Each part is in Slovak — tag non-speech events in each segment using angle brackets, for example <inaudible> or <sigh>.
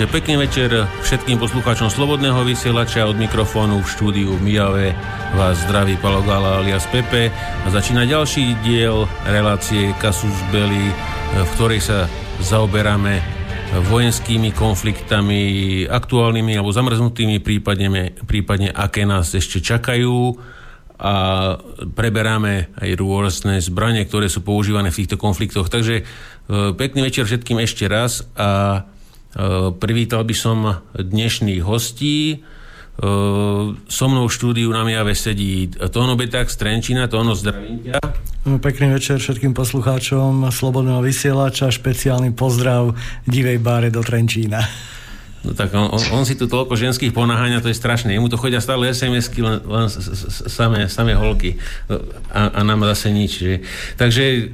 Takže pekný večer všetkým poslucháčom Slobodného vysielača od mikrofónu v štúdiu v Mijave. Vás zdraví Palo Gala alias Pepe. A začína ďalší diel relácie Kasus Belli, v ktorej sa zaoberáme vojenskými konfliktami, aktuálnymi alebo zamrznutými, prípadne, prípadne aké nás ešte čakajú. A preberáme aj rôzne zbranie, ktoré sú používané v týchto konfliktoch. Takže e, pekný večer všetkým ešte raz a privítal by som dnešných hostí. Eh, so mnou v štúdiu na Mijave sedí Tóno Beták z Trenčína. Tóno, zdravím ťa. No, pekný večer všetkým poslucháčom Slobodného vysielača. Špeciálny pozdrav divej báre do Trenčína. No tak on, on, on si tu toľko ženských ponáhania, to je strašné. Jemu to chodia stále SMS-ky, len, len samé, samé holky. A, a nám zase nič. Že? Takže eh,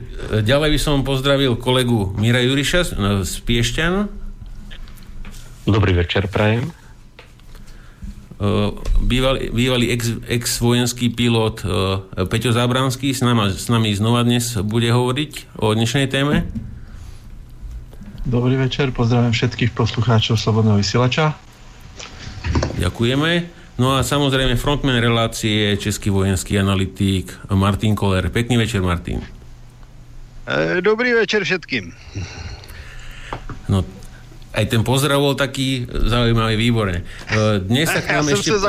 ďalej by som pozdravil kolegu Mira Juriša z Piešťan. Dobrý večer, prajem. Bývalý, bývalý ex, ex-vojenský pilot Peťo Zábranský s, nama, s nami znova dnes bude hovoriť o dnešnej téme. Dobrý večer, pozdravím všetkých poslucháčov Slobodného vysielača. Ďakujeme. No a samozrejme frontman relácie, český vojenský analytik Martin Koller. Pekný večer, Martin. E, dobrý večer všetkým. No, aj ten pozdrav bol taký zaujímavý, výborné. E, dnes sa k <laughs> nám ja ešte... <laughs>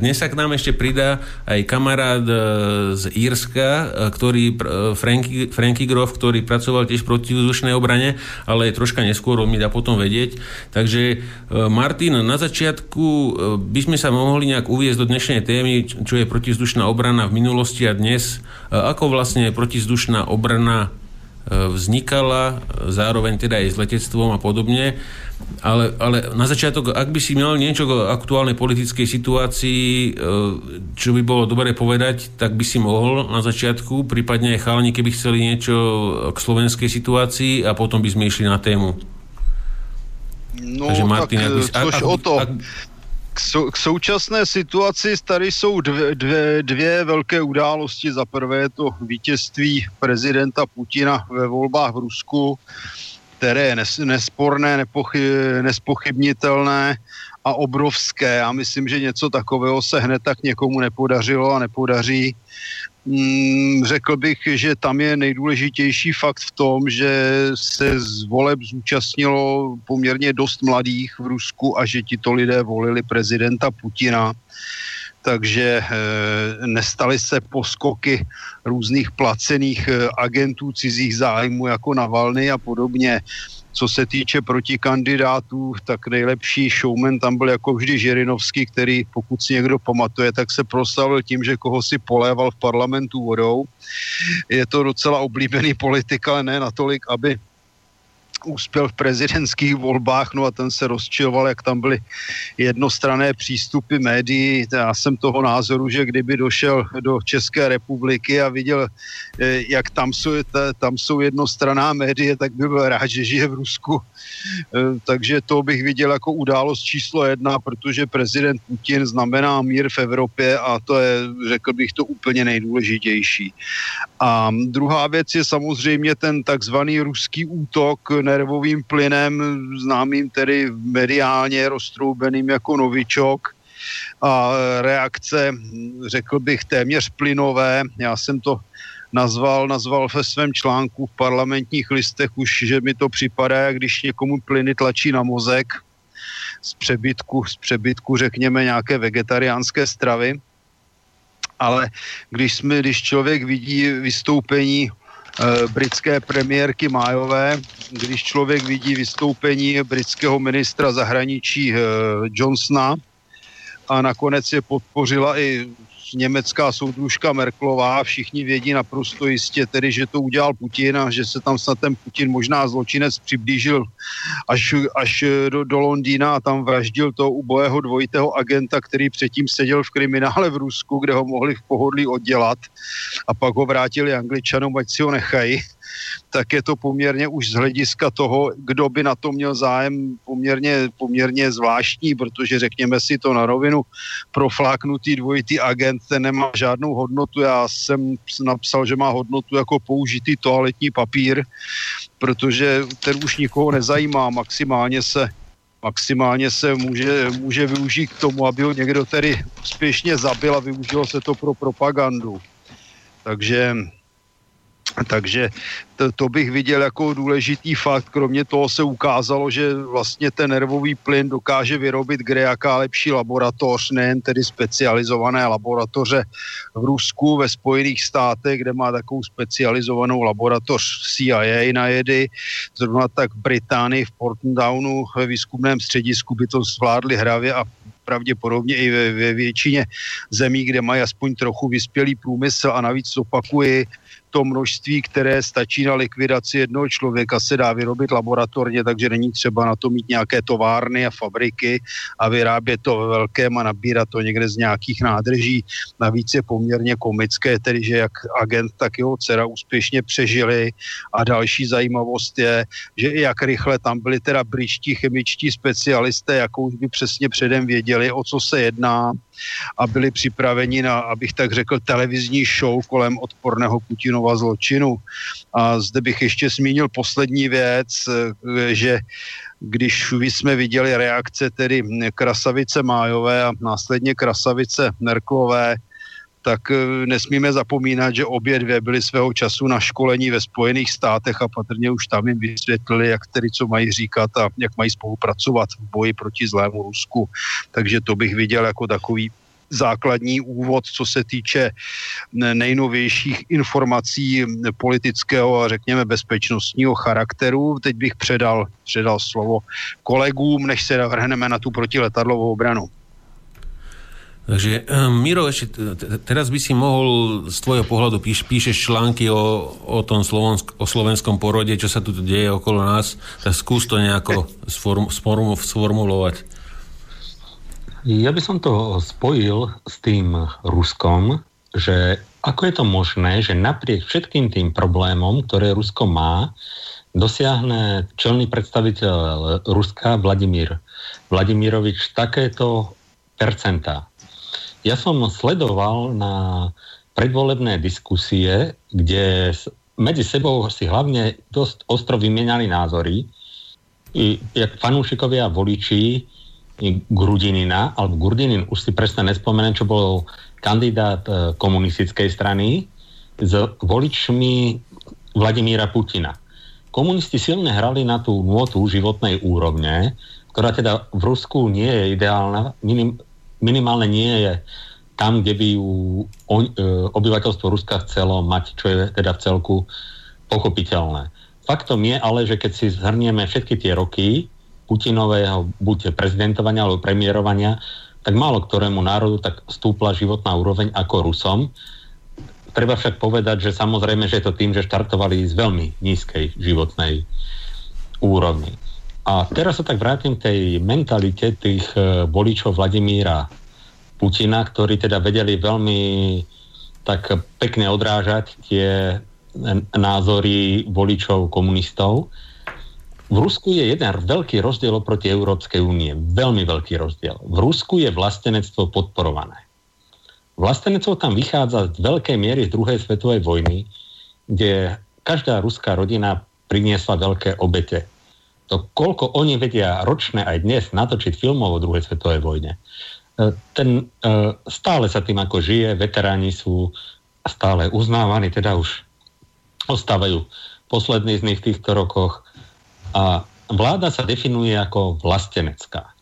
Dnes sa k nám ešte pridá aj kamarát e, z Írska, e, ktorý, Franky, Franky Groff, ktorý pracoval tiež proti vzdušnej obrane, ale troška neskôr, on mi dá potom vedieť. Takže Martin, na začiatku by sme sa mohli nejak uviezť do dnešnej témy, čo je protizdušná obrana v minulosti a dnes. Ako vlastne protizdušná obrana vznikala, zároveň teda aj s letectvom a podobne. Ale, ale na začiatok, ak by si mal niečo k aktuálnej politickej situácii, e, čo by bolo dobre povedať, tak by si mohol na začiatku, prípadne aj chalani, keby chceli niečo k slovenskej situácii a potom by sme išli na tému. No, Takže Martin, tak, ak by, ak, ak, o to. Ak, k, sou, k současné situaci tady jsou dvě, dvě, dvě velké události. Za prvé je to vítězství prezidenta Putina ve volbách v Rusku, které je nes, nesporné, nepochy, nespochybnitelné a obrovské. Já myslím, že něco takového se hned tak někomu nepodařilo a nepodaří. Mm, řekl bych, že tam je nejdůležitější fakt v tom, že se z voleb zúčastnilo poměrně dost mladých v Rusku a že tito lidé volili prezidenta Putina takže e, nestaly se poskoky různých placených e, agentů cizích zájmů jako Navalny a podobně. Co se týče protikandidátů, tak nejlepší showman tam byl jako vždy Žirinovský, který, pokud si někdo pamatuje, tak se proslavil tím, že koho si poléval v parlamentu vodou. Je to docela oblíbený politik, ale ne natolik, aby úspěl v prezidentských volbách, no a ten se rozčiloval, jak tam byly jednostrané přístupy médií. Já jsem toho názoru, že kdyby došel do České republiky a viděl, eh, jak tam jsou, tam jsou jednostraná médie, tak by byl rád, že žije v Rusku. Eh, takže to bych viděl jako událost číslo jedna, protože prezident Putin znamená mír v Evropě a to je, řekl bych, to úplně nejdůležitější. A druhá věc je samozřejmě ten takzvaný ruský útok nervovým plynem, známým tedy mediálně roztroubeným jako novičok a reakce, řekl bych, téměř plynové. Já jsem to nazval, nazval ve svém článku v parlamentních listech už, že mi to připadá, když někomu plyny tlačí na mozek z přebytku, z přebytku řekněme nějaké vegetariánské stravy. Ale když, jsme, když člověk vidí vystoupení britské premiérky Májové, když člověk vidí vystoupení britského ministra zahraničí eh, Johnsona a nakonec je podpořila i německá soudružka Merklová, všichni vědí naprosto jistě tedy, že to udělal Putin a že se tam snad ten Putin možná zločinec přiblížil až, až do, do Londýna a tam vraždil toho ubojeho dvojitého agenta, který předtím seděl v kriminále v Rusku, kde ho mohli v pohodlí oddělat a pak ho vrátili angličanům, ať si ho nechají tak je to poměrně už z hlediska toho, kdo by na to měl zájem poměrně, poměrně zvláštní, protože řekněme si to na rovinu, profláknutý dvojitý agent, ten nemá žádnou hodnotu. Já jsem napsal, že má hodnotu jako použitý toaletní papír, protože ten už nikoho nezajímá, maximálně se maximálně se může, může využít k tomu, aby ho někdo tedy úspěšně zabil a využilo se to pro propagandu. Takže takže to, to bych viděl jako důležitý fakt. Kromě toho se ukázalo, že vlastně ten nervový plyn dokáže vyrobit kde jaká lepší laboratoř, nejen tedy specializované laboratoře v Rusku, ve Spojených státech, kde má takovou specializovanou laboratoř CIA na jedy. Zrovna tak Británii, v Portendownu, ve výzkumném středisku by to zvládli hravě a pravděpodobně i ve, ve většině zemí, kde mají aspoň trochu vyspělý průmysl a navíc opakuji, to množství, které stačí na likvidaci jednoho člověka, se dá vyrobit laboratorně, takže není třeba na to mít nějaké továrny a fabriky a vyrábět to ve velkém a nabírat to někde z nějakých nádrží. Navíc je poměrně komické, tedy že jak agent, tak jeho dcera úspěšně přežili a další zajímavost je, že i jak rychle tam byli teda britští chemičtí specialisté, jakou už by přesně předem věděli, o co se jedná a byli připraveni na, abych tak řekl, televizní show kolem odporného Putinova zločinu. A zde bych ještě zmínil poslední věc, eh, že když jsme viděli reakce tedy krasavice Májové a následně krasavice Merklové, tak eh, nesmíme zapomínat, že obě dvě byly svého času na školení ve Spojených státech a patrně už tam jim vysvětlili, jak tedy co mají říkat a jak mají spolupracovat v boji proti zlému Rusku. Takže to bych viděl jako takový základní úvod, co se týče nejnovějších informací politického a řekněme bezpečnostního charakteru. Teď bych předal, předal slovo kolegům, než se vrhneme na tu protiletadlovou obranu. Takže ehm, Miro, ešte teraz by si mohol z tvojho pohľadu píš, píšeš články o, o tom slovensk, o slovenskom porode, čo sa tu deje okolo nás, tak skús to nejako sform, sform, sformulovať. Ja by som to spojil s tým Ruskom, že ako je to možné, že napriek všetkým tým problémom, ktoré Rusko má, dosiahne čelný predstaviteľ Ruska Vladimír Vladimirovič takéto percentá ja som sledoval na predvolebné diskusie, kde medzi sebou si hlavne dosť ostro vymienali názory. I, jak fanúšikovia voliči Grudinina, alebo Gurdinin, už si presne nespomenem, čo bol kandidát e, komunistickej strany, s voličmi Vladimíra Putina. Komunisti silne hrali na tú nôtu životnej úrovne, ktorá teda v Rusku nie je ideálna, minim, minimálne nie je tam, kde by ju e, obyvateľstvo Ruska chcelo mať, čo je teda v celku pochopiteľné. Faktom je ale, že keď si zhrnieme všetky tie roky Putinového buď prezidentovania alebo premiérovania, tak málo ktorému národu tak stúpla životná úroveň ako Rusom. Treba však povedať, že samozrejme, že je to tým, že štartovali z veľmi nízkej životnej úrovni. A teraz sa tak vrátim k tej mentalite tých e, voličov Vladimíra Putina, ktorí teda vedeli veľmi tak pekne odrážať tie názory voličov komunistov. V Rusku je jeden veľký rozdiel oproti Európskej únie. Veľmi veľký rozdiel. V Rusku je vlastenectvo podporované. Vlastenectvo tam vychádza z veľkej miery z druhej svetovej vojny, kde každá ruská rodina priniesla veľké obete to koľko oni vedia ročne aj dnes natočiť filmov o druhej svetovej vojne, e, ten e, stále sa tým ako žije, veteráni sú stále uznávaní, teda už ostávajú poslední z nich v týchto rokoch a vláda sa definuje ako vlastenecká.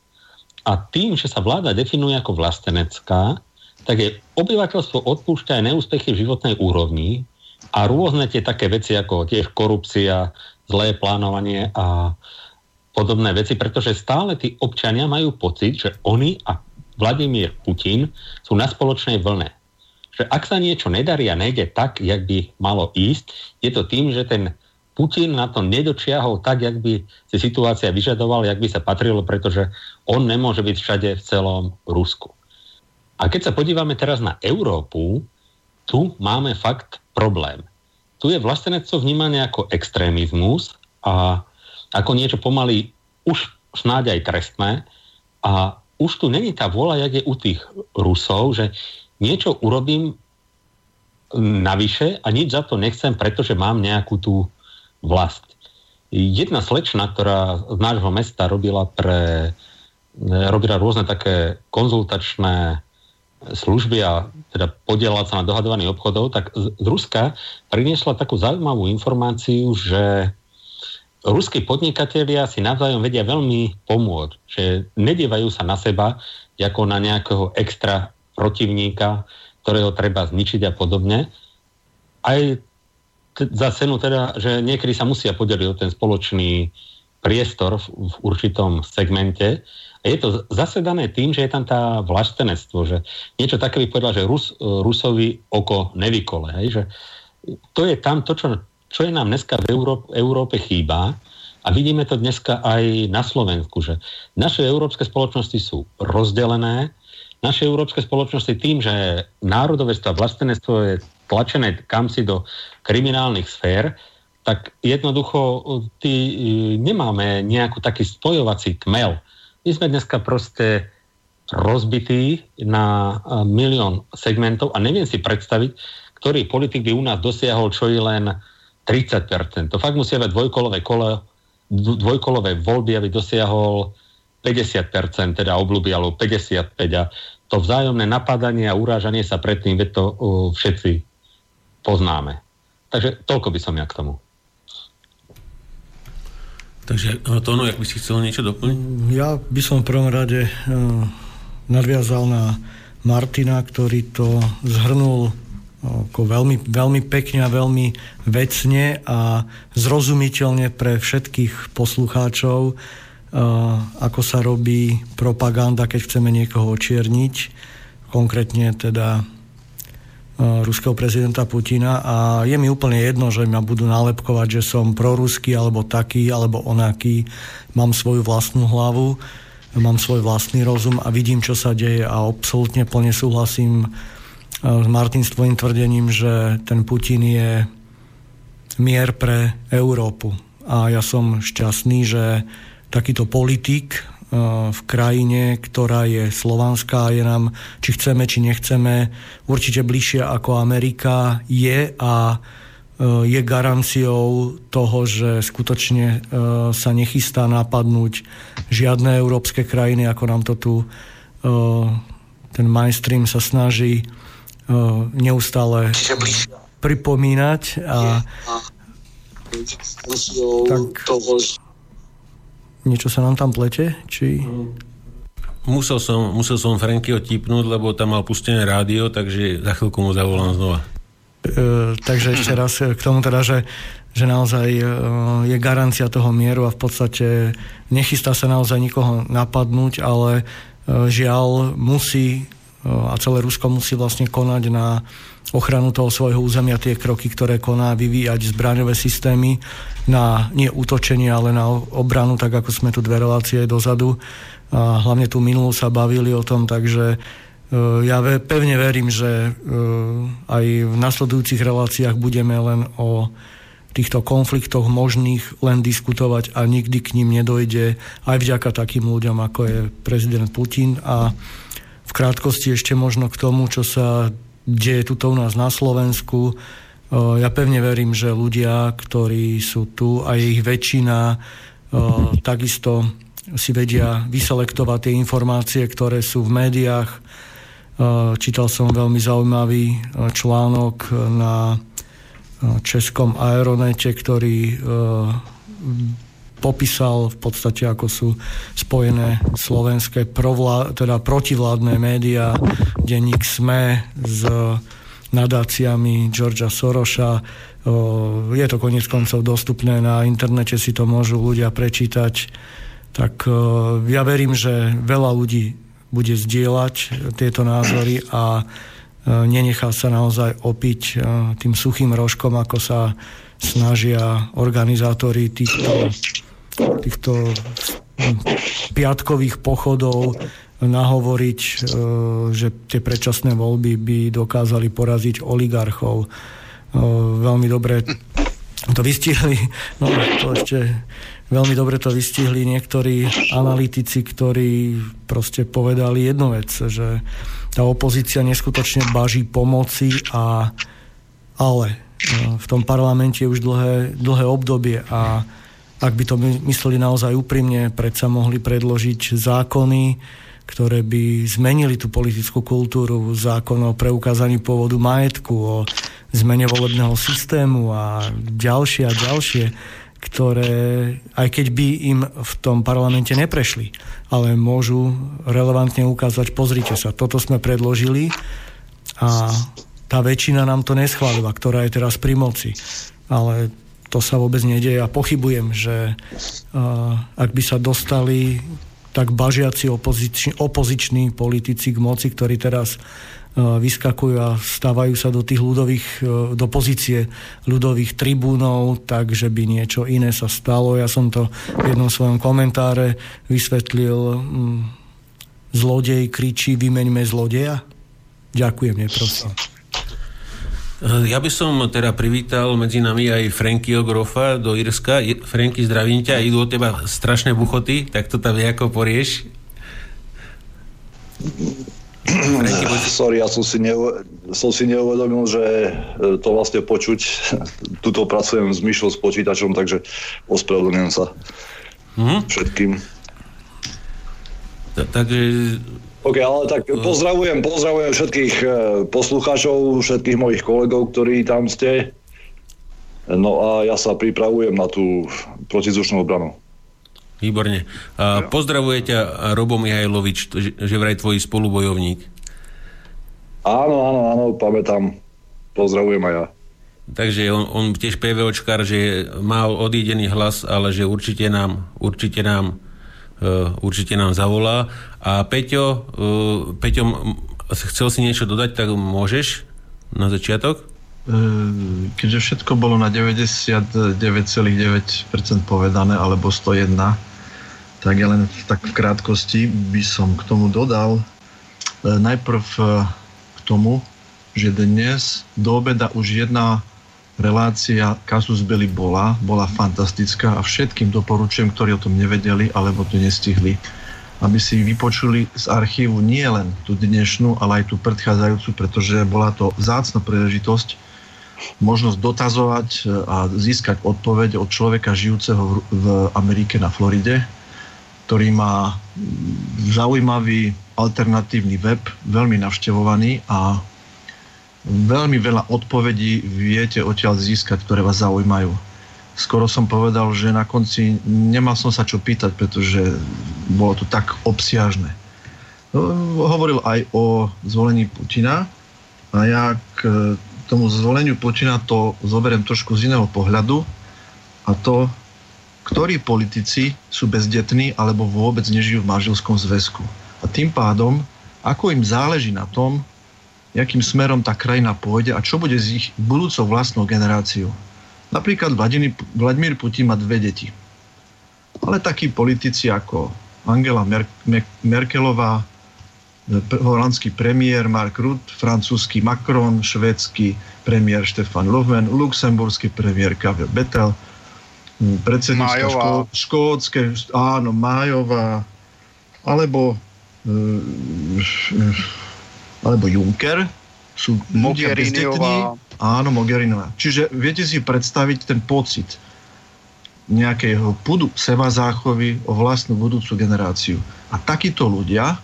A tým, že sa vláda definuje ako vlastenecká, tak je obyvateľstvo odpúšťa aj neúspechy v životnej úrovni a rôzne tie také veci ako tiež korupcia, zlé plánovanie a podobné veci, pretože stále tí občania majú pocit, že oni a Vladimír Putin sú na spoločnej vlne. Že ak sa niečo nedarí a nejde tak, jak by malo ísť, je to tým, že ten Putin na to nedočiahol tak, jak by si situácia vyžadovala, jak by sa patrilo, pretože on nemôže byť všade v celom Rusku. A keď sa podívame teraz na Európu, tu máme fakt problém tu je vlastenectvo vnímané ako extrémizmus a ako niečo pomaly už snáď aj trestné a už tu není tá vôľa, jak je u tých Rusov, že niečo urobím navyše a nič za to nechcem, pretože mám nejakú tú vlast. Jedna slečna, ktorá z nášho mesta robila pre robila rôzne také konzultačné služby a teda podielala sa na dohadovaných obchodov, tak z Ruska priniesla takú zaujímavú informáciu, že ruskí podnikatelia si navzájom vedia veľmi pomôcť, že nedievajú sa na seba ako na nejakého extra protivníka, ktorého treba zničiť a podobne. Aj t- za cenu teda, že niekedy sa musia podeliť o ten spoločný priestor v, v určitom segmente. Je to zasedané tým, že je tam tá vlastenectvo, že niečo také by povedal, že Rus, Rusovi oko nevykole. Hej? Že to je tam to, čo, čo je nám dneska v Európe, chýba. A vidíme to dneska aj na Slovensku, že naše európske spoločnosti sú rozdelené, naše európske spoločnosti tým, že národovectvo a vlastenectvo je tlačené kamsi do kriminálnych sfér, tak jednoducho ty, e, nemáme nejakú taký spojovací kmel. My sme dneska proste rozbití na e, milión segmentov a neviem si predstaviť, ktorý politik by u nás dosiahol čo je len 30%. To fakt musia byť dvojkolové, kole, dvojkolové voľby, aby dosiahol 50%, teda obľúby, alebo 55%. A to vzájomné napadanie a urážanie sa predtým, veď to uh, všetci poznáme. Takže toľko by som ja k tomu. Takže Tono, ak by si chcel niečo doplniť? Ja by som v prvom rade uh, nadviazal na Martina, ktorý to zhrnul ako veľmi, veľmi pekne a veľmi vecne a zrozumiteľne pre všetkých poslucháčov, uh, ako sa robí propaganda, keď chceme niekoho očierniť, konkrétne teda ruského prezidenta Putina a je mi úplne jedno, že ma budú nálepkovať, že som proruský alebo taký alebo onaký. Mám svoju vlastnú hlavu, mám svoj vlastný rozum a vidím, čo sa deje a absolútne plne súhlasím s Martin s tvojim tvrdením, že ten Putin je mier pre Európu. A ja som šťastný, že takýto politik v krajine, ktorá je slovanská, je nám, či chceme, či nechceme, určite bližšie ako Amerika je a e, je garanciou toho, že skutočne e, sa nechystá napadnúť žiadne európske krajiny, ako nám to tu e, ten mainstream sa snaží neustále pripomínať a tak niečo sa nám tam plete? Či... Musel som, musel som Franky otipnúť, lebo tam mal pustené rádio, takže za chvíľku mu zavolám znova. E, takže ešte raz k tomu teda, že, že naozaj e, je garancia toho mieru a v podstate nechystá sa naozaj nikoho napadnúť, ale e, žiaľ musí e, a celé Rusko musí vlastne konať na ochranu toho svojho územia, tie kroky, ktoré koná, vyvíjať zbraňové systémy na nie útočenie, ale na obranu, tak ako sme tu dve relácie dozadu. A hlavne tu minulú sa bavili o tom, takže e, ja pevne verím, že e, aj v nasledujúcich reláciách budeme len o týchto konfliktoch možných len diskutovať a nikdy k ním nedojde aj vďaka takým ľuďom, ako je prezident Putin a v krátkosti ešte možno k tomu, čo sa deje tuto u nás na Slovensku. Ja pevne verím, že ľudia, ktorí sú tu a ich väčšina, takisto si vedia vyselektovať tie informácie, ktoré sú v médiách. Čítal som veľmi zaujímavý článok na českom aeronete, ktorý popísal v podstate, ako sú spojené slovenské provlá, teda protivládne médiá, denník SME s nadáciami Georgia Soroša. Je to konec koncov dostupné na internete, si to môžu ľudia prečítať. Tak ja verím, že veľa ľudí bude zdieľať tieto názory a nenechá sa naozaj opiť tým suchým rožkom, ako sa snažia organizátori týchto týchto piatkových pochodov nahovoriť, e, že tie predčasné voľby by dokázali poraziť oligarchov. E, veľmi dobre to vystihli, no to ešte veľmi dobre to vystihli niektorí analytici, ktorí proste povedali jednu vec, že tá opozícia neskutočne baží pomoci a ale e, v tom parlamente je už dlhé, dlhé obdobie a ak by to mysleli naozaj úprimne, predsa mohli predložiť zákony, ktoré by zmenili tú politickú kultúru, zákon o preukázaní pôvodu majetku, o zmene volebného systému a ďalšie a ďalšie, ktoré, aj keď by im v tom parlamente neprešli, ale môžu relevantne ukázať, pozrite sa, toto sme predložili a tá väčšina nám to neschválila, ktorá je teraz pri moci. Ale to sa vôbec nedieje a pochybujem, že ak by sa dostali tak bažiaci opoziční, opoziční politici k moci, ktorí teraz vyskakujú a stávajú sa do tých ľudových, uh, do pozície ľudových tribúnov, takže by niečo iné sa stalo. Ja som to v jednom svojom komentáre vysvetlil. Zlodej kričí, vymeňme zlodeja. Ďakujem, neprosím. Eh, ja by som teda privítal medzi nami aj Frankyho Grofa do Irska. Franky, zdravím ťa, idú od teba strašné buchoty, tak to tam ako porieš. Franky, Sorry, ja som si, neuvedomil, som si neuvedomil, že eh, to vlastne počuť. <laughs> Tuto pracujem s myšou, s počítačom, takže ospravedlňujem sa mm-hmm. všetkým. Takže OK, ale tak pozdravujem, pozdravujem všetkých eh, poslucháčov, všetkých mojich kolegov, ktorí tam ste. No a ja sa pripravujem na tú protizdušnú obranu. Výborne. A pozdravuje ťa Robo Mihajlovič, že vraj tvoj spolubojovník. Áno, áno, áno, pamätám. Pozdravujem aj ja. Takže on, on tiež PVOčkár, že mal odídený hlas, ale že určite nám, určite nám Eh, určite nám zavolá. A Peťo, eh, Peťo, chcel si niečo dodať, tak môžeš na začiatok? Eh, keďže všetko bolo na 99,9% povedané, alebo 101, tak ja len tak v krátkosti by som k tomu dodal najprv k tomu, že dnes do obeda už jedna relácia Kasus Belli bola, bola fantastická a všetkým doporučujem, ktorí o tom nevedeli alebo to nestihli, aby si vypočuli z archívu nie len tú dnešnú, ale aj tú predchádzajúcu, pretože bola to vzácna príležitosť možnosť dotazovať e, a získať odpoveď od človeka žijúceho v Amerike na Floride, ktorý má zaujímavý alternatívny web, veľmi navštevovaný a veľmi veľa odpovedí viete odtiaľ získať, ktoré vás zaujímajú. Skoro som povedal, že na konci nemal som sa čo pýtať, pretože bolo to tak obsiažné. No, hovoril aj o zvolení Putina a ja k tomu zvoleniu Putina to zoberiem trošku z iného pohľadu a to, ktorí politici sú bezdetní alebo vôbec nežijú v manželskom zväzku. A tým pádom, ako im záleží na tom, jakým smerom tá krajina pôjde a čo bude s ich budúcou vlastnou generáciou. Napríklad Vladimír Putin má dve deti. Ale takí politici ako Angela Mer- Merkelová, holandský premiér Mark Rutte, francúzsky Macron, švédsky premiér Stefan Löfven, luxemburský premiér Gabriel Bettel, predsedníctvo škó, škótske, áno, Májová, alebo e, alebo Juncker, sú ľudia bezdetní. Áno, Mogherinová. Čiže viete si predstaviť ten pocit nejakého pudu seba záchovy o vlastnú budúcu generáciu. A takíto ľudia,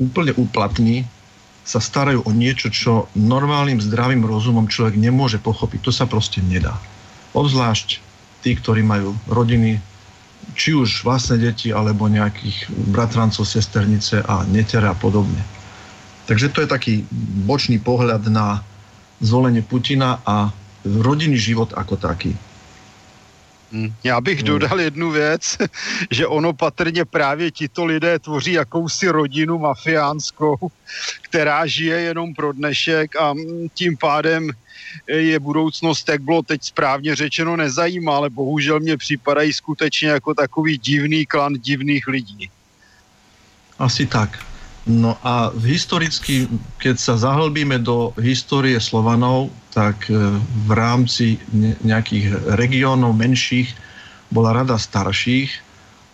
úplne úplatní, sa starajú o niečo, čo normálnym zdravým rozumom človek nemôže pochopiť. To sa proste nedá. Obzvlášť tí, ktorí majú rodiny, či už vlastné deti, alebo nejakých bratrancov, sesternice a netere a podobne. Takže to je taký bočný pohľad na zvolenie Putina a rodinný život ako taký. Hm, já bych dodal jednu věc, <laughs> že ono patrně právě tito lidé tvoří jakousi rodinu mafiánskou, která žije jenom pro dnešek a tím pádem je budoucnost, jak bylo teď správně řečeno, nezajímá, ale bohužel mě připadají skutečně jako takový divný klan divných lidí. Asi tak. No a historicky, keď sa zahlbíme do histórie Slovanov, tak e, v rámci nejakých regiónov menších bola rada starších,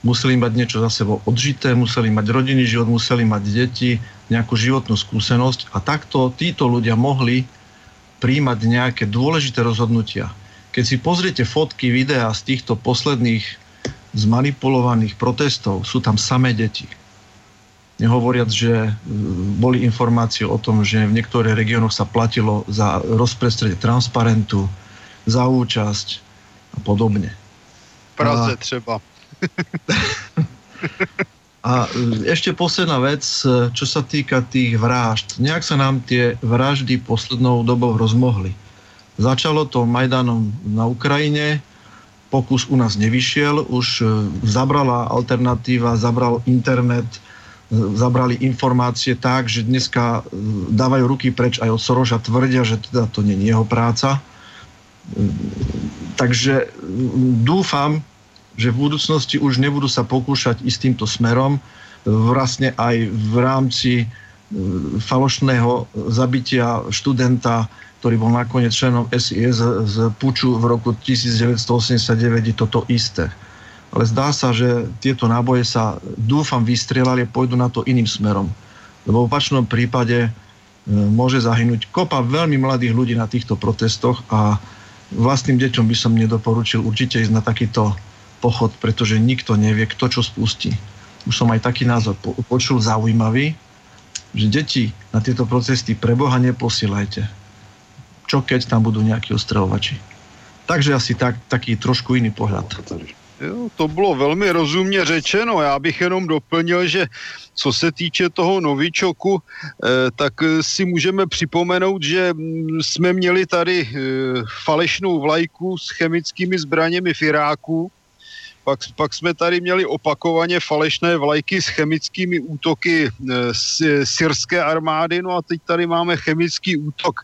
museli mať niečo za sebou odžité, museli mať rodinný život, museli mať deti, nejakú životnú skúsenosť a takto títo ľudia mohli príjmať nejaké dôležité rozhodnutia. keď si pozriete fotky, videá z týchto posledných zmanipulovaných protestov, sú tam samé deti. Nehovoriac, že boli informácie o tom, že v niektorých regiónoch sa platilo za rozprestredie transparentu, za účasť a podobne. Praze a... třeba. <laughs> A e, ešte posledná vec, e, čo sa týka tých vražd. Nejak sa nám tie vraždy poslednou dobou rozmohli. Začalo to Majdanom na Ukrajine, pokus u nás nevyšiel, už e, zabrala alternatíva, zabral internet, zabrali informácie tak, že dneska dávajú ruky preč aj od Soroša, tvrdia, že teda to nie je jeho práca. Takže dúfam, že v budúcnosti už nebudú sa pokúšať ísť týmto smerom, vlastne aj v rámci e, falošného zabitia študenta, ktorý bol nakoniec členom SIS z Puču v roku 1989, je toto isté. Ale zdá sa, že tieto náboje sa, dúfam, vystrelali a pôjdu na to iným smerom. Lebo v opačnom prípade e, môže zahynúť kopa veľmi mladých ľudí na týchto protestoch a vlastným deťom by som nedoporučil určite ísť na takýto pochod, pretože nikto nevie, kto čo spustí. Už som aj taký názor počul zaujímavý, že deti na tieto procesy pre Boha neposielajte. Čo keď tam budú nejakí ostrelovači. Takže asi tak, taký trošku iný pohľad. Jo, to bylo velmi rozumně řečeno. Já bych jenom doplnil, že co se týče toho novičoku, eh, tak si můžeme připomenout, že mm, jsme měli tady eh, falešnou vlajku s chemickými zbraněmi v Iráku, pak, pak jsme tady měli opakovaně falešné vlajky s chemickými útoky z e, syrské armády, no a teď tady máme chemický útok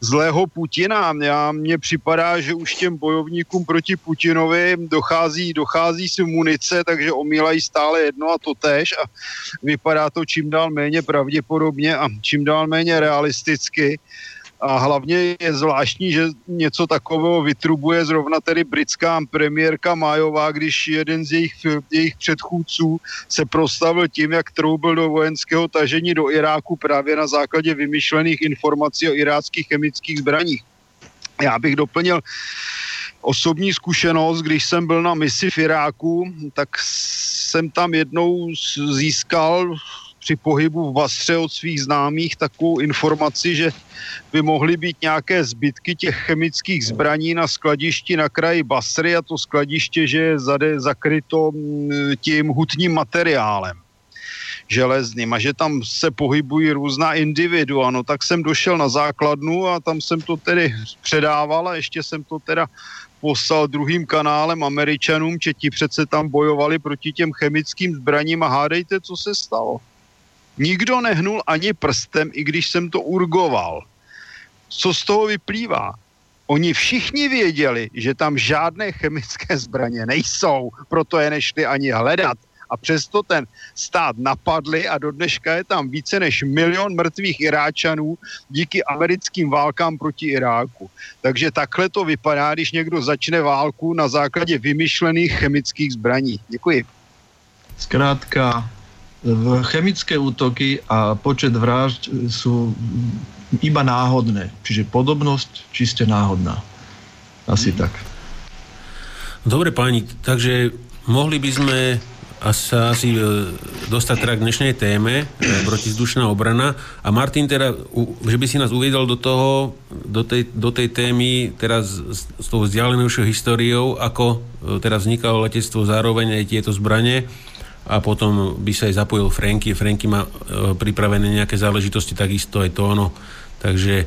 zlého Putina. Já mně připadá, že už těm bojovníkům proti Putinovi dochází, dochází si munice, takže omílají stále jedno a to tež a vypadá to čím dál méně pravděpodobně a čím dál méně realisticky. A hlavně je zvláštní, že něco takového vytrubuje zrovna tedy britská premiérka Májová, když jeden z jejich, jejich předchůdců se prostavil tím, jak troubil do vojenského tažení do Iráku právě na základě vymyšlených informací o iráckých chemických zbraních. Já bych doplnil osobní zkušenost, když jsem byl na misi v Iráku, tak jsem tam jednou získal při pohybu v Basře od svých známých takovou informaci, že by mohly být nějaké zbytky těch chemických zbraní na skladišti na kraji Basry a to skladiště, že je zade, zakryto mm, tím hutním materiálem železným a že tam se pohybují různá individua. No tak jsem došel na základnu a tam jsem to tedy předával a ještě jsem to teda poslal druhým kanálem Američanům, že ti přece tam bojovali proti těm chemickým zbraním a hádejte, co se stalo. Nikdo nehnul ani prstem, i když jsem to urgoval. Co z toho vyplývá? Oni všichni věděli, že tam žádné chemické zbraně nejsou, proto je nešli ani hledat. A přesto ten stát napadli a do dneška je tam více než milion mrtvých Iráčanů díky americkým válkám proti Iráku. Takže takhle to vypadá, když někdo začne válku na základě vymyšlených chemických zbraní. Děkuji. Zkrátka, chemické útoky a počet vražd sú iba náhodné. Čiže podobnosť čiste náhodná. Asi tak. Dobre páni, takže mohli by sme sa asi e, dostať teda k dnešnej téme e, protizdušná obrana a Martin teda, že by si nás uviedol do toho, do tej, do tej témy teraz s, s tou vzdialenejšou históriou, ako e, teraz vznikalo letectvo zároveň aj tieto zbranie a potom by sa aj zapojil Franky. Franky má e, pripravené nejaké záležitosti, takisto aj Tóno. Takže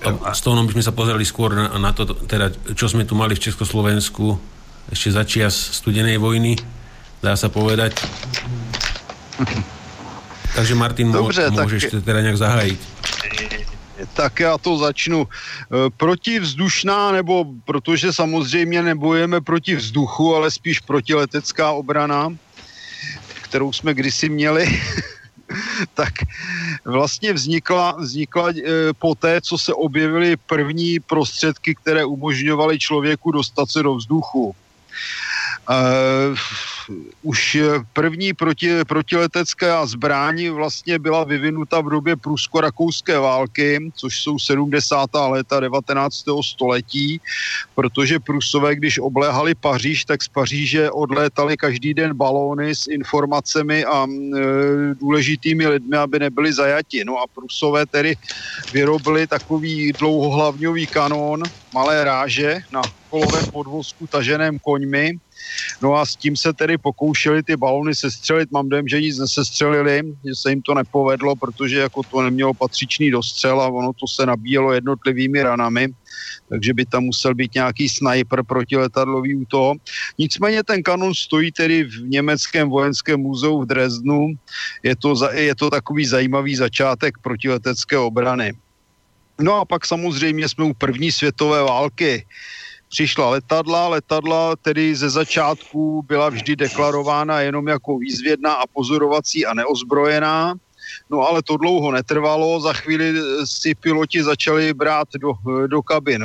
a s Tónom by sme sa pozerali skôr na, na to, teda, čo sme tu mali v Československu ešte začias studenej vojny, dá sa povedať. Takže Martin, Dobře, môžeš tak... teda nejak zahájiť. Tak já to začnu. E, protivzdušná, nebo protože samozřejmě nebojeme proti vzduchu, ale spíš protiletecká obrana kterou jsme kdysi měli, <laughs> tak vlastně vznikla, vznikla e, po té, co se objevily první prostředky, které umožňovaly člověku dostat se do vzduchu. Už první proti, protiletecká zbraň vlastně byla vyvinuta v době prusko-rakouské války, což jsou 70. léta 19. století, protože Prusové, když obléhali Paříž, tak z Paříže odlétali každý den balóny s informacemi a e, důležitými lidmi, aby nebyli zajati. No a Prusové tedy vyrobili takový dlouhohlavňový kanón, malé ráže na kolovém podvozku taženém koňmi, No a s tím se tedy pokoušeli ty balony sestřelit. Mám dojem, že nic nesestřelili, že se jim to nepovedlo, protože jako to nemělo patřičný dostřel a ono to se nabíjelo jednotlivými ranami takže by tam musel být nějaký sniper protiletadlový u toho. Nicméně ten kanon stojí tedy v německém vojenském muzeu v Dresdnu. Je to, je to takový zajímavý začátek protiletecké obrany. No a pak samozřejmě jsme u první světové války přišla letadla. Letadla tedy ze začátku byla vždy deklarována jenom jako výzvědná a pozorovací a neozbrojená. No ale to dlouho netrvalo, za chvíli si piloti začali brát do, do kabin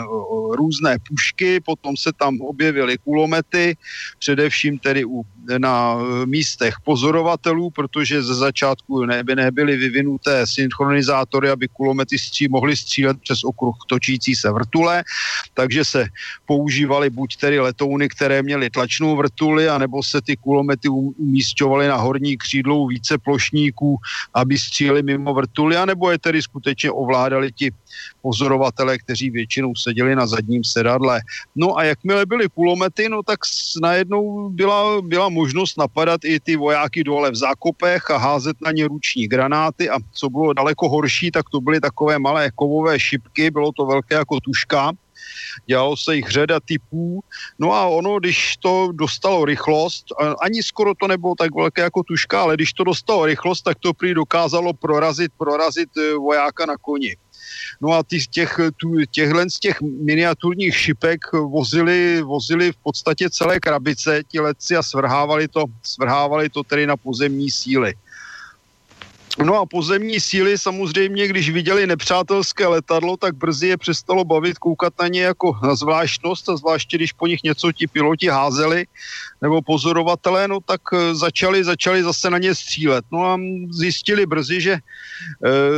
různé pušky, potom se tam objevily kulomety, především tedy u na místech pozorovatelů, protože ze začátku neby nebyly vyvinuté synchronizátory, aby kulomety stří, mohly střílet přes okruh točící se vrtule, takže se používaly buď tedy letouny, které měly tlačnou vrtuli, anebo se ty kulomety umístěvaly na horní křídlou více plošníků, aby stříleli mimo vrtuly, anebo je tedy skutečně ovládali ti pozorovatele, kteří většinou seděli na zadním sedadle. No a jakmile byly kulomety, no tak najednou byla, byla možnost napadat i ty vojáky dole v zákopech a házet na ně ruční granáty a co bylo daleko horší, tak to byly takové malé kovové šipky, bylo to velké jako tuška, dělalo se jich řada typů, no a ono, když to dostalo rychlost, ani skoro to nebylo tak velké jako tuška, ale když to dostalo rychlost, tak to prý dokázalo prorazit, prorazit eh, vojáka na koni. No a ty, těch, tu, těchhle z těch miniaturních šipek vozili, vozili v podstatě celé krabice ti letci a svrhávali to, svrhávali to tedy na pozemní síly. No a pozemní síly samozřejmě, když viděli nepřátelské letadlo, tak brzy je přestalo bavit koukat na ně jako na zvláštnost a zvláště, když po nich něco ti piloti házeli nebo pozorovatelé, no tak eh, začali, začali zase na ně střílet. No a zjistili brzy, že e,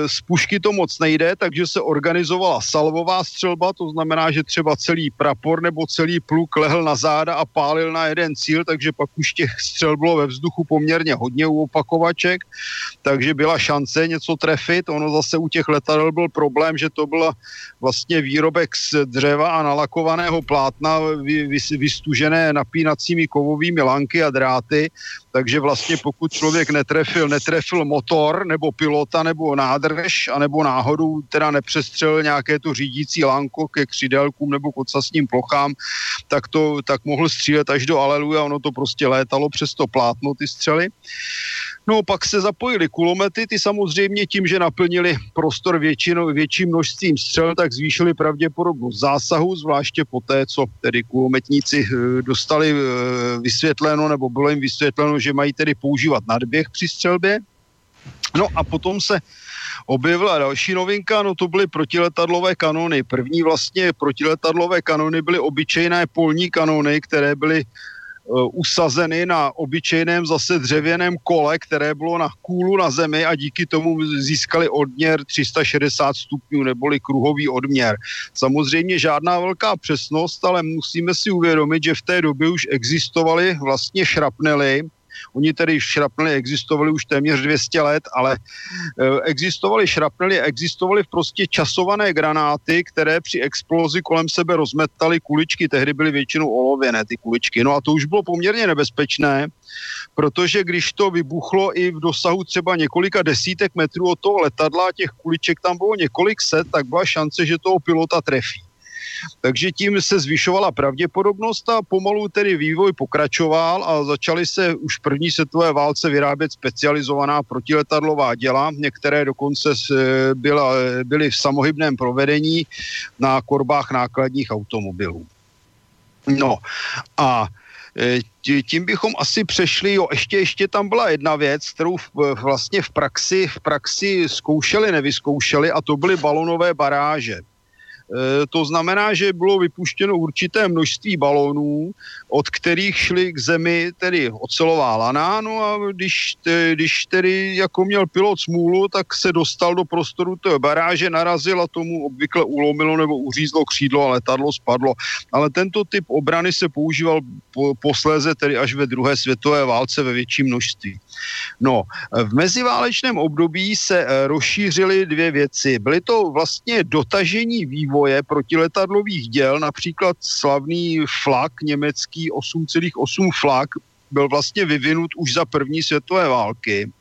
z pušky to moc nejde, takže se organizovala salvová střelba, to znamená, že třeba celý prapor nebo celý pluk lehl na záda a pálil na jeden cíl, takže pak už těch střel bylo ve vzduchu poměrně hodně u opakovaček, takže byla šance něco trefit. Ono zase u těch letadel byl problém, že to byl vlastně výrobek z dřeva a nalakovaného plátna vy, vy, vystužené napínacími kovou kovovými lanky a dráty, takže vlastně pokud člověk netrefil, netrefil motor nebo pilota nebo nádrž, anebo náhodou teda nepřestřelil nějaké to řídící lanko ke křidelkům nebo k ocasním plochám, tak to tak mohl střílet až do aleluja, ono to prostě létalo přes to plátno ty střely. No pak se zapojili kulomety, ty samozřejmě tím, že naplnili prostor většinou, větším množstvím střel, tak zvýšili pravděpodobnost zásahu, zvláště po té, co tedy kulometníci eh, dostali eh, vysvětleno, nebo bylo jim vysvětleno, že mají tedy používat nadběh při střelbě. No a potom se objevila další novinka, no to byly protiletadlové kanony. První vlastně protiletadlové kanony byly obyčejné polní kanony, které byly usazeny na obyčejném zase dřevěném kole, které bylo na kůlu na zemi a díky tomu získali odměr 360 stupňů neboli kruhový odměr. Samozřejmě žádná velká přesnost, ale musíme si uvědomit, že v té době už existovaly vlastně šrapnely, Oni tedy šrapnely existovali už téměř 200 let, ale existovaly šrapnely, existovaly prostě časované granáty, které při explozi kolem sebe rozmetaly kuličky. Tehdy byly většinou olověné ty kuličky. No a to už bylo poměrně nebezpečné, protože když to vybuchlo i v dosahu třeba několika desítek metrů od toho letadla, těch kuliček tam bylo několik set, tak byla šance, že toho pilota trefí. Takže tím se zvyšovala pravděpodobnost a pomalu tedy vývoj pokračoval a začaly se už v první světové válce vyrábět specializovaná protiletadlová děla. Některé dokonce byla, byly v samohybném provedení na korbách nákladních automobilů. No a e, tím bychom asi přešli, jo, ještě, ještě tam byla jedna věc, kterou vlastně v praxi, v praxi zkoušeli, nevyzkoušeli a to byly balonové baráže. E, to znamená, že bylo vypuštěno určité množství balónů, od kterých šly k zemi tedy ocelová lana, no a když, když tedy jako měl pilot smůlu, tak se dostal do prostoru té baráže, narazil a tomu obvykle ulomilo nebo uřízlo křídlo a letadlo spadlo. Ale tento typ obrany se používal po, posléze tedy až ve druhé světové válce ve větším množství. No, v meziválečném období se eh, rozšířily dvě věci. Byly to vlastně dotažení vývoje protiletadlových děl, například slavný flak německý 8,8 flak byl vlastně vyvinut už za první světové války.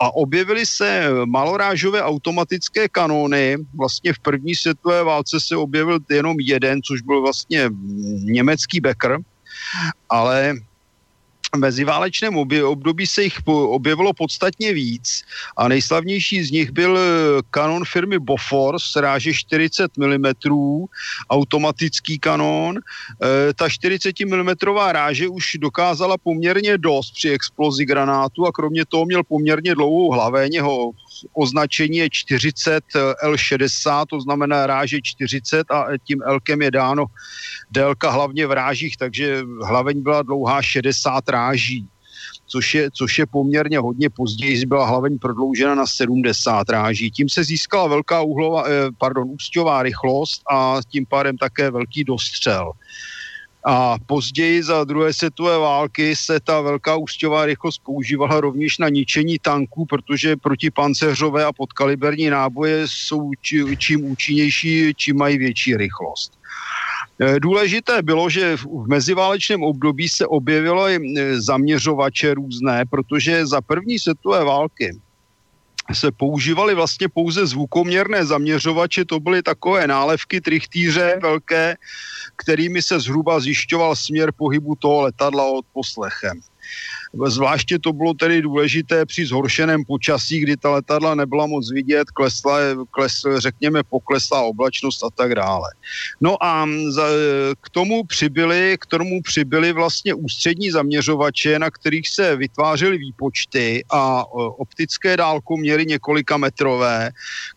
A objevily se malorážové automatické kanóny. Vlastně v první světové válce se objevil jenom jeden, což byl vlastně německý Becker, ale meziválečném období se jich objevilo podstatně víc a nejslavnější z nich byl eh, kanon firmy Bofors ráže 40 mm, automatický kanon. E, ta 40 mm ráže už dokázala poměrně dost při explozi granátu a kromě toho měl poměrně dlouhou hlaveň, jeho označení je 40 L60, to znamená ráže 40 a tím Lkem je dáno délka hlavně v rážích, takže hlaveň byla dlouhá 60 ráží což je, což je poměrně hodně později, byla hlaveň prodloužena na 70 ráží. Tím se získala velká uhlová, eh, pardon, ústěvá rychlost a tím pádem také velký dostřel. A později za druhé světové války se ta velká ústěvá rychlost používala rovněž na ničení tanků, protože protipanceřové a podkaliberní náboje jsou čím účinnější, čím mají větší rychlost. E, důležité bylo, že v meziválečném období se objevilo i e, zaměřovače různé, protože za první světové války se používaly vlastně pouze zvukoměrné zaměřovače, to byly takové nálevky trichtýře velké, kterými se zhruba zjišťoval směr pohybu toho letadla od poslechem. Zvláště to bylo tedy důležité při zhoršeném počasí, kdy ta letadla nebyla moc vidět, klesla, kles, řekněme, poklesla oblačnost a tak dále. No a za, k tomu přibyly, k tomu přibyly vlastně ústřední zaměřovače, na kterých se vytvářely výpočty a optické dálkoměry několika metrové,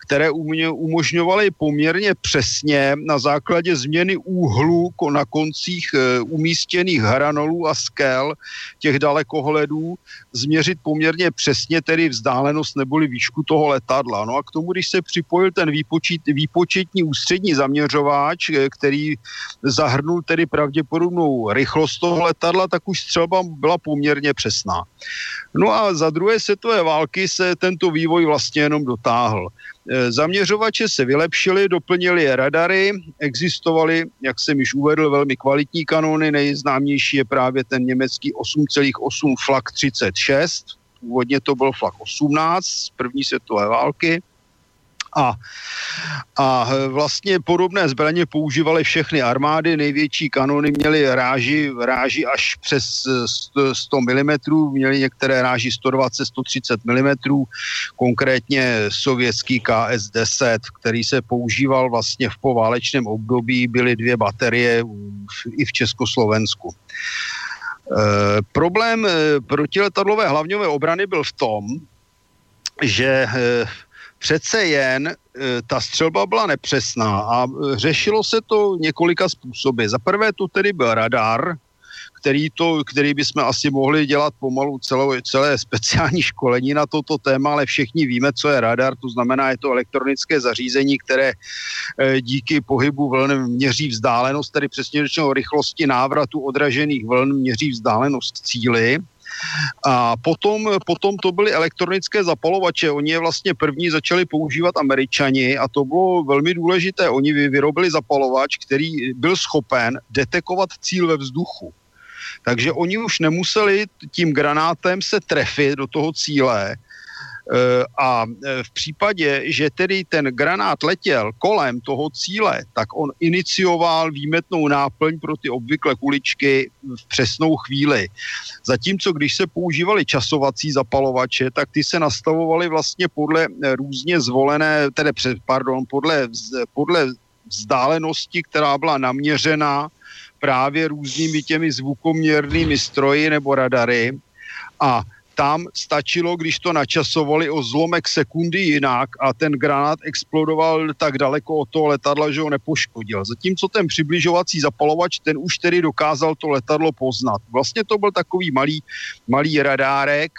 které umožňovaly poměrně přesně na základě změny úhlu na koncích e, umístěných hranolů a skel těch dalekohledů změřit poměrně přesně tedy vzdálenost neboli výšku toho letadla. No a k tomu, když se připojil ten výpočet, výpočetní ústřední zaměřováč, e, který zahrnul tedy pravděpodobnou rychlost toho letadla, tak už střelba byla poměrně přesná. No a za druhé světové války se tento vývoj vlastně jenom dotáhl. E, zaměřovače se vylepšily, doplnili je radary, existovaly, jak jsem již uvedl, velmi kvalitní kanony, nejznámější je právě ten německý 8,8 Flak 36, původně to byl Flak 18 z první světové války, a, a vlastně podobné zbraně používaly všechny armády, největší kanony měly ráži, ráži až přes 100 mm, měly některé ráži 120-130 mm, konkrétně sovětský KS-10, který se používal vlastně v poválečném období, byly dvě baterie i v Československu. E, problém e, protiletadlové hlavňové obrany byl v tom, že e, přece jen e, ta střelba byla nepřesná a e, řešilo se to několika způsoby. Za prvé to tedy byl radar, který, to, který bychom asi mohli dělat pomalu celé, celé speciální školení na toto téma, ale všichni víme, co je radar, to znamená, je to elektronické zařízení, které e, díky pohybu vln měří vzdálenost, tedy přesně řečeno rychlosti návratu odražených vln měří vzdálenost cíly a potom, potom to byly elektronické zapalovače. Oni je vlastně první začali používat američani a to bylo velmi důležité. Oni vyrobili zapalovač, který byl schopen detekovat cíl ve vzduchu. Takže oni už nemuseli tím granátem se trefit do toho cíle, a eh, v případě, že tedy ten granát letěl kolem toho cíle, tak on inicioval výmetnou náplň pro ty obvykle kuličky v přesnou chvíli. Zatímco když se používali časovací zapalovače, tak ty se nastavovaly vlastně podle eh, různě zvolené, tedy pardon, podle, podle vzdálenosti, která byla naměřena právě různými těmi zvukoměrnými stroji nebo radary. A tam stačilo, když to načasovali o zlomek sekundy jinak a ten granát explodoval tak daleko od toho letadla, že ho nepoškodil. Zatímco ten přibližovací zapalovač, ten už tedy dokázal to letadlo poznat. Vlastně to byl takový malý, malý radárek,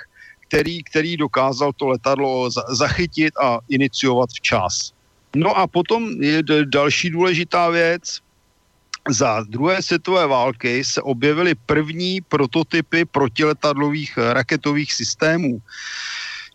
který, který dokázal to letadlo zachytit a iniciovat včas. No a potom je další důležitá věc, za druhé světové války se objevily první prototypy protiletadlových raketových systémů.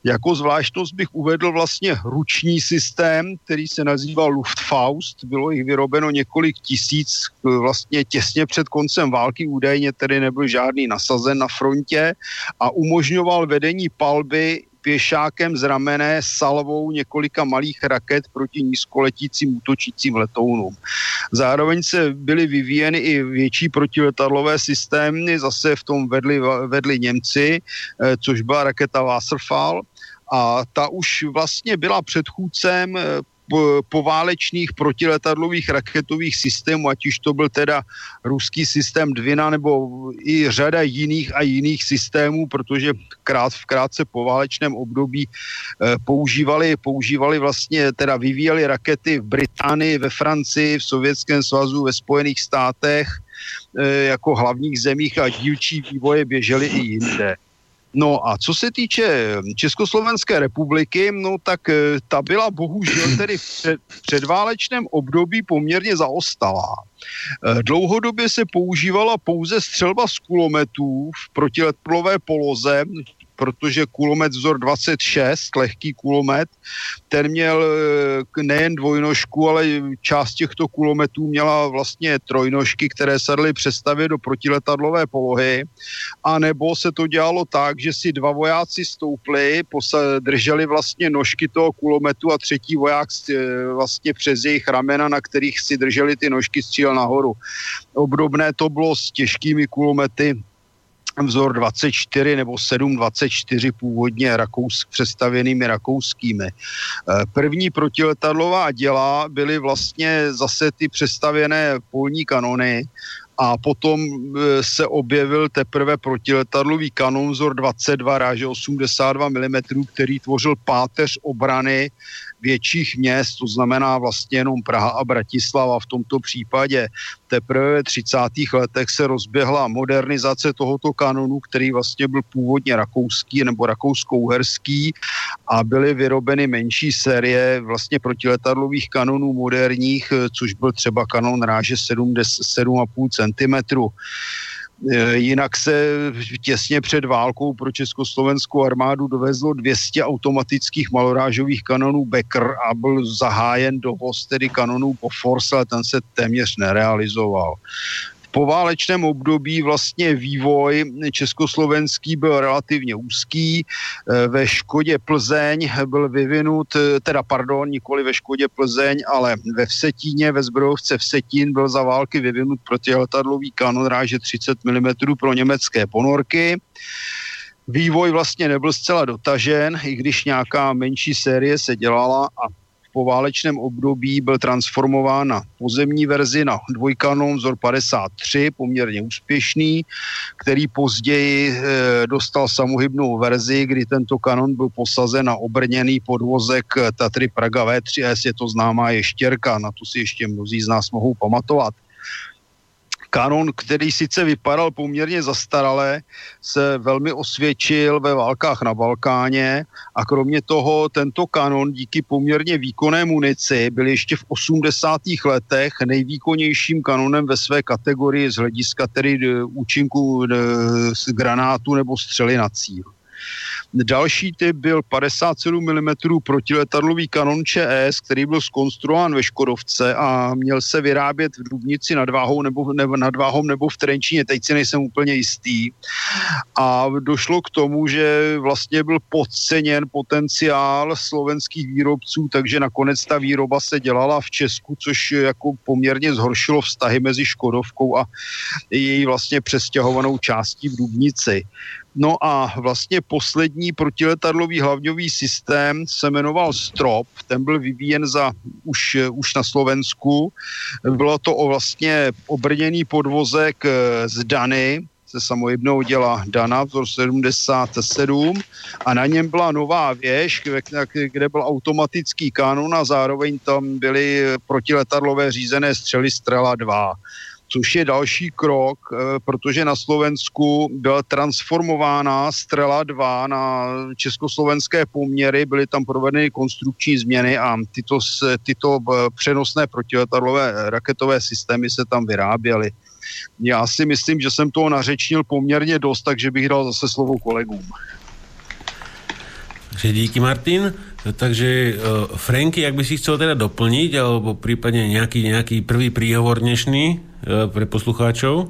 Jako zvláštnost bych uvedl vlastně ruční systém, který se nazýval Luftfaust. Bylo jich vyrobeno několik tisíc vlastně těsně před koncem války, údajně tedy nebyl žádný nasazen na frontě a umožňoval vedení palby pěšákem z ramene salvou několika malých raket proti nízkoletícím útočícím letounům. Zároveň se byly vyvíjeny i větší protiletadlové systémy, zase v tom vedli, vedli Němci, eh, což byla raketa Wasserfall, a ta už vlastně byla předchůdcem eh, poválečných protiletadlových raketových systémů, ať už to byl teda ruský systém Dvina nebo i řada jiných a jiných systémů, protože krát, v krátce poválečném období eh, používali, používali vlastně, teda vyvíjeli rakety v Británii, ve Francii, v Sovětském svazu, ve Spojených státech eh, jako hlavních zemích a dílčí vývoje běžely i jinde. No a co se týče Československé republiky, no tak eh, ta byla bohužel <clears throat> tedy v předválečném období poměrně zaostalá. Eh, dlouhodobě se používala pouze střelba z kulometů v protiletadlové poloze, protože kulomet vzor 26, lehký kulomet, ten měl eh, nejen dvojnožku, ale část těchto kulometů měla vlastně trojnožky, které se daly přestavit do protiletadlové polohy, a nebo se to dělalo tak, že si dva vojáci stoupli, drželi vlastně nožky toho kulometu a třetí voják eh, vlastně přes jejich ramena, na kterých si drželi ty nožky, střílel nahoru. Obdobné to bylo s těžkými kulomety vzor 24 nebo 724 původně rakous, přestavěnými rakouskými. Eh, první protiletadlová děla byly vlastně zase ty přestavěné polní kanony a potom eh, se objevil teprve protiletadlový kanon vzor 22 ráže 82 mm, který tvořil páteř obrany větších měst, to znamená vlastně jenom Praha a Bratislava v tomto případě. Teprve v 30. letech se rozběhla modernizace tohoto kanonu, který vlastně byl původně rakouský nebo rakousko-uherský a byly vyrobeny menší série vlastně protiletadlových kanonů moderních, což byl třeba kanon ráže 7,5 cm. E, jinak se těsně před válkou pro československou armádu dovezlo 200 automatických malorážových kanonů Becker a byl zahájen dovoz tedy kanonů po Force, ale ten se téměř nerealizoval poválečném období vlastně vývoj československý byl relativně úzký. Eh, ve Škodě Plzeň byl vyvinut, eh, teda pardon, nikoli ve Škodě Plzeň, ale ve Vsetíně, ve zbrojovce Vsetín byl za války vyvinut protiletadlový kanon ráže 30 mm pro německé ponorky. Vývoj vlastně nebyl zcela dotažen, i když nějaká menší série se dělala a poválečném období byl transformován na pozemní verzi na dvojkanon vzor 53, poměrně úspěšný, který později e, dostal samohybnou verzi, kdy tento kanon byl posazen na obrněný podvozek Tatry Praga V3S, je to známá ještěrka, na to si ještě mnozí z nás mohou pamatovat kanon, který sice vypadal poměrně zastaralé, se velmi osvědčil ve válkách na Balkáně a kromě toho tento kanon díky poměrně výkonné munici byl ještě v 80. letech nejvýkonnějším kanonem ve své kategorii z hlediska tedy e, účinku e, granátu nebo střely na cíl. Další typ byl 57 mm protiletadlový kanon ČS, který byl skonstruován ve Škodovce a měl se vyrábět v Dubnici nad Váhou nebo, nebo, nad Váhou nebo v Trenčíně, teď si nejsem úplně jistý. A došlo k tomu, že vlastně byl podceněn potenciál slovenských výrobců, takže nakonec ta výroba se dělala v Česku, což jako poměrně zhoršilo vztahy mezi Škodovkou a její vlastně přestěhovanou částí v Dubnici. No a vlastně poslední protiletadlový hlavňový systém se jmenoval Strop, ten byl vyvíjen za už, už na Slovensku. Bylo to o vlastně obrněný podvozek eh, z Dany, se samojebnou děla Dana, vzor 77 a na něm byla nová věž, kde byl automatický kanon a zároveň tam byly protiletadlové řízené střely Strela 2 což je další krok, eh, protože na Slovensku byla transformována Strela 2 na československé poměry, byly tam provedeny konstrukční změny a tyto, tyto eh, přenosné protiletadlové raketové systémy se tam vyráběly. Já si myslím, že jsem toho nařečnil poměrně dost, takže bych dal zase slovo kolegům. Takže díky Martin. Takže uh, Franky, ak by si chcel teda doplniť, alebo prípadne nejaký, nejaký prvý príhovor dnešný pre poslucháčov?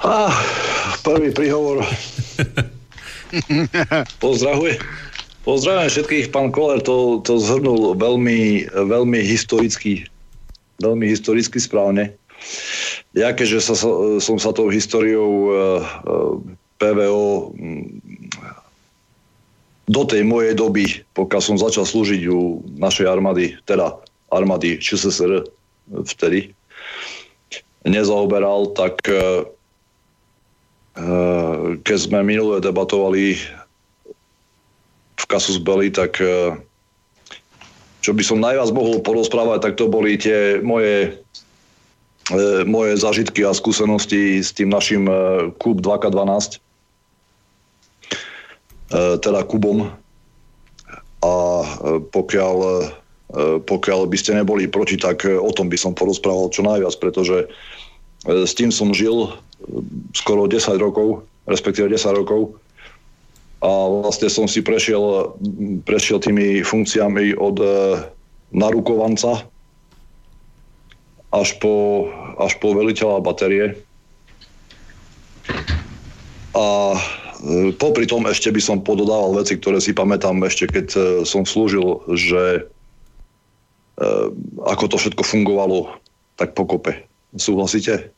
Ah, prvý príhovor. Pozdravujem. Pozdravujem všetkých, pán Koller to, to zhrnul veľmi, veľmi historicky, veľmi historicky správne. Ja keďže sa, som sa tou históriou uh, uh, PVO do tej mojej doby, pokiaľ som začal slúžiť u našej armády, teda armády ČSSR vtedy, nezaoberal, tak e, e, keď sme minulé debatovali v Kasus Belli, tak e, čo by som najviac mohol porozprávať, tak to boli tie moje, moje zažitky a skúsenosti s tým našim Kub 2K12 E, teda Kubom. A pokiaľ, pokiaľ by ste neboli proti, tak o tom by som porozprával čo najviac, pretože s tým som žil skoro 10 rokov, respektíve 10 rokov a vlastne som si prešiel, prešiel tými funkciami od narukovanca až po, až po veliteľa batérie. A E, popri tom ešte by som pododával veci, ktoré si pamätám ešte, keď e, som slúžil, že e, ako to všetko fungovalo tak pokope. Súhlasíte?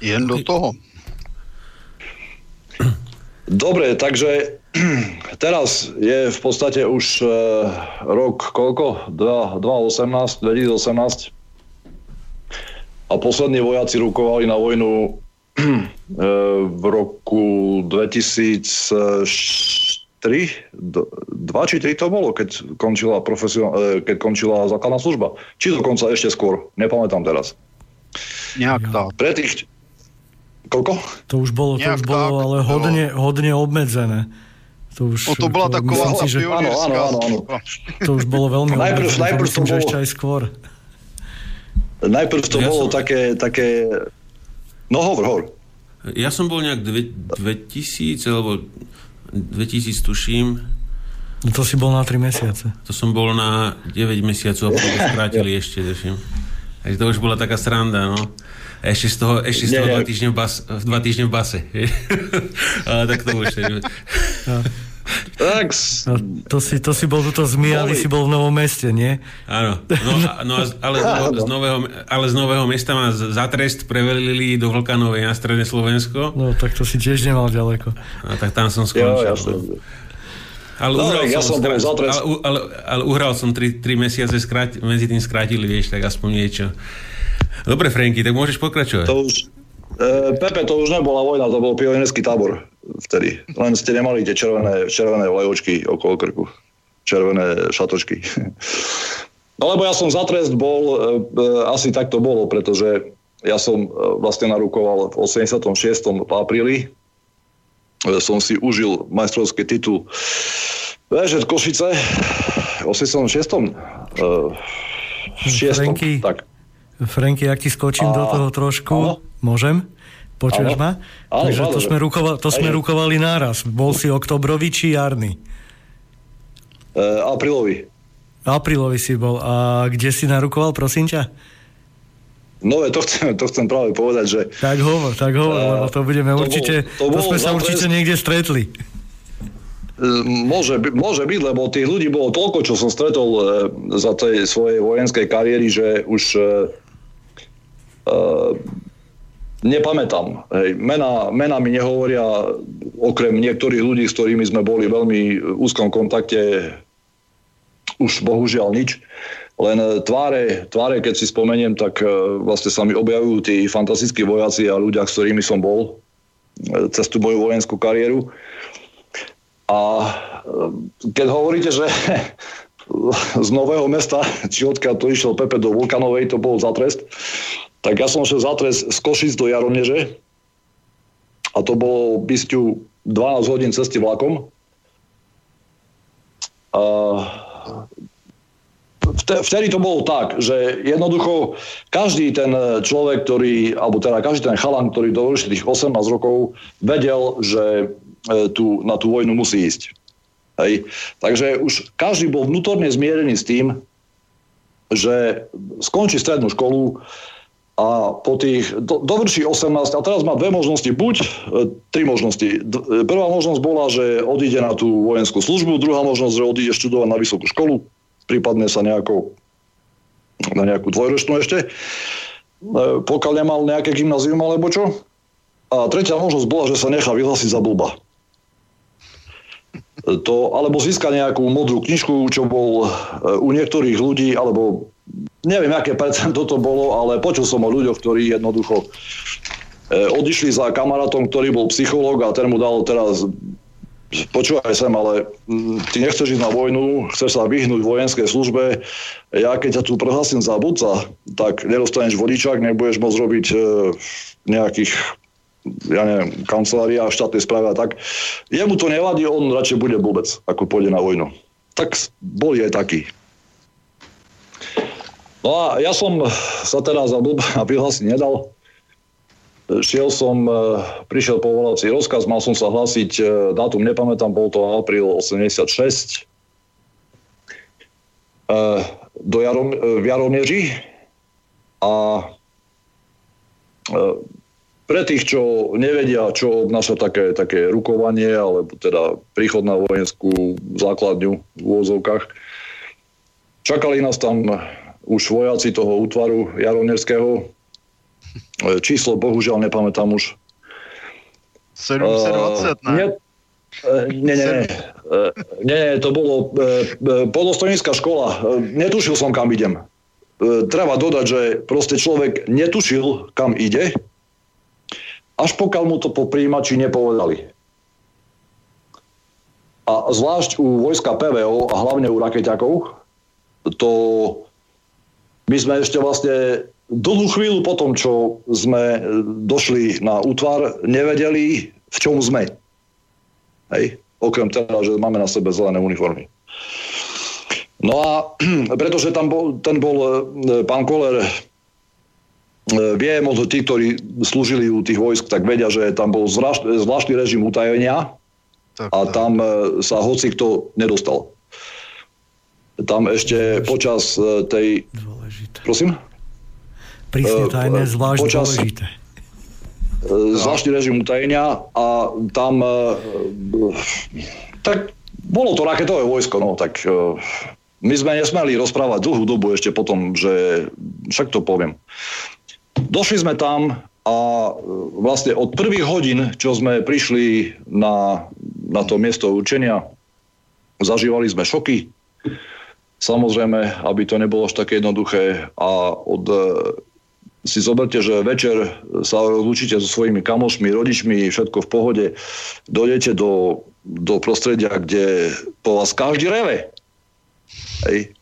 Jen do toho. Dobre, takže <clears throat> teraz je v podstate už rok koľko? 2018, 2018. A poslední vojaci rukovali na vojnu <clears throat> v roku 2003, dva či tri to bolo, keď končila, e, keď končila základná služba. Či dokonca ešte skôr, nepamätám teraz. Nejak tak. Pre tých... Koľko? To už bolo, to už bolo ale hodne, hodne obmedzené. To už, o to bola taková si, že... Áno, áno, áno, áno. To už bolo veľmi najprv, obmedzené, najprv myslím, to bolo... ešte aj skôr. Najprv to ja bolo som... také, také No hovor, hovor. Ja som bol nejak 2000, alebo 2000 tuším. No to si bol na 3 mesiace. To som bol na 9 mesiacov a potom to skrátili <laughs> ešte, tuším. Takže to už bola taká sranda, no. A ešte z toho, ešte z toho dva, týždne v bas, dva týždne v base. <laughs> ale tak to už... <laughs> Tak. to, si, to si bol tuto zmijali, si bol v Novom meste, nie? Áno, no, no ale, z nového, ale z Nového mesta ma za trest prevelili do Vlkanovej na stredne Slovensko. No, tak to si tiež nemal ďaleko. A tak tam som skončil. Jo, no. Ale, no, uhral ja som, som ale, ale, ale uhral som 3, 3 mesiace, skrát, medzi tým skrátili, vieš, tak aspoň niečo. Dobre, Franky, tak môžeš pokračovať. To už, Pepe, to už nebola vojna, to bol pionierský tábor vtedy. Len ste nemali tie červené, červené vlajočky okolo krku. Červené šatočky. No <laughs> lebo ja som za trest bol, e, e, asi tak to bolo, pretože ja som e, vlastne narukoval v 86. v apríli. E, som si užil majstrovský titul VŽ Košice v 86. E, Franky, tak. Franky, ak ti skočím a, do toho trošku, áno? môžem? Počuješ ma? Áno, Takže to, sme, rukovali, to sme rukovali náraz. Bol si oktobrový či jarný? E, aprílový. Aprílový si bol. A kde si narukoval, prosím ťa? No, to chcem, to chcem práve povedať, že... Tak hovor, tak hovor, uh, lebo to budeme to určite... Bol, to, to sme sa určite niekde stretli. E, môže, môže byť, lebo tých ľudí bolo toľko, čo som stretol e, za tej svojej vojenskej kariéry, že už e, nepamätám. Hej. Mena, mena mi nehovoria, okrem niektorých ľudí, s ktorými sme boli veľmi v úzkom kontakte, už bohužiaľ nič. len tváre, tváre, keď si spomeniem, tak vlastne sa mi objavujú tí fantastickí vojaci a ľudia, s ktorými som bol cez tú moju vojenskú kariéru. A keď hovoríte, že <laughs> z Nového mesta, <laughs> či odkiaľ to išiel Pepe do Vulkanovej, to bol za trest, tak ja som šiel za trest z Košic do Jaroneže a to bolo bysťu 12 hodín cesty vlakom. A vtedy to bolo tak, že jednoducho každý ten človek, ktorý, alebo teda každý ten chalan, ktorý dovršil tých 18 rokov, vedel, že e, tu, na tú vojnu musí ísť. Hej. Takže už každý bol vnútorne zmierený s tým, že skončí strednú školu a po tých, do, dovrší 18 a teraz má dve možnosti, buď e, tri možnosti. E, prvá možnosť bola, že odíde na tú vojenskú službu, druhá možnosť, že odíde študovať na vysokú školu, prípadne sa nejako na nejakú dvojročnú ešte, e, pokiaľ nemal nejaké gymnázium alebo čo. A tretia možnosť bola, že sa nechá vyhlásiť za blba. To, alebo získa nejakú modrú knižku, čo bol u niektorých ľudí, alebo neviem, aké percento to bolo, ale počul som o ľuďoch, ktorí jednoducho e, odišli za kamarátom, ktorý bol psychológ a ten mu dal teraz počúvaj sem, ale mm, ty nechceš ísť na vojnu, chceš sa vyhnúť vojenskej službe, ja keď ťa tu prehlasím za budca, tak nedostaneš vodičák, nebudeš môcť robiť e, nejakých ja neviem, kancelária štátnej správy a tak. Jemu to nevadí, on radšej bude blbec, ako pôjde na vojnu. Tak boli aj takí. No a ja som sa teda za blb a vyhlásiť nedal. Šiel som, e, prišiel povolací rozkaz, mal som sa hlásiť, e, dátum nepamätám, bol to apríl 86, e, do Jarom, v Jaromieži a pre tých, čo nevedia, čo obnáša také, také rukovanie, alebo teda príchod na vojenskú základňu v úvozovkách, čakali nás tam už vojaci toho útvaru Jaronerského. Číslo bohužiaľ nepamätám už. 720, uh, nie? Nie, nie, nie. Nie, nie, to bolo podostojnícka škola. Netušil som, kam idem. Treba dodať, že proste človek netušil, kam ide až pokiaľ mu to po príjimači nepovedali. A zvlášť u vojska PVO a hlavne u rakeťakov, to my sme ešte vlastne dlhú chvíľu po tom, čo sme došli na útvar, nevedeli, v čom sme. Hej? Okrem teda, že máme na sebe zelené uniformy. No a <clears throat> pretože tam bol, ten bol e, pán Koller E, viem od tí, ktorí slúžili u tých vojsk, tak vedia, že tam bol zvláštny, režim utajenia tak, a tam. E, sa hoci kto nedostal. Tam ešte počas e, tej... Prosím? Prísne tajné, zvlášť počas, dôležité. Zvláštny režim utajenia a tam tak bolo to raketové vojsko, no tak my sme nesmeli rozprávať dlhú dobu ešte potom, že však to poviem. Došli sme tam a e, vlastne od prvých hodín, čo sme prišli na, na to miesto určenia, zažívali sme šoky. Samozrejme, aby to nebolo až také jednoduché a od, e, si zoberte, že večer sa rozlúčite so svojimi kamošmi, rodičmi, všetko v pohode, dojdete do, do prostredia, kde po vás každý reve. Hej.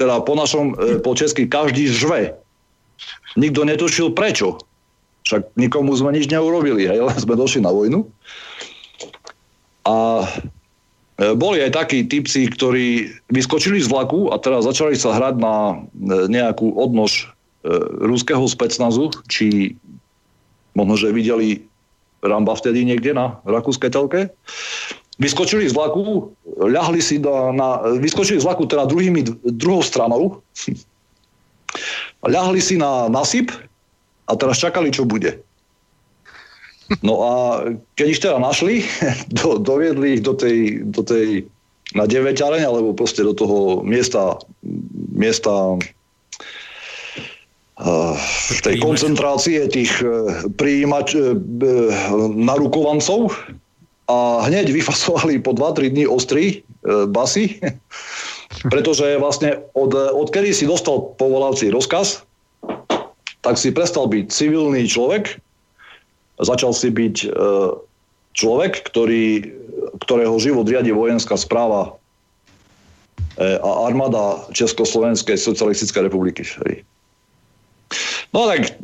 Teda po našom, e, po česky každý žve. Nikto netušil prečo. Však nikomu sme nič neurobili, hej, len sme došli na vojnu. A boli aj takí typci, ktorí vyskočili z vlaku a teraz začali sa hrať na e, nejakú odnož e, ruského specnazu, či možno, že videli Ramba vtedy niekde na rakúskej telke. Vyskočili z vlaku, ľahli si na, na vyskočili z vlaku teda druhými, druhou stranou <laughs> ľahli si na nasyp a teraz čakali, čo bude. No a keď ich teda našli, <laughs> do, doviedli ich do tej, do tej na 9 alebo proste do toho miesta, miesta uh, tej koncentrácie tých uh, prijímač, uh, narukovancov a hneď vyfasovali po 2-3 dní ostrí uh, basy <laughs> Pretože vlastne od, odkedy si dostal povolávací rozkaz, tak si prestal byť civilný človek, začal si byť e, človek, ktorý, ktorého život riadi vojenská správa e, a armáda Československej socialistickej republiky. No tak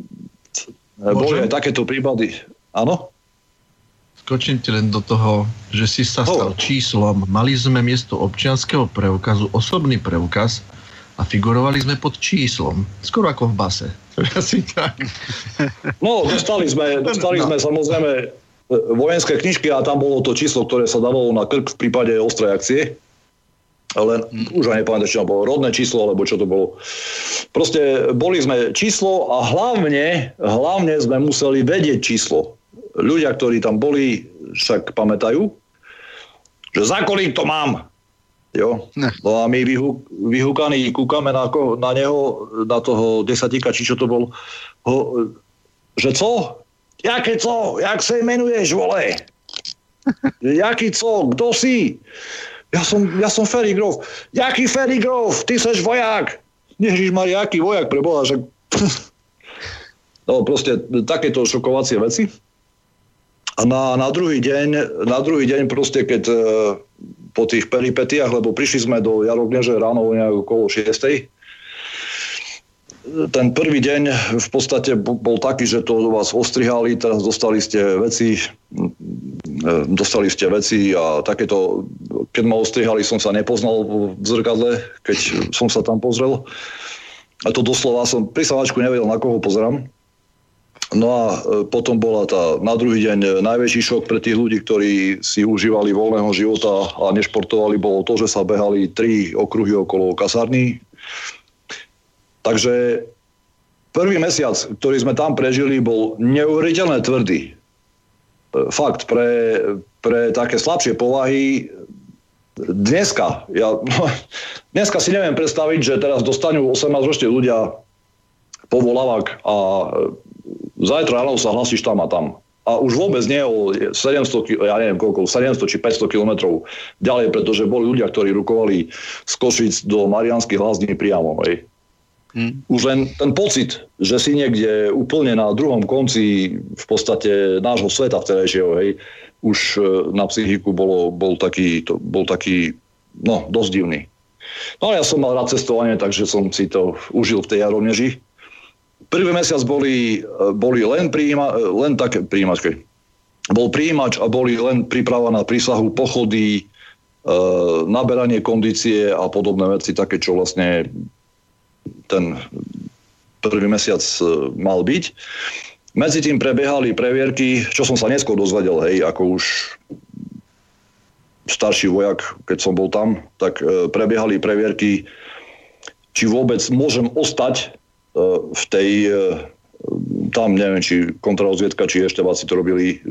boli aj takéto prípady. Áno? Skočím ti len do toho, že si sa stal číslom. Mali sme miesto občianského preukazu osobný preukaz a figurovali sme pod číslom. Skoro ako v base. Asi tak. No, dostali sme, dostali sme samozrejme e, vojenské knižky a tam bolo to číslo, ktoré sa dávalo na krk v prípade ostrej akcie. Mm. už aj nepamätám, či to bolo rodné číslo, alebo čo to bolo. Proste boli sme číslo a hlavne, hlavne sme museli vedieť číslo ľudia, ktorí tam boli, však pamätajú, že za kolik to mám. Jo? No a my vyhú, vyhúkaní kúkame na, na neho, na toho desatika, či čo to bol, ho, že co? Jaké co? Jak sa menuješ, vole? Jaký co? Kto si? Ja som, ja som Ferry Grove. Jaký Ferry Grove? Ty seš vojak. Ježiš Maria, aký vojak pre Boha, že... no proste takéto šokovacie veci. A na, na, druhý deň, na druhý deň proste, keď e, po tých peripetiach, lebo prišli sme do Jarogneže ráno okolo 6. Ten prvý deň v podstate bol taký, že to vás ostrihali, teraz dostali ste veci, e, dostali ste veci a takéto, keď ma ostrihali, som sa nepoznal v zrkadle, keď som sa tam pozrel. A to doslova som pri nevedel, na koho pozerám. No a e, potom bola tá na druhý deň e, najväčší šok pre tých ľudí, ktorí si užívali voľného života a nešportovali, bolo to, že sa behali tri okruhy okolo kasárny. Takže prvý mesiac, ktorý sme tam prežili, bol neuveriteľne tvrdý. E, fakt, pre, pre také slabšie povahy dneska, ja, <laughs> dneska si neviem predstaviť, že teraz dostanú 18-roční ľudia povolávak a zajtra ráno sa hlasíš tam a tam. A už vôbec nie o 700, ja neviem koľko, 700 či 500 kilometrov ďalej, pretože boli ľudia, ktorí rukovali z Košic do Marianských hlasní priamo. Hej. Hmm. Už len ten pocit, že si niekde úplne na druhom konci v podstate nášho sveta vtedajšieho, hej, už e, na psychiku bolo, bol, taký, to, bol taký, no, dosť divný. No ja som mal rád cestovanie, takže som si to užil v tej Jarovneži. Prvý mesiac boli, boli len, príjima, len také príjimačky. Bol príjimač a boli len príprava na prísahu, pochody, e, naberanie kondície a podobné veci, také, čo vlastne ten prvý mesiac e, mal byť. Medzi tým prebiehali previerky, čo som sa neskôr dozvedel, hej, ako už starší vojak, keď som bol tam, tak e, prebiehali previerky, či vôbec môžem ostať v tej, e, tam neviem, či kontrarozviedka, či ešte vás si to robili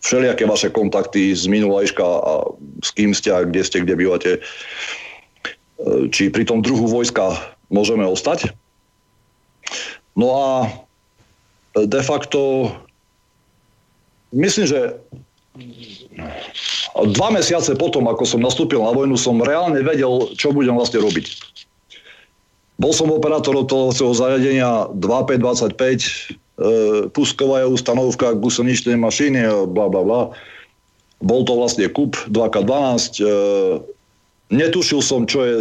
všelijaké vaše kontakty z minulajška a s kým ste a kde ste, kde bývate. E, či pri tom druhu vojska môžeme ostať. No a de facto myslím, že dva mesiace potom, ako som nastúpil na vojnu, som reálne vedel, čo budem vlastne robiť. Bol som operátorom toho zariadenia 2525, e, pusková je ustanovka guseničnej mašiny a bla bla bla. Bol to vlastne KUP 2K12. E, netušil som, čo je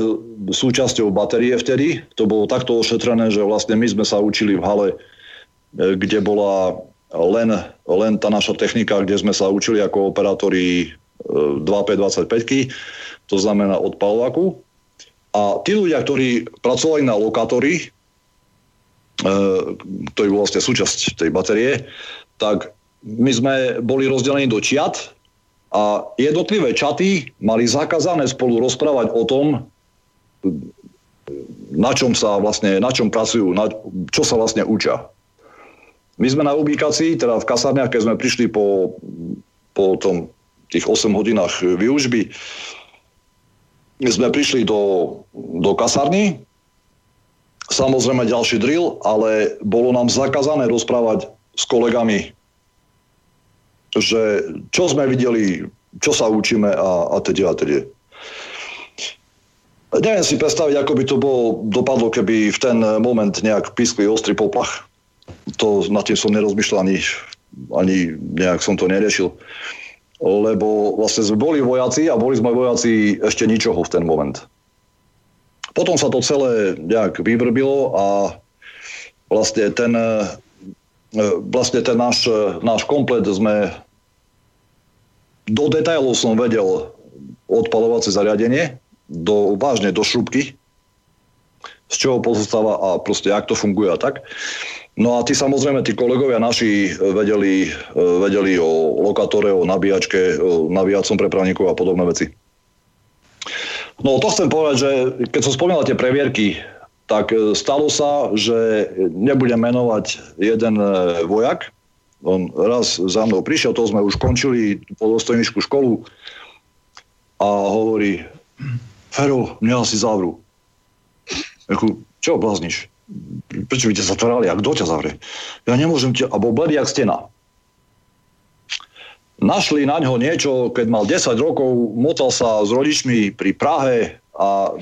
súčasťou batérie vtedy. To bolo takto ošetrené, že vlastne my sme sa učili v hale, e, kde bola len, len tá naša technika, kde sme sa učili ako operátori 2525, e, to znamená od Pavlaku. A tí ľudia, ktorí pracovali na lokátory, e, to je vlastne súčasť tej batérie, tak my sme boli rozdelení do čiat a jednotlivé čaty mali zakázané spolu rozprávať o tom, na čom sa vlastne, na čom pracujú, na, čo sa vlastne učia. My sme na ubikácii, teda v kasárniach, keď sme prišli po, po tom, tých 8 hodinách výužby, sme prišli do, do kasárny, samozrejme ďalší drill, ale bolo nám zakázané rozprávať s kolegami, že čo sme videli, čo sa učíme a, a teda a teda. Neviem si predstaviť, ako by to bolo dopadlo, keby v ten moment nejak pískli ostrý poplach. To nad tým som nerozmýšľal ani, ani nejak som to neriešil. Lebo vlastne sme boli vojaci a boli sme vojaci ešte ničoho v ten moment. Potom sa to celé nejak vyvrbilo a vlastne ten, vlastne ten náš, náš komplet sme do detailov som vedel odpalovacie zariadenie, do, vážne do šrubky, z čoho pozostáva a proste jak to funguje a tak. No a tí samozrejme, tí kolegovia naši vedeli, vedeli o lokatore, o nabíjačke, o nabíjacom prepravníku a podobné veci. No to chcem povedať, že keď som spomínal tie previerky, tak stalo sa, že nebudem menovať jeden vojak. On raz za mnou prišiel, to sme už končili po dôstojničku školu a hovorí, Fero, mňa si zavru. Jako, čo blázniš? Prečo by ťa zatvárali? A kto ťa zavrie? Ja nemôžem ťa... A bol bledý jak stena. Našli na ňo niečo, keď mal 10 rokov, motal sa s rodičmi pri Prahe a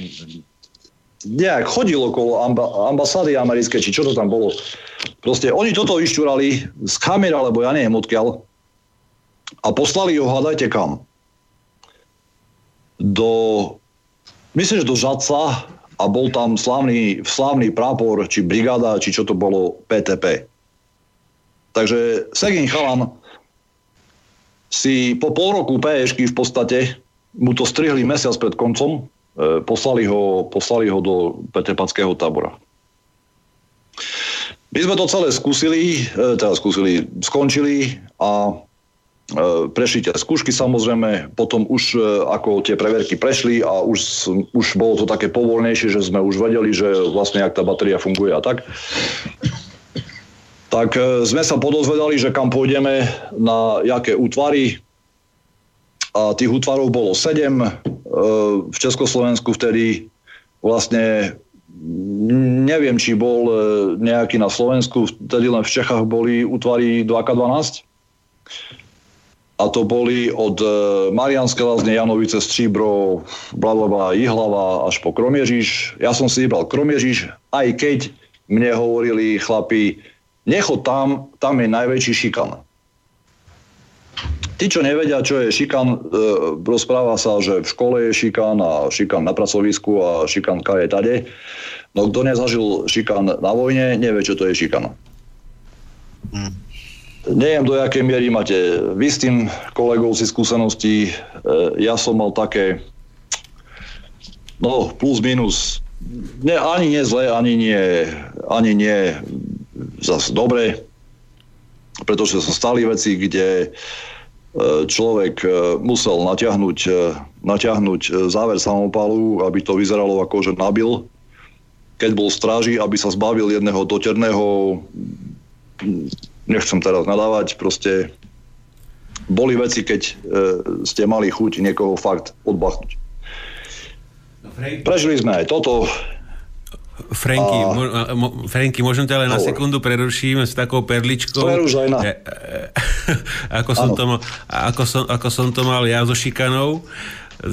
nejak chodil okolo amba, ambasády americké, či čo to tam bolo. Proste oni toto vyšťurali z kamer, alebo ja neviem odkiaľ. A poslali ho, hľadajte kam. Do myslím, že do Žaca a bol tam slávny, slávny prápor, či brigáda, či čo to bolo, PTP. Takže Segin Chalan si po pol roku PŠky v podstate mu to strihli mesiac pred koncom, e, poslali, ho, poslali ho do Petepackého tábora. My sme to celé skúsili, e, teda skúsili, skončili a prešli tie skúšky samozrejme, potom už e, ako tie preverky prešli a už, už bolo to také povolnejšie, že sme už vedeli, že vlastne jak tá batéria funguje a tak. Tak e, sme sa podozvedali, že kam pôjdeme, na jaké útvary. A tých útvarov bolo 7. V Československu vtedy vlastne neviem, či bol nejaký na Slovensku, vtedy len v Čechách boli útvary 2K12 a to boli od e, Marianské lázne, Janovice, Stříbro, blablabla, Jihlava až po Kromiežiš. Ja som si vybral Kromiežiš, aj keď mne hovorili chlapi, nechod tam, tam je najväčší šikan. Tí, čo nevedia, čo je šikan, e, rozpráva sa, že v škole je šikan a šikan na pracovisku a šikan je tade. No kto nezažil šikan na vojne, nevie, čo to je šikan. Hmm. Neviem, do jakej miery máte vy s tým kolegov si skúsenosti. E, ja som mal také, no plus minus, ne, ani nie zle, ani nie, ani nie zase dobre, pretože som stali veci, kde e, človek e, musel natiahnuť, natiahnuť záver samopalu, aby to vyzeralo ako, že nabil. Keď bol stráži, aby sa zbavil jedného doterného nechcem teraz nadávať, proste boli veci, keď e, ste mali chuť niekoho fakt odbachnúť. No, Prežili sme aj toto. Franky, a... mo, mo, Franky, môžem ťa len na sekundu preruším s takou perličkou. Preruš aj na. E, e, <laughs> ako, som to, ako, som, ako som to mal ja so šikanou.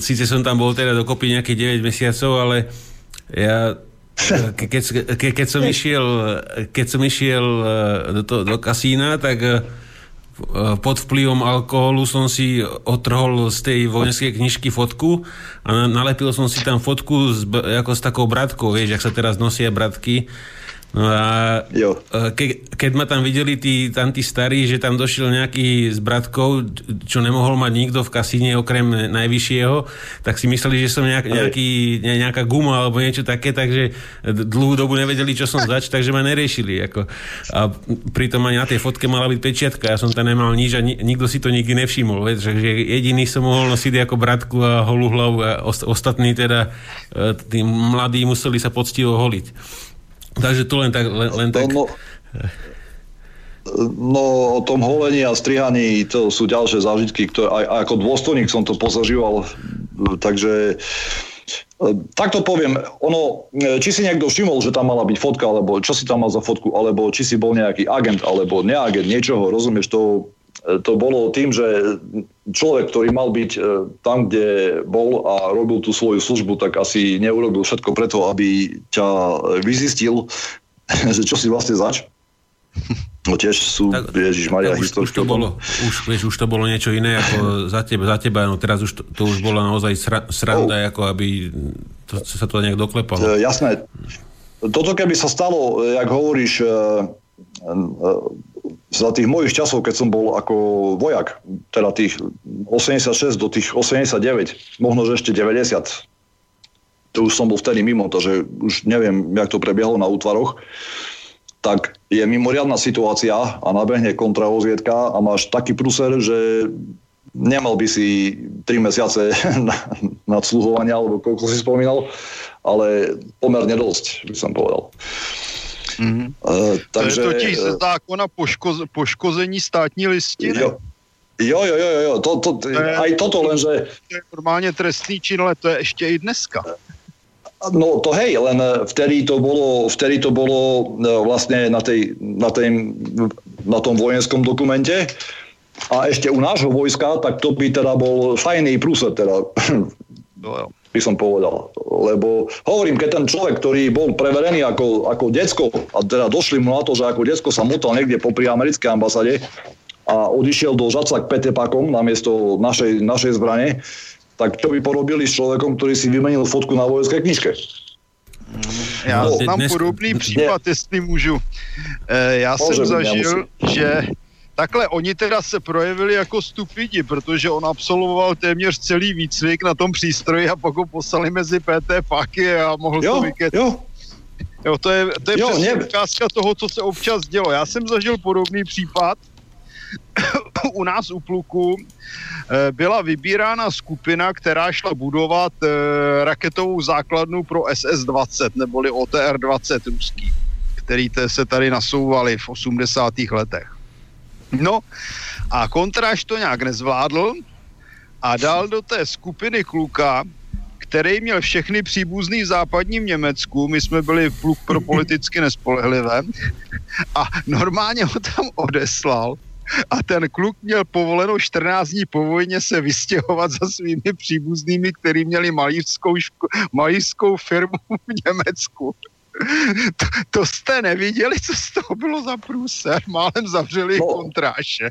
Sice som tam bol teda dokopy nejakých 9 mesiacov, ale ja ke, keď, ke, keď, som išiel, e, do, to, do kasína, tak e, pod vplyvom alkoholu som si otrhol z tej vojenskej knižky fotku a nalepil som si tam fotku s, ako s takou bratkou, vieš, ak sa teraz nosia bratky No a jo. E, ke, keď ma tam videli tí, tam tí starí, že tam došiel nejaký s bratkou, čo nemohol mať nikto v kasíne okrem najvyššieho, tak si mysleli, že som nejak, nejaký, nejaká guma alebo niečo také, takže dlhú dobu nevedeli, čo som zač, takže ma neriešili. Ako. A pritom aj na tej fotke mala byť pečiatka, ja som tam nemal nič a ni, nikto si to nikdy nevšimol. Veď, že jediný som mohol nosiť ako bratku a holú hlavu a ostatní teda e, tí mladí museli sa poctivo holiť. Takže to len tak... Len, len tak... No, no, o tom holení a strihaní to sú ďalšie zážitky, ktoré aj, aj ako dôstojník som to pozažíval, takže e, tak to poviem, ono, e, či si niekto všimol, že tam mala byť fotka, alebo čo si tam mal za fotku, alebo či si bol nejaký agent, alebo neagent, niečoho, rozumieš, to to bolo tým, že človek, ktorý mal byť tam, kde bol a robil tú svoju službu, tak asi neurobil všetko preto, aby ťa vyzistil, <laughs> že čo si vlastne zač. No tiež sú, tak, Ježiš Maria, už, už, to bolo, už, vieš, už to bolo niečo iné ako za teba, za teba no teraz už to, to už bolo naozaj sra, sranda, oh. ako aby to, sa to nejak doklepalo. E, jasné. Toto keby sa stalo, jak hovoríš, e, e, za tých mojich časov, keď som bol ako vojak, teda tých 86 do tých 89, možno že ešte 90, to už som bol vtedy mimo, takže už neviem, jak to prebiehalo na útvaroch, tak je mimoriadná situácia a nabehne kontravozviedka a máš taký prúser, že nemal by si 3 mesiace <laughs> nadsluhovania, alebo koľko si spomínal, ale pomerne dosť, by som povedal. Mm-hmm. Uh, takže, to je totiž ze zákona poško, poškození státní listiny. Jo, jo, jo, jo, jo. To, to, to je, aj toto len, že... To je normálně trestný čin, ale to je ještě i dneska. No to hej, len eh, vtedy to bolo, vtedy to bolo eh, vlastne na, tej, na, tej, na tom vojenskom dokumente a ešte u nášho vojska, tak to by teda bol fajný prúser, teda, no, by som povedal. Lebo hovorím, keď ten človek, ktorý bol preverený ako, ako decko, a teda došli mu na to, že ako decko sa motal niekde popri americkej ambasáde a odišiel do Žaca k Petepakom namiesto našej, našej zbrane, tak čo by porobili s človekom, ktorý si vymenil fotku na vojenské knižke? Já no, znám dnes... podobný případ, jestli můžu. E, já Může jsem zažil, že takhle oni teda se projevili jako stupidi, protože on absolvoval téměř celý výcvik na tom přístroji a pak ho poslali mezi PT páky a mohl jo, to vyket. Jo. Jo, to je, to je jo, přesně ukázka toho, co se občas dělo. Já jsem zažil podobný případ <coughs> u nás u pluku Eh, byla vybírána skupina, která šla budovat eh, raketovou základnu pro SS-20, neboli OTR-20 ruský, který se tady nasouvali v 80. letech. No a kontráž to nějak nezvládl a dal do té skupiny kluka, který měl všechny příbuzný v západním Německu, my jsme byli pluk pro politicky nespolehlivé, a normálně ho tam odeslal a ten kluk měl povoleno 14 dní po vojně se vystěhovat za svými příbuznými, který měli malířskou, malířskou firmu v Německu. To, to jste neviděli, co z toho bylo za průser. Málem zavřeli no, kontráše.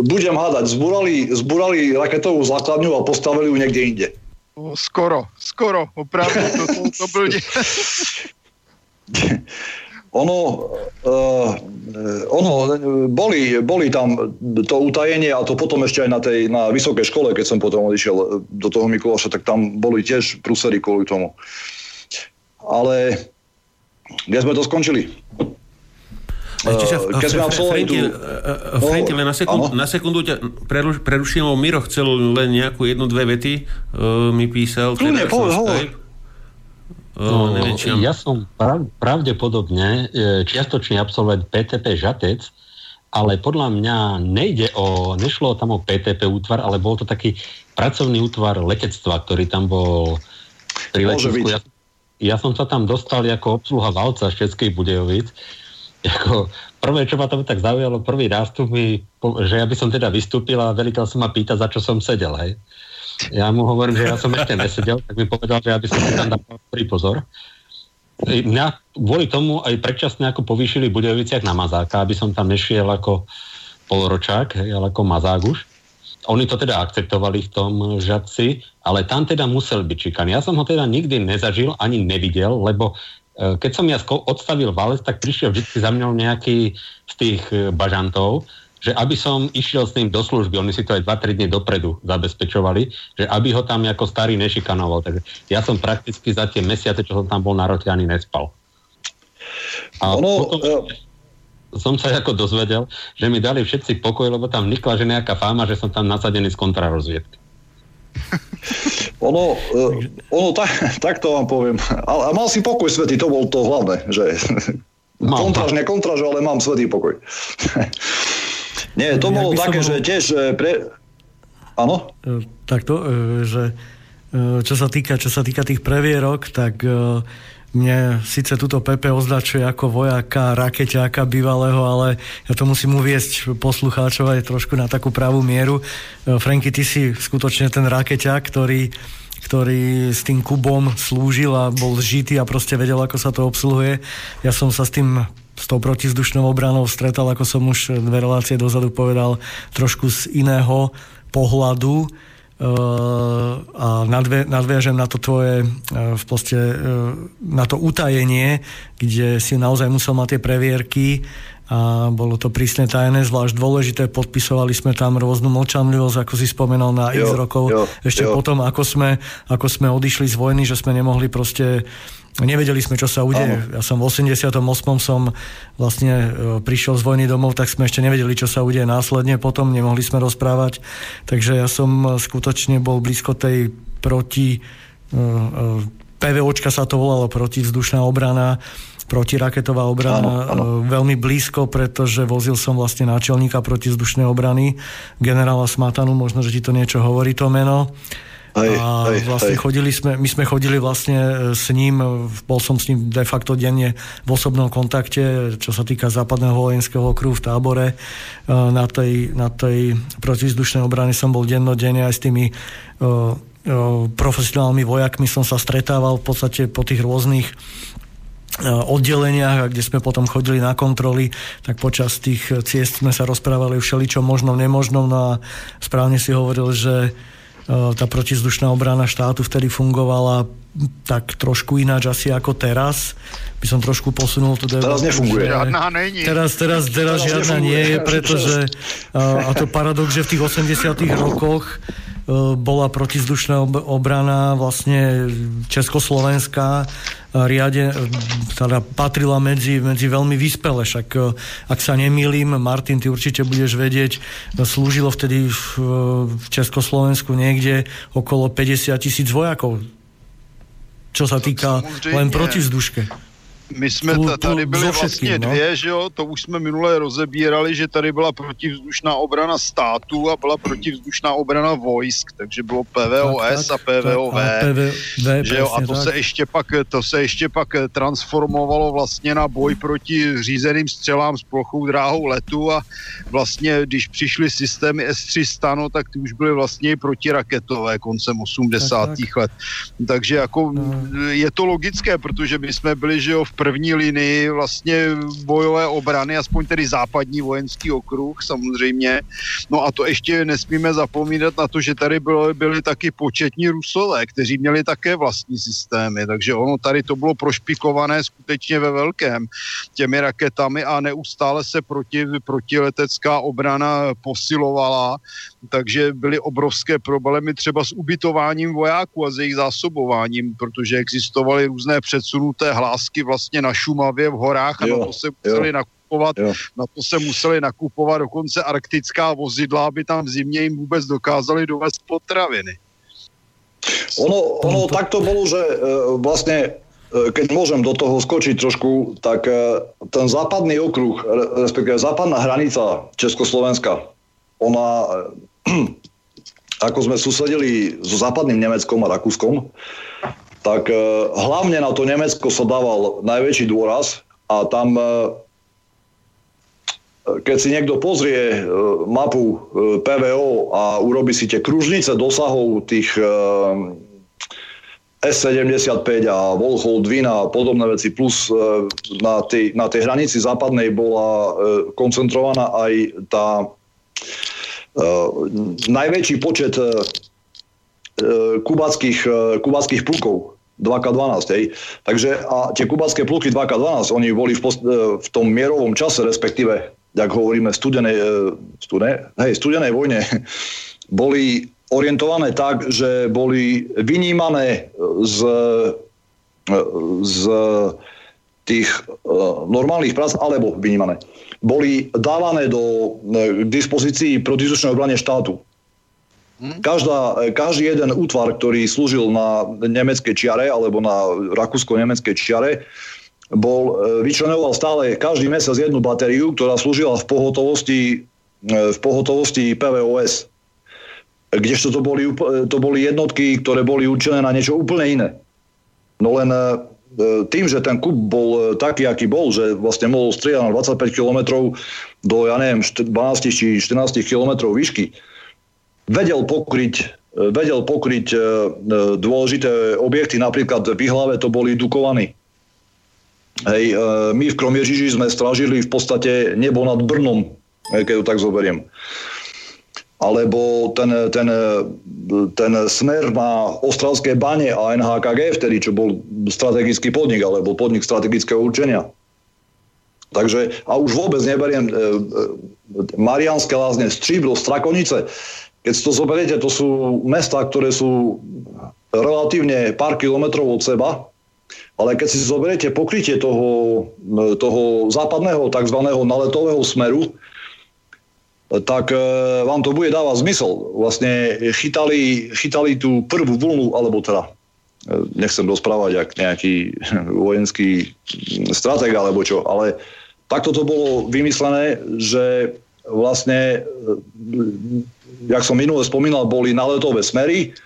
Budem hádať, zburali, zburali raketovou základňu a postavili ju niekde inde. No, skoro, skoro, opravdu, to, to, to byl... <laughs> ono, uh, ono boli, boli tam to utajenie a to potom ešte aj na tej na vysokej škole, keď som potom odišiel do toho Mikuláša, tak tam boli tiež prúsery kvôli tomu. Ale kde sme to skončili? Ešte sa, keď sme absolvovali tú... Franky, len na sekundu, na sekundu ťa preruším, Miro chcel len nejakú jednu, dve vety, uh, mi písal. Kľudne, povedz, hovor. No, neviem, ja som prav, pravdepodobne čiastočný absolvent PTP Žatec, ale podľa mňa nejde o, nešlo tam o PTP útvar, ale bol to taký pracovný útvar letectva, ktorý tam bol pri letisku. Ja, ja som sa tam dostal ako obsluha valca z Českej Budejovic. Jako, prvé, čo ma tam tak zaujalo, prvý nástup mi, že ja by som teda vystúpil a veliteľ sa ma pýta, za čo som sedel, hej. Ja mu hovorím, že ja som ešte nesedel, tak mi povedal, že aby som si tam dal pozor. Mňa kvôli tomu aj predčasne ako povýšili Budejoviciach na mazáka, aby som tam nešiel ako polročák, ale ako mazák už. Oni to teda akceptovali v tom žadci, ale tam teda musel byť čikaný. Ja som ho teda nikdy nezažil, ani nevidel, lebo e, keď som ja odstavil valec, tak prišiel vždy za mňou nejaký z tých e, bažantov že aby som išiel s ním do služby, oni si to aj 2-3 dní dopredu zabezpečovali, že aby ho tam ako starý nešikanoval. Takže ja som prakticky za tie mesiace, čo som tam bol na rote, ani nespal. A ono, potom. Som sa ako dozvedel, že mi dali všetci pokoj, lebo tam vnikla že nejaká fáma, že som tam nasadený z kontrarozviedky. <laughs> Ono, uh, ono tak, tak to vám poviem. A, a mal si pokoj svety, to bol to hlavné, že kontraž, nekontraž, ale mám svetý pokoj. <laughs> Nie, to bolo také, že tiež e, pre... Áno? E, to, e, že čo sa týka, čo sa týka tých previerok, tak mne síce túto Pepe označuje ako vojaka, rakeťáka bývalého, ale ja to musím uviesť poslucháčov aj trošku na takú pravú mieru. E, Franky, ty si skutočne ten rakeťák, ktorý ktorý s tým kubom slúžil a bol žitý a proste vedel, ako sa to obsluhuje. Ja som sa s tým s tou protizdušnou obranou stretal, ako som už dve relácie dozadu povedal, trošku z iného pohľadu a nadvie, nadviažem na to tvoje v poste, na to utajenie, kde si naozaj musel mať tie previerky a bolo to prísne tajné, zvlášť dôležité, podpisovali sme tam rôznu mlčanlivosť, ako si spomenul na jo, x rokov, jo, ešte jo. potom, ako sme, ako sme odišli z vojny, že sme nemohli proste Nevedeli sme, čo sa udeje. Ja som v 88. som vlastne e, prišiel z vojny domov, tak sme ešte nevedeli, čo sa udeje následne potom, nemohli sme rozprávať. Takže ja som skutočne bol blízko tej proti... E, e, PVOčka sa to volalo, protivzdušná obrana, protiraketová obrana áno, áno. veľmi blízko, pretože vozil som vlastne náčelníka protizdušnej obrany, generála Smatanu, možno, že ti to niečo hovorí to meno. Hej, a hej, vlastne hej. chodili sme, my sme chodili vlastne e, s ním, bol som s ním de facto denne v osobnom kontakte, čo sa týka západného vojenského okruhu v tábore. E, na tej, na tej protizdušnej obrany som bol dennodenne aj s tými uh, uh, profesionálnymi vojakmi som sa stretával v podstate po tých rôznych oddeleniach, kde sme potom chodili na kontroly, tak počas tých ciest sme sa rozprávali všeličo možnom, nemožnom, no a správne si hovoril, že tá protizdušná obrana štátu vtedy fungovala tak trošku ináč asi ako teraz. By som trošku posunul tu Teraz nefunguje. Žiadna není. Teraz, teraz, teraz, teraz žiadna nefunguje. nie je, pretože a to paradox, že v tých 80 rokoch bola protizdušná obrana vlastne Československá riade, teda patrila medzi, medzi veľmi vyspele, však e, ak sa nemýlim, Martin, ty určite budeš vedieť, slúžilo vtedy v, v Československu niekde okolo 50 tisíc vojakov, čo sa týka len protizduške. My jsme tu, tady byli vlastně no? dvě, že jo, to už jsme minule rozebírali, že tady byla protivzdušná obrana státu a byla protivzdušná obrana vojsk, takže bylo PVOS tak, tak, a PVOV, tak, a PV, že jo, a to tak. se ještě pak, to se ještě pak transformovalo vlastně na boj proti řízeným střelám s plochou dráhou letu a vlastně, když přišly systémy S-300, no, tak ty už byly vlastně protiraketové koncem 80. Tak, tak. let. Takže jako no. je to logické, protože my jsme byli, že jo, v první linii vlastně bojové obrany, aspoň tedy západní vojenský okruh samozřejmě. No a to ještě nesmíme zapomínat na to, že tady bylo, byli taky početní Rusové, kteří měli také vlastní systémy, takže ono tady to bylo prošpikované skutečně ve velkém těmi raketami a neustále se proti, protiletecká obrana posilovala, takže byly obrovské problémy třeba s ubytováním vojáků a s jejich zásobováním, protože existovaly různé předsunuté hlásky vlastně vlastně na Šumavě v horách a jo, na to se museli nakupovat, jo. na to se museli nakupovat dokonce arktická vozidla, aby tam v zimě jim vůbec dokázali dovést potraviny. Ono, ono takto bolo, že e, vlastne e, keď môžem do toho skočiť trošku, tak e, ten západný okruh, respektíve západná hranica Československa, ona, <clears throat> ako sme susedili so západným Nemeckom a Rakúskom, tak e, hlavne na to Nemecko sa dával najväčší dôraz a tam e, keď si niekto pozrie e, mapu PVO a urobi si tie kružnice dosahov tých S75 a Volhold, Vina a podobné veci, plus na tej, na tej hranici západnej bola koncentrovaná aj tá najväčší počet kubackých, kubackých plukov 2K12. Hej. Takže a tie kubacké pluky 2K12, oni boli v, post, v tom mierovom čase, respektíve, ak hovoríme, e, studenej, hej, studenej vojne, <laughs> boli orientované tak, že boli vynímané z, z tých normálnych prác, alebo vynímané. Boli dávané do k dispozícii protizdušnej obrane štátu. Každá, každý jeden útvar, ktorý slúžil na nemeckej čiare alebo na rakúsko-nemeckej čiare, bol, e, vyčlenoval stále každý mesiac jednu batériu, ktorá slúžila v pohotovosti, e, v pohotovosti PVOS. Kdežto to boli, to boli jednotky, ktoré boli určené na niečo úplne iné. No len e, tým, že ten kub bol taký, aký bol, že vlastne mohol strieľať na 25 km do, ja neviem, 12 či 14 km výšky, vedel pokryť vedel pokryť dôležité objekty, napríklad v Ihlave to boli Dukovany. Hej, my v Kromiežiži sme strážili v podstate nebo nad Brnom, keď to tak zoberiem alebo ten, ten, ten smer na Ostravské bane a NHKG vtedy, čo bol strategický podnik, alebo podnik strategického určenia. Takže, a už vôbec neberiem e, e, Marianské lázne, Stříbro, Strakonice. Keď to zoberiete, to sú mesta, ktoré sú relatívne pár kilometrov od seba, ale keď si zoberiete pokrytie toho, toho západného tzv. naletového smeru, tak e, vám to bude dávať zmysel. Vlastne chytali, chytali tú prvú vlnu, alebo teda e, nechcem rozprávať jak nejaký <laughs> vojenský strateg alebo čo, ale takto to bolo vymyslené, že vlastne, e, jak som minule spomínal, boli naletové smery,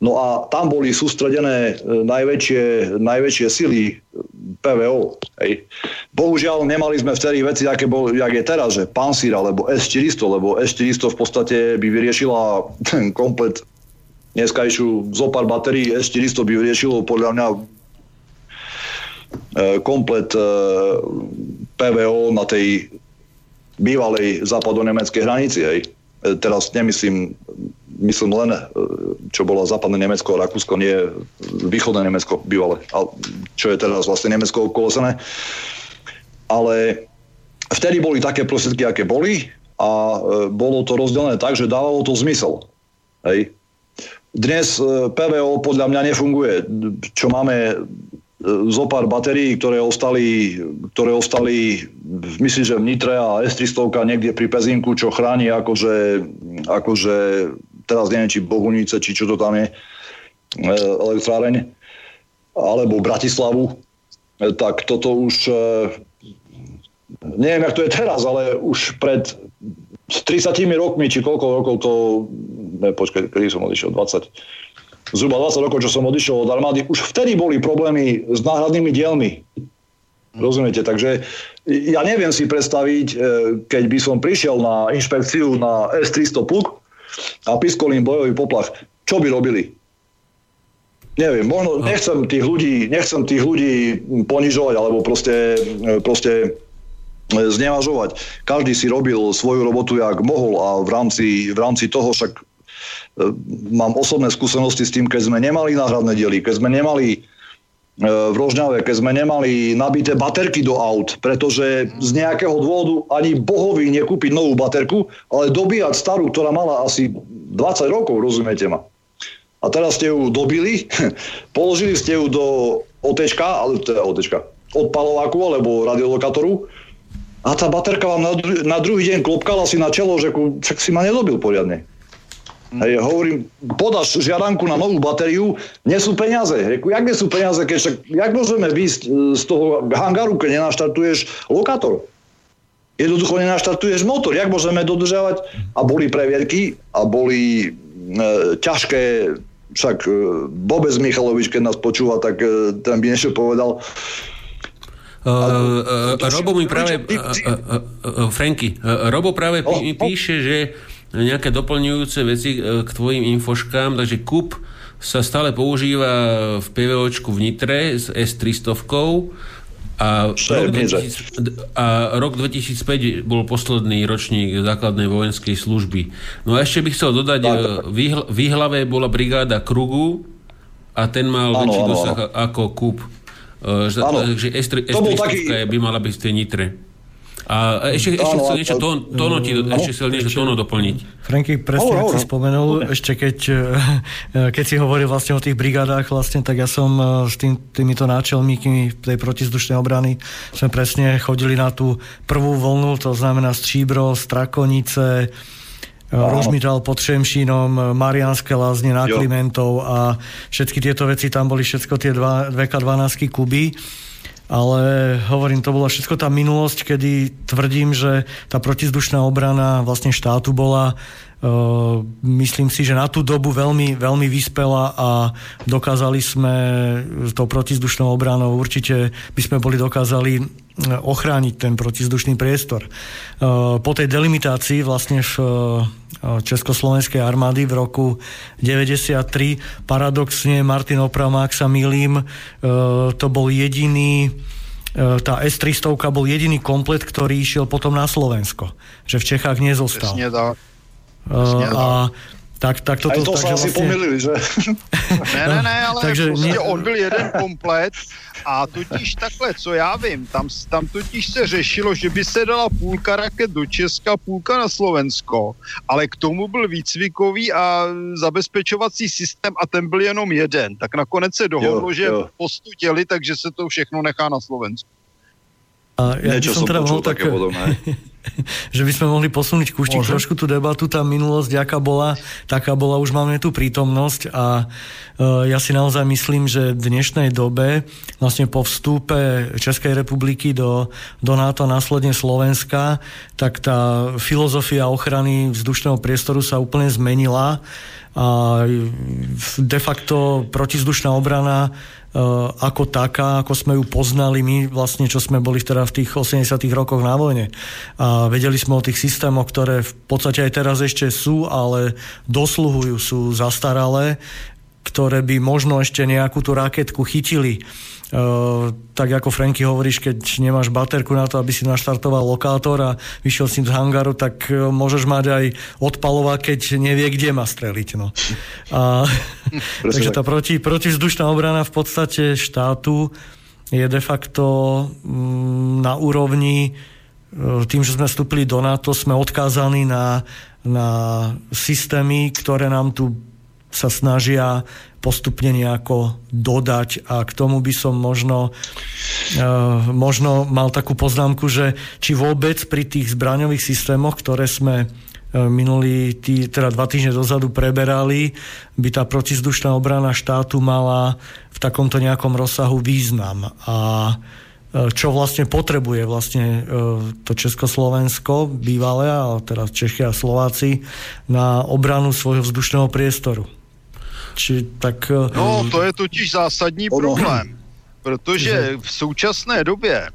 No a tam boli sústredené najväčšie, najväčšie sily PVO. Hej. Bohužiaľ nemali sme vtedy veci, aké bol, jak je teraz, že Pansir alebo S-400, lebo S-400 v podstate by vyriešila ten komplet dneskajšiu zopár batérií S-400 by vyriešilo podľa mňa e, komplet e, PVO na tej bývalej západonemeckej hranici. Hej. E, teraz nemyslím myslím len, čo bolo západné Nemecko, Rakúsko, nie východné Nemecko bývalé, čo je teraz vlastne Nemecko kolesené ale vtedy boli také prostriedky, aké boli a e, bolo to rozdelené tak, že dávalo to zmysel. Hej. Dnes e, PVO podľa mňa nefunguje. Čo máme e, zo pár batérií, ktoré ostali, ktoré ostali myslím, že v Nitre a S-300 niekde pri Pezinku, čo chráni akože, akože teraz neviem, či Bohunice, či čo to tam je, elektráreň, alebo Bratislavu, tak toto už neviem, jak to je teraz, ale už pred 30 rokmi, či koľko rokov to, ne, počkaj, kedy som odišiel, 20, zhruba 20 rokov, čo som odišiel od armády, už vtedy boli problémy s náhradnými dielmi. Rozumiete? Takže ja neviem si predstaviť, e, keď by som prišiel na inšpekciu na S-300 pluk a piskol im bojový poplach, čo by robili? Neviem, možno nechcem tých ľudí, nechcem tých ľudí ponižovať, alebo proste, e, proste znevažovať. Každý si robil svoju robotu, jak mohol a v rámci, v rámci toho však e, mám osobné skúsenosti s tým, keď sme nemali náhradné diely, keď sme nemali e, v Rožňave, keď sme nemali nabité baterky do aut, pretože z nejakého dôvodu ani bohovi nekúpiť novú baterku, ale dobíjať starú, ktorá mala asi 20 rokov, rozumiete ma. A teraz ste ju dobili, <laughs> položili ste ju do OTčka, ale teda OTčka, odpalováku alebo radiolokátoru a tá baterka vám na, dru- na druhý deň klopkala si na čelo, že ku, však si ma nedobil poriadne. Mm. Hej, hovorím, podáš žiadanku na novú batériu, nie sú peniaze. Reku, jak nie sú peniaze, keď však, jak môžeme výjsť e, z toho hangaru, keď nenaštartuješ lokátor? Jednoducho nenaštartuješ motor, jak môžeme dodržiavať? A boli previerky a boli e, ťažké, však e, Bobec Michalovič, keď nás počúva, tak e, ten by niečo povedal, Uh, uh, Robo mi práve... Uh, Franky, Robo práve pí, píše, že nejaké doplňujúce veci k tvojim infoškám, takže KUP sa stále používa v PVOčku v Nitre s S300 a rok, 2000, a rok 2005 bol posledný ročník základnej vojenskej služby. No a ešte bych chcel dodať, v Výhlave bola brigáda Krugu a ten mal ano, väčší dosah ako KUP. Ano, že S3, S300 taký... by mala byť v tej Nitre. A ešte, ešte chcel niečo to, tono ti, ešte chcel niečo tono doplniť. Franky, presne, ako si spomenul, ešte keď, keď si hovoril vlastne o tých brigádách, vlastne, tak ja som s tým, týmito náčelníkmi tej protizdušnej obrany sme presne chodili na tú prvú vlnu, to znamená Stříbro, Strakonice, Rožmital pod Šemšínom, Marianské lázne na Klimentov a všetky tieto veci, tam boli všetko tie 2K12 kuby. Ale hovorím, to bola všetko tá minulosť, kedy tvrdím, že tá protizdušná obrana vlastne štátu bola myslím si, že na tú dobu veľmi, veľmi vyspela a dokázali sme s tou protizdušnou obranou určite by sme boli dokázali ochrániť ten protizdušný priestor. Uh, po tej delimitácii vlastne v uh, Československej armády v roku 93 paradoxne Martin Opravma, ak sa milím, to bol jediný tá S-300 bol jediný komplet, ktorý išiel potom na Slovensko. Že v Čechách nezostal. Presne. Uh, a tak, tak toto, Aj to sa asi vlastne... pomýlili, že? ne, ne, ne, ale Takže prostě ne... on byl jeden komplet a totiž takhle, co já vím, tam, tam totiž se řešilo, že by se dala půlka raket do Česka, půlka na Slovensko, ale k tomu byl výcvikový a zabezpečovací systém a ten byl jenom jeden. Tak nakonec se dohodlo, jo, že jo. postu děli, takže se to všechno nechá na Slovensku. A ja Niečo som, som teda mohol tak, <laughs> <laughs> že by sme mohli posunúť kúštik trošku tú debatu, tá minulosť, aká bola, taká bola, už máme tú prítomnosť a uh, ja si naozaj myslím, že v dnešnej dobe, vlastne po vstúpe Českej republiky do, do NATO, následne Slovenska, tak tá filozofia ochrany vzdušného priestoru sa úplne zmenila a de facto protizdušná obrana ako taká, ako sme ju poznali my vlastne, čo sme boli teda v tých 80 rokoch na vojne. A vedeli sme o tých systémoch, ktoré v podstate aj teraz ešte sú, ale dosluhujú, sú zastaralé, ktoré by možno ešte nejakú tú raketku chytili tak ako Franky hovoríš, keď nemáš baterku na to, aby si naštartoval lokátor a vyšiel si z hangaru, tak uh, môžeš mať aj odpalová, keď nevie, kde má streliť. No. A, <laughs> takže tá proti, protivzdušná obrana v podstate štátu je de facto um, na úrovni uh, tým, že sme vstúpili do NATO, sme odkázaní na, na systémy, ktoré nám tu sa snažia postupne nejako dodať a k tomu by som možno, uh, možno mal takú poznámku, že či vôbec pri tých zbraňových systémoch, ktoré sme uh, minulý, tý, teda dva týždne dozadu preberali, by tá protizdušná obrana štátu mala v takomto nejakom rozsahu význam. A uh, čo vlastne potrebuje vlastne to Československo bývalé, a teraz Čechy a Slováci, na obranu svojho vzdušného priestoru. Či tak... Eh, no, to je totiž zásadní ono. problém, protože v současné době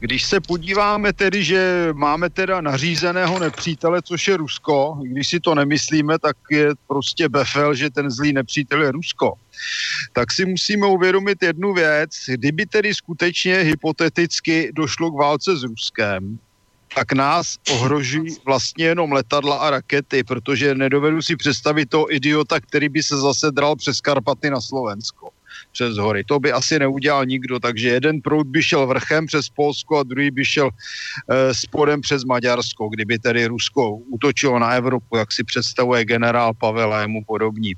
když se podíváme tedy, že máme teda nařízeného nepřítele, což je Rusko, když si to nemyslíme, tak je prostě befel, že ten zlý nepřítel je Rusko, tak si musíme uvědomit jednu věc. Kdyby tedy skutečně hypoteticky došlo k válce s Ruskem, tak nás ohrožují vlastně jenom letadla a rakety, protože nedovedu si představit toho idiota, který by se zase dral přes Karpaty na Slovensko přes hory. To by asi neudělal nikdo, takže jeden proud by šel vrchem přes Polsko a druhý by šel e, spodem přes Maďarsko, kdyby tedy Rusko útočilo na Evropu, jak si představuje generál Pavel a jemu podobní. E,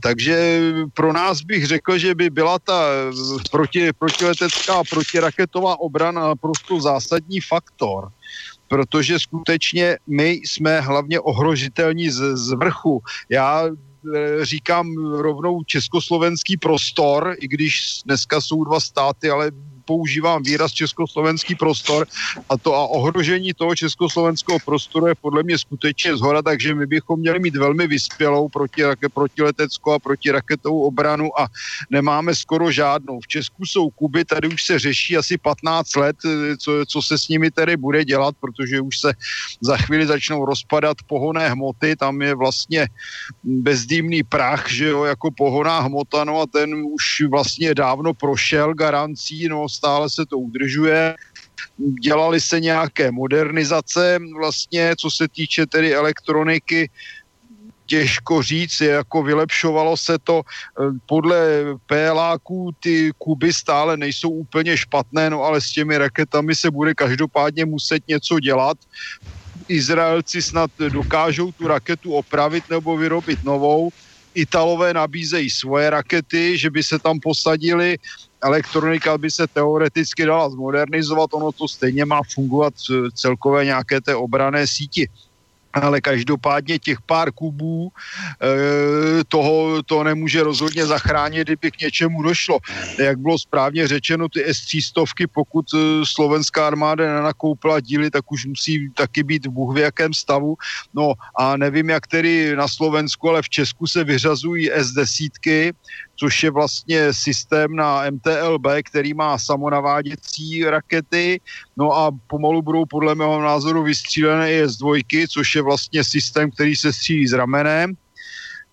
takže pro nás bych řekl, že by byla ta proti, protiletecká protiraketová obrana naprosto zásadní faktor protože skutečně my jsme hlavně ohrožitelní z, z vrchu. Já Eh, říkám rovnou československý prostor, i když dneska jsou dva státy, ale používám výraz československý prostor a to a ohrožení toho československého prostoru je podle mě skutečně zhora, takže my bychom měli mít velmi vyspělou proti, protileteckou a protiraketovou obranu a nemáme skoro žádnou. V Česku jsou Kuby, tady už se řeší asi 15 let, co, co se s nimi tedy bude dělat, protože už se za chvíli začnou rozpadat pohonné hmoty, tam je vlastně bezdýmný prach, že jo, jako pohoná hmota, no a ten už vlastně dávno prošel garancí, no stále se to udržuje. Dělali se nějaké modernizace, vlastně, co se týče tedy elektroniky, těžko říct, jako vylepšovalo se to. Podle PLáků ty kuby stále nejsou úplně špatné, no ale s těmi raketami se bude každopádně muset něco dělat. Izraelci snad dokážou tu raketu opravit nebo vyrobit novou. Italové nabízejí svoje rakety, že by se tam posadili elektronika by se teoreticky dala zmodernizovat, ono to stejně má fungovat v celkové nějaké té obrané síti. ale každopádně těch pár kubů e, toho to nemůže rozhodně zachránit, kdyby k něčemu došlo. Jak bylo správně řečeno, ty S-300, pokud e, slovenská armáda nenakoupila díly, tak už musí taky být Bůh v jakém stavu. No a nevím, jak tedy na Slovensku, ale v Česku se vyřazují S-10, což je vlastně systém na MTLB, který má samonaváděcí rakety, no a pomalu budou podle mého názoru vystřílené i S2, což je vlastně systém, který se střílí s ramenem.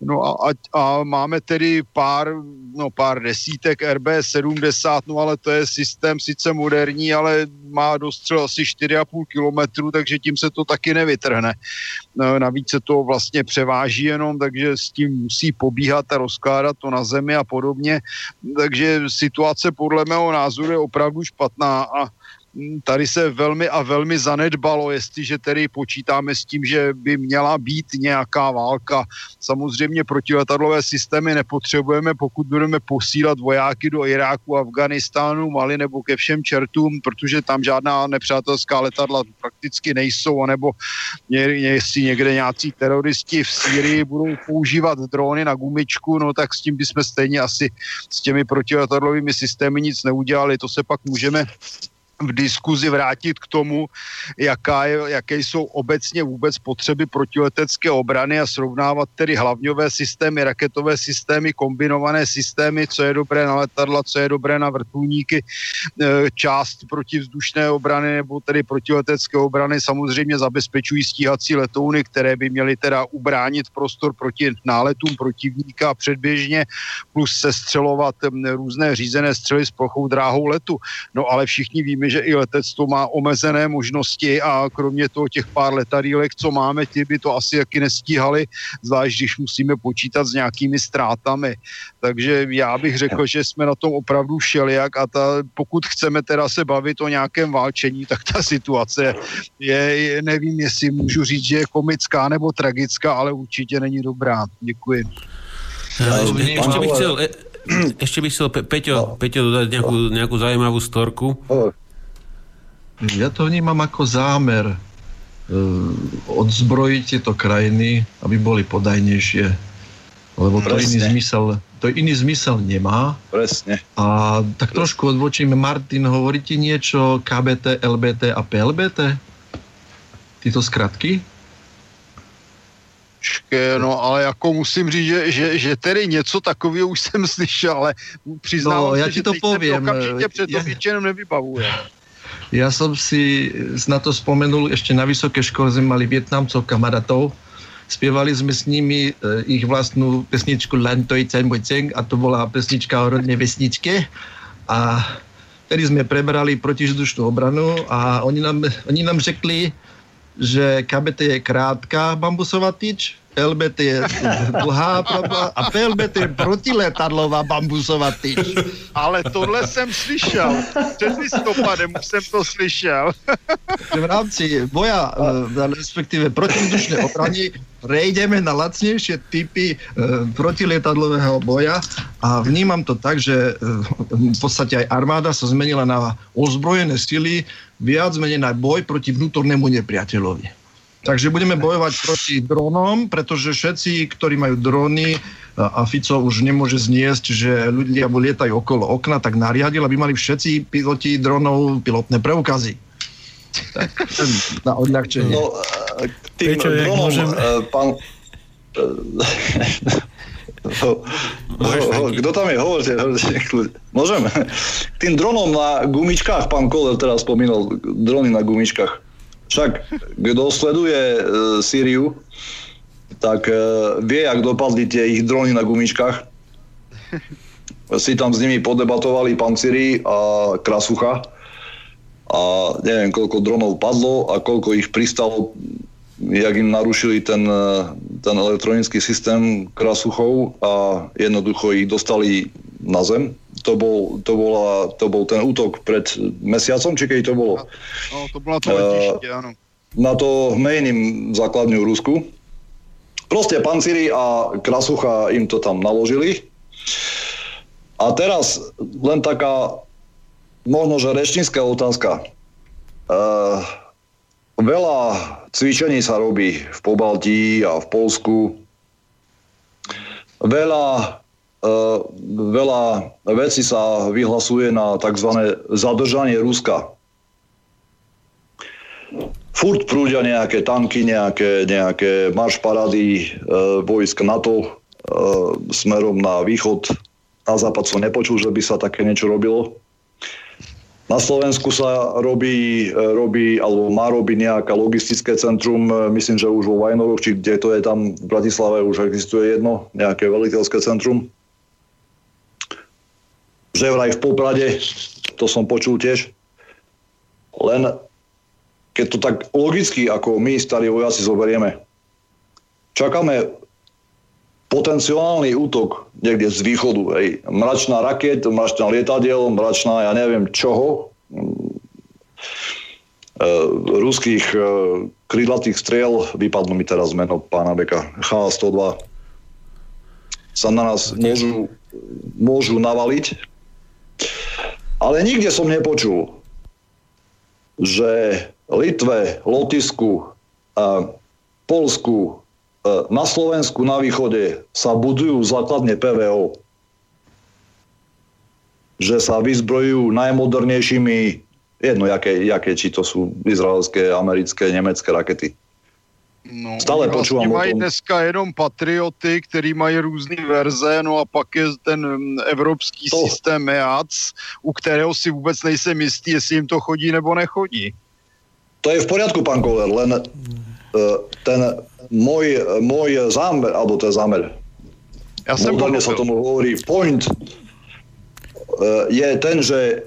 No a, a, máme tedy pár, no pár desítek RB70, no ale to je systém sice moderní, ale má dostřel asi 4,5 kilometru, takže tím se to taky nevytrhne. No, navíc se to vlastně převáží jenom, takže s tím musí pobíhat a rozkládat to na zemi a podobně. Takže situace podle mého názoru je opravdu špatná a tady se velmi a velmi zanedbalo, jestliže tedy počítáme s tím, že by měla být nějaká válka. Samozřejmě protiletadlové systémy nepotřebujeme, pokud budeme posílat vojáky do Iráku, Afganistánu, Mali nebo ke všem čertům, protože tam žádná nepřátelská letadla prakticky nejsou, anebo jestli někde nějací teroristi v Sýrii budou používat drony na gumičku, no tak s tím bychom stejně asi s těmi protiletadlovými systémy nic neudělali. To se pak můžeme v diskuzi vrátit k tomu, jaká je, jaké jsou obecně vůbec potřeby protiletecké obrany a srovnávat tedy hlavňové systémy, raketové systémy, kombinované systémy, co je dobré na letadla, co je dobré na vrtulníky, e, část protivzdušné obrany nebo tedy protiletecké obrany samozřejmě zabezpečují stíhací letouny, které by měly teda ubránit prostor proti náletům protivníka předběžně, plus sestřelovat různé řízené střely s plochou dráhou letu. No ale všichni víme, že i letectvo má omezené možnosti a kromě toho těch pár letadílek, co máme, ti by to asi taky nestíhali, zvlášť když musíme počítat s nějakými ztrátami. Takže já bych řekl, že jsme na tom opravdu všelijak a ta, pokud chceme teda se bavit o nějakém válčení, tak ta situace je, je nevím, jestli můžu říct, že je komická nebo tragická, ale určitě není dobrá. Děkuji. Ešte bych chcel, ešte bych chcel Peťo, no. Peťo dodať nejakú, nejakú zaujímavú storku. Ja to vnímam ako zámer uh, odzbrojiť tieto krajiny, aby boli podajnejšie. Lebo to iný, zmysel, to iný zmysel nemá. Presne. A tak trošku odvočíme. Martin, hovoríte niečo KBT, LBT a PLBT? Tyto skratky? No, ale jako musím říct, že, že, že tedy něco takového už jsem slyšel, ale přiznám no, já ti že to poviem. okamžitě před ja... nevybavuje. Ja som si na to spomenul, ešte na vysoké škole sme mali Vietnamcov kamarátov, spievali sme s nimi e, ich vlastnú pesničku Lan Toi a to bola pesnička o rodnej vesničke. A vtedy sme prebrali protizdušnú obranu a oni nám, oni nám řekli, že KBT je krátka bambusová tyč, LBT je dlhá a PLBT je protiletadlová bambusová tyč. Ale tohle jsem slyšel. Před listopadem už jsem to slyšel. v rámci boja, eh, respektíve protivzdušné obrany, rejdeme na lacnejšie typy e, protilietadlového boja a vnímam to tak, že e, v podstate aj armáda sa zmenila na ozbrojené sily, viac menej na boj proti vnútornému nepriateľovi. Takže budeme bojovať proti dronom, pretože všetci, ktorí majú drony a Fico už nemôže zniesť, že ľudia lietajú okolo okna, tak nariadil, aby mali všetci piloti dronov pilotné preukazy. Tak, <laughs> na odľahčenie. No, k tým Peťo, dronom, môžem... E, pán... <laughs> Kto tam je? Hovorte. Môžeme. K tým dronom na gumičkách, pán Koller teraz spomínal, drony na gumičkách. Však kto sleduje e, Sýriu, tak e, vie, ak dopadli tie ich drony na gumičkách. <laughs> Si tam s nimi podebatovali pán Ciri a Krasucha a neviem, koľko dronov padlo a koľko ich pristalo, jak im narušili ten, e, ten elektronický systém Krasuchov a jednoducho ich dostali na zem to bol, to, bola, to bol ten útok pred mesiacom, či keď to bolo? No, to bola to letište, uh, áno. Na to mainím základňu Rusku. Proste pancíri a krasucha im to tam naložili. A teraz len taká možno, že rečnícka otázka. Uh, veľa cvičení sa robí v Pobaltí a v Polsku. Veľa, veľa vecí sa vyhlasuje na tzv. zadržanie Ruska. Furt prúdia nejaké tanky, nejaké, nejaké maršparady uh, vojsk NATO uh, smerom na východ. Na západ som nepočul, že by sa také niečo robilo. Na Slovensku sa robí, e, robí alebo má robiť nejaká logistické centrum, e, myslím, že už vo Vajnoroch, či kde to je tam v Bratislave, už existuje jedno, nejaké veliteľské centrum. Že vraj v Poprade, to som počul tiež. Len keď to tak logicky, ako my starí vojaci zoberieme, čakáme potenciálny útok niekde z východu. Hej. Mračná raket, mračná lietadiel, mračná ja neviem čoho, e, ruských e, krídlatých striel, vypadlo mi teraz meno pána Beka, H-102, sa na nás môžu, môžu navaliť. Ale nikde som nepočul, že Litve, Lotisku, Polsku, E, na Slovensku na východe sa budujú základne PVO. Že sa vyzbrojujú najmodernejšími, jedno, jaké, jaké, či to sú izraelské, americké, nemecké rakety. No, Stále počúvam mají dneska jenom patrioty, který mají různé verze, no a pak je ten evropský to. systém EAC, u kterého si vůbec nejsem jistý, jestli jim to chodí nebo nechodí. To je v poriadku, pán Koller, len uh, ten môj, môj zámer, alebo je zámer, ja moderne sa tomu hovorí, point e, je ten, že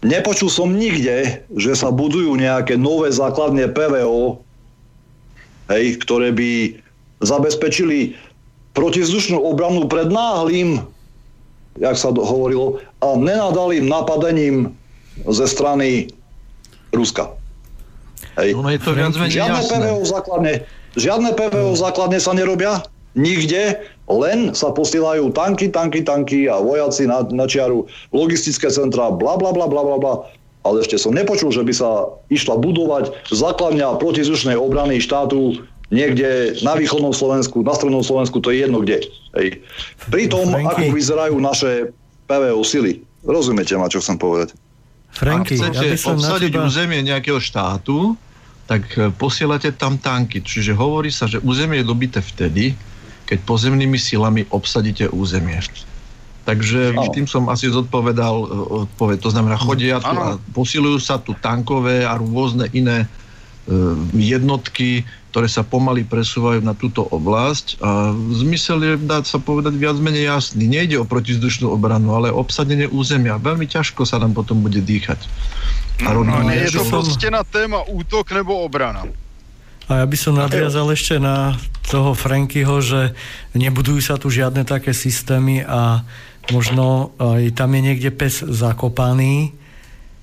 nepočul som nikde, že sa budujú nejaké nové základne PVO, hej, ktoré by zabezpečili protizdušnú obranu pred náhlým, jak sa hovorilo, a nenadalým napadením ze strany Ruska. Hej. No je to viac menej Žiadne jasné. PVO základne, Žiadne PVO základne sa nerobia, nikde, len sa posielajú tanky, tanky, tanky a vojaci na, na čiaru, logistické centra, bla, bla, bla, bla, bla, bla. Ale ešte som nepočul, že by sa išla budovať základňa protizdušnej obrany štátu niekde na východnom Slovensku, na strednom Slovensku, to je jedno kde. Hej. Pri tom, Franky. ako vyzerajú naše PVO sily. Rozumiete ma, čo chcem povedať? Franky, Ak chcete ja obsadiť teba... územie nejakého štátu, tak e, posielate tam tanky. Čiže hovorí sa, že územie je dobité vtedy, keď pozemnými silami obsadíte územie. Takže no. tým som asi zodpovedal e, odpoveď. To znamená, chodia tu a posilujú sa tu tankové a rôzne iné e, jednotky, ktoré sa pomaly presúvajú na túto oblasť a zmysel je, dá sa povedať, viac menej jasný. Nejde o protizdušnú obranu, ale obsadenie územia. Veľmi ťažko sa nám potom bude dýchať. A no, no, je to proste na téma útok nebo obrana. A ja by som nadviazal ešte na toho Frankyho, že nebudujú sa tu žiadne také systémy a možno aj tam je niekde pes zakopaný,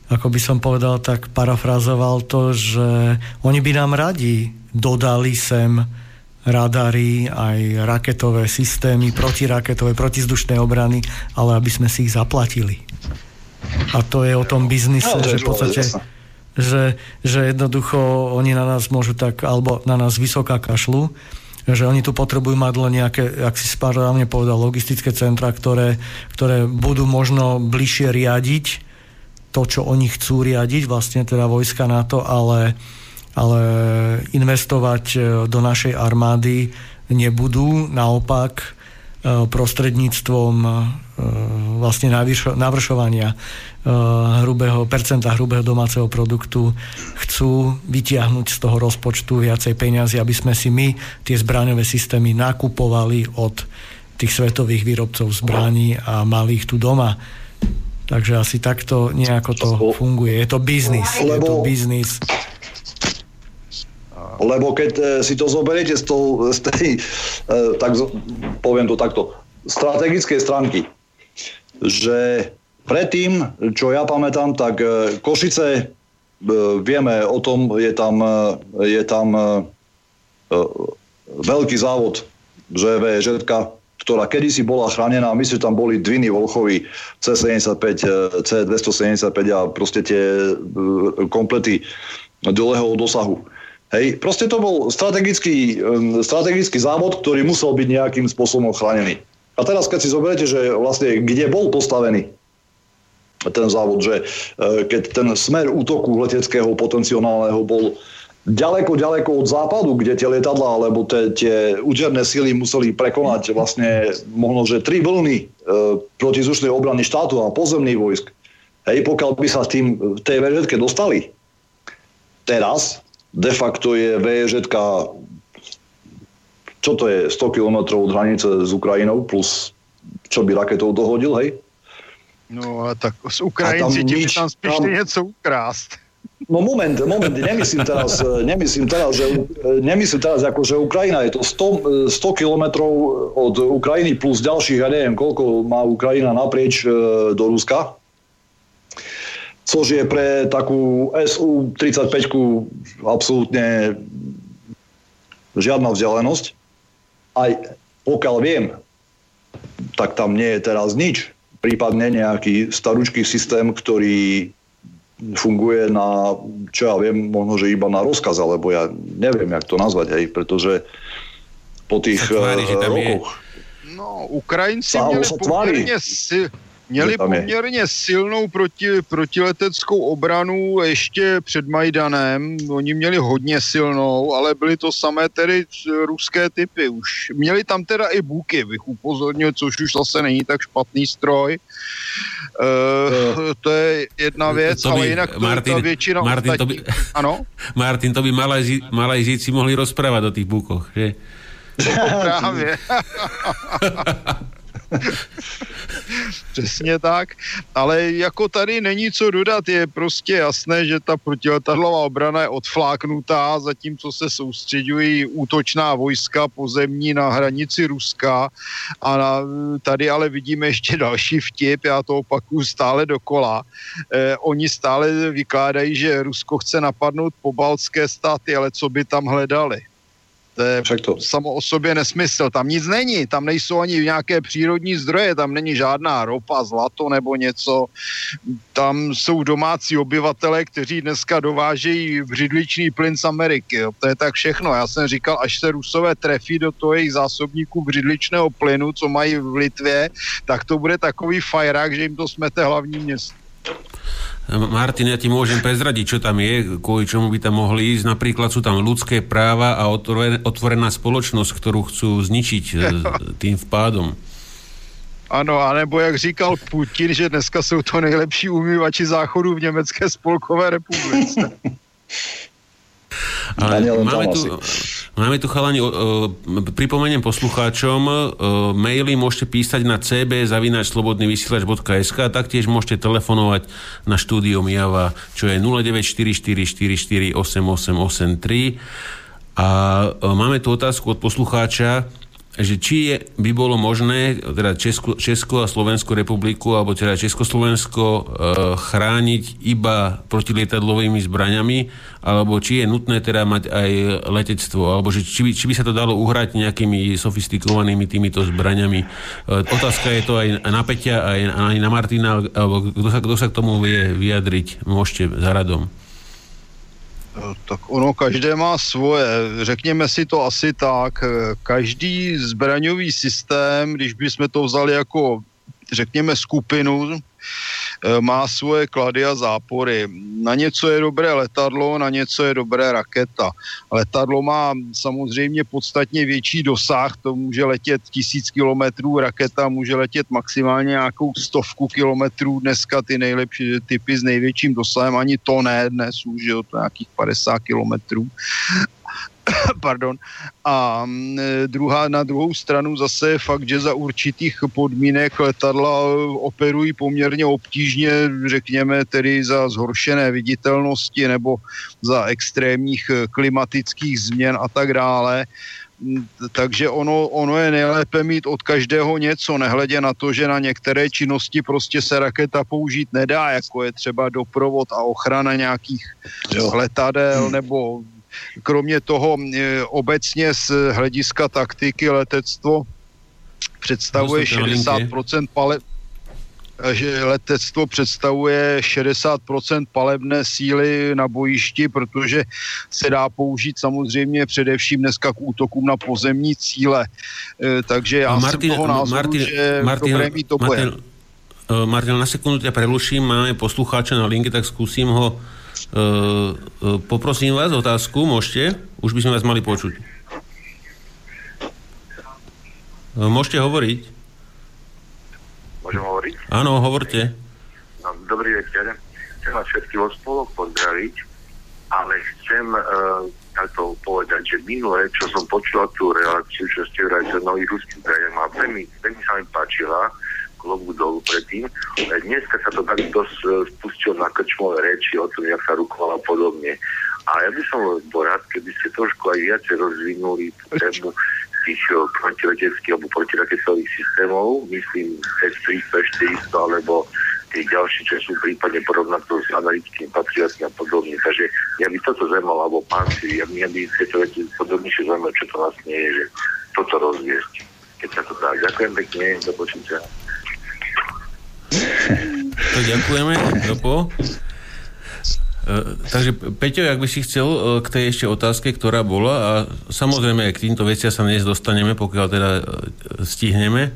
ako by som povedal, tak parafrazoval to, že oni by nám radi dodali sem radary, aj raketové systémy, protiraketové, protizdušné obrany, ale aby sme si ich zaplatili. A to je o tom biznise, no, že v podstate že, že jednoducho oni na nás môžu tak, alebo na nás vysoká kašlu, že oni tu potrebujú mať len nejaké, ak si správne povedal, logistické centra, ktoré, ktoré budú možno bližšie riadiť to, čo oni chcú riadiť, vlastne teda vojska na to, ale ale investovať e, do našej armády nebudú, naopak e, prostredníctvom vlastne navršovania hrubého, percenta hrubého domáceho produktu chcú vytiahnuť z toho rozpočtu viacej peniazy, aby sme si my tie zbraňové systémy nakupovali od tých svetových výrobcov zbraní a mali ich tu doma. Takže asi takto nejako to funguje. Je to biznis. Je to biznis lebo keď e, si to zoberiete z, toho, z tej, e, tak poviem to takto, strategickej stránky, že predtým, čo ja pamätám, tak e, Košice, vieme o tom, je tam, je tam veľký závod ŽV, ktorá kedysi bola chránená. Myslím, že tam boli dviny Volchovy C75, C275 a proste tie komplety dlhého dosahu. Hej, proste to bol strategický, strategický závod, ktorý musel byť nejakým spôsobom chránený. A teraz, keď si zoberiete, že vlastne kde bol postavený ten závod, že e, keď ten smer útoku leteckého potenciálneho bol ďaleko, ďaleko od západu, kde tie lietadla alebo tie, tie úderné sily museli prekonať vlastne možno, že tri vlny e, protizdušnej obrany štátu a pozemných vojsk. Hej, pokiaľ by sa tým tej VŽ dostali, teraz de facto je VŽ čo to je, 100 km od hranice s Ukrajinou, plus čo by raketou dohodil, hej? No a tak s Ukrajinci ti by tam spíš tam... něco ukrást. No moment, moment, nemyslím teraz, <laughs> nemyslím teraz, že, nemyslím teraz ako, že Ukrajina je to 100, 100 kilometrov od Ukrajiny plus ďalších, ja neviem, koľko má Ukrajina naprieč e, do Ruska, což je pre takú SU-35 absolútne žiadna vzdialenosť. Aj pokiaľ viem, tak tam nie je teraz nič. Prípadne nejaký staručký systém, ktorý funguje na, čo ja viem, možno, že iba na rozkaz, alebo ja neviem, jak to nazvať, hej, pretože po tých tvári, uh, rokoch... Je. No, Ukrajinci měli poměrně si, Měli poměrně silnou proti, protileteckou obranu ještě před Majdanem. Oni měli hodně silnou, ale byly to samé tedy ruské typy. Už měli tam teda i buky, bych upozornil, což už zase není tak špatný stroj. Uh, to je jedna věc, to by, ale jinak to Martin, ta většina Martin, ostatní... to by, ano? <laughs> Martin, to by Malajzíci mohli rozprávať o tých bukoch, že? No, <laughs> právě. <laughs> <laughs> Přesně tak, ale jako tady není co dodat, je prostě jasné, že ta protiletadlová obrana je odfláknutá, zatímco se soustředují útočná vojska pozemní na hranici Ruska a na, tady ale vidíme ještě další vtip, já to opakuju stále dokola. Eh, oni stále vykládají, že Rusko chce napadnout pobaltské státy, ale co by tam hledali? To je to. samo o sobě nesmysl. Tam nic není, tam nejsou ani nějaké přírodní zdroje, tam není žádná ropa, zlato nebo něco. Tam jsou domácí obyvatele, kteří dneska dovážejí břidličný plyn z Ameriky. Jo. To je tak všechno. Já jsem říkal, až se Rusové trefí do toho jejich zásobníku břidličného plynu, co mají v Litvě, tak to bude takový fajrák, že jim to smete hlavní město. Martin, ja ti môžem prezradiť, čo tam je, kvôli čomu by tam mohli ísť. Napríklad sú tam ľudské práva a otvorená spoločnosť, ktorú chcú zničiť <laughs> e, tým vpádom. Ano, anebo jak říkal Putin, že dneska jsou to nejlepší umývači záchodu v Německé spolkové republice. <laughs> Ale máme tu, máme tu chalani, pripomeniem poslucháčom, maily môžete písať na cb.slobodnyvysielač.sk a taktiež môžete telefonovať na štúdio Mijava, čo je 0944448883 a máme tu otázku od poslucháča, že či je, by bolo možné teda Česko, Česko a Slovenskú republiku alebo teda Československo e, chrániť iba protilietadlovými zbraňami alebo či je nutné teda mať aj letectvo alebo že, či, by, či by sa to dalo uhrať nejakými sofistikovanými týmito zbraňami. E, otázka je to aj na Peťa, aj, aj na Martina alebo kto sa, kto sa k tomu vie vyjadriť, môžete za radom. Tak ono každé má svoje. Řekněme si to asi tak. Každý zbraňový systém, když bychom to vzali jako řekněme skupinu, má svoje klady a zápory. Na něco je dobré letadlo, na něco je dobré raketa. Letadlo má samozřejmě podstatně větší dosah, to může letět tisíc kilometrů, raketa může letět maximálně nějakou stovku kilometrů, dneska ty nejlepší typy s největším dosahem, ani to ne dnes už, jo, to nějakých 50 kilometrů. <laughs> Pardon. A mm, druhá, na druhou stranu zase fakt, že za určitých podmínek letadla operují poměrně obtížně, řekněme tedy za zhoršené viditelnosti nebo za extrémních eh, klimatických změn a tak dále mm, takže ono, ono je nejlépe mít od každého něco, nehledě na to, že na některé činnosti prostě se raketa použít nedá, jako je třeba doprovod a ochrana nějakých jo. letadel hmm. nebo Kromě toho e, obecně z hlediska taktiky letectvo představuje 60% pale, že letectvo představuje 60% palebné síly na bojišti, protože se dá použít samozřejmě především dneska k útokům na pozemní cíle. E, takže já Martin, jsem toho názoru, Martin, že Martin, dobré mít oboje. Martin, e, Martin, na sekundu ťa preruším, máme poslucháča na linke, tak skúsim ho. Uh, uh, poprosím vás otázku, môžete? Už by sme vás mali počuť. Uh, môžete hovoriť. Môžem hovoriť? Áno, hovorte. No, dobrý večer. Chcem vás všetky vo spolok pozdraviť, ale chcem uh, takto povedať, že minule, čo som počula tú reláciu, čo ste vrali sa nových ruských a veľmi, veľmi sa mi páčila, klobu dolu predtým. Dneska sa to tak dosť uh, spustilo na krčmové reči o tom, jak sa rukovala podobne. A ja by som bol rád, keby ste trošku aj viacej rozvinuli tému tých eh, protileteckých alebo protiraketových systémov, myslím S-300, 400 alebo tie ďalšie, čo sú prípadne porovnato s analytickými patriotmi a podobne. Takže ja by toto zaujímalo, alebo pán si, ja mňa by tieto veci podobnejšie zaujímalo, čo to vlastne je, že toto rozviesť. Keď sa to dá. Ďakujem pekne, do počutia. To ďakujeme, Dopo. E, takže Peťo, ak by si chcel e, k tej ešte otázke, ktorá bola a samozrejme k týmto veciam sa dnes dostaneme, pokiaľ teda e, stihneme.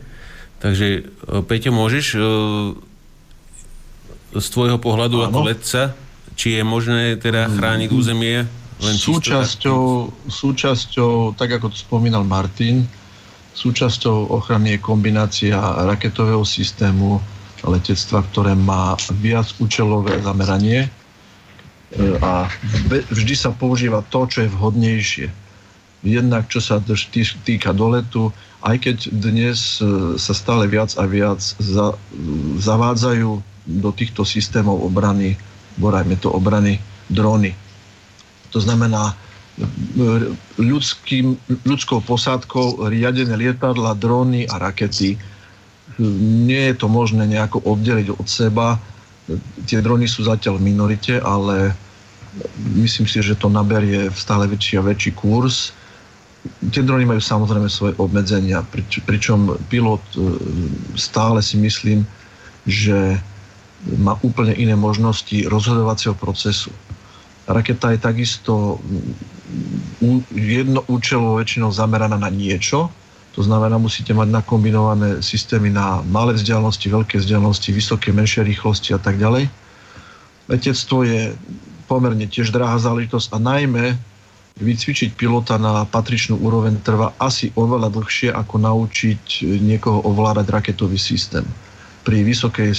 Takže Peťo, môžeš z tvojho pohľadu Áno. ako letca, či je možné teda chrániť mm. územie len súčasťou, súčasťou, tak ako spomínal Martin, súčasťou ochrany je kombinácia raketového systému letectva, ktoré má viac účelové zameranie, a vždy sa používa to, čo je vhodnejšie. Jednak čo sa týka doletu, aj keď dnes e, sa stále viac a viac za, zavádzajú do týchto systémov obrany, borajme to obrany, dróny. To znamená, e, ľudským, ľudskou posádkou riadené lietadla, dróny a rakety. Nie je to možné nejako oddeliť od seba. Tie dróny sú zatiaľ v minorite, ale myslím si, že to naberie v stále väčší a väčší kurz. Tie drony majú samozrejme svoje obmedzenia, prič, pričom pilot e, stále si myslím, že má úplne iné možnosti rozhodovacieho procesu. Raketa je takisto jednoúčelovo väčšinou zameraná na niečo, to znamená, musíte mať nakombinované systémy na malé vzdialenosti, veľké vzdialenosti, vysoké, menšie rýchlosti a tak ďalej. Letectvo je pomerne tiež drahá záležitosť a najmä vycvičiť pilota na patričnú úroveň trvá asi oveľa dlhšie, ako naučiť niekoho ovládať raketový systém. Pri vysokej,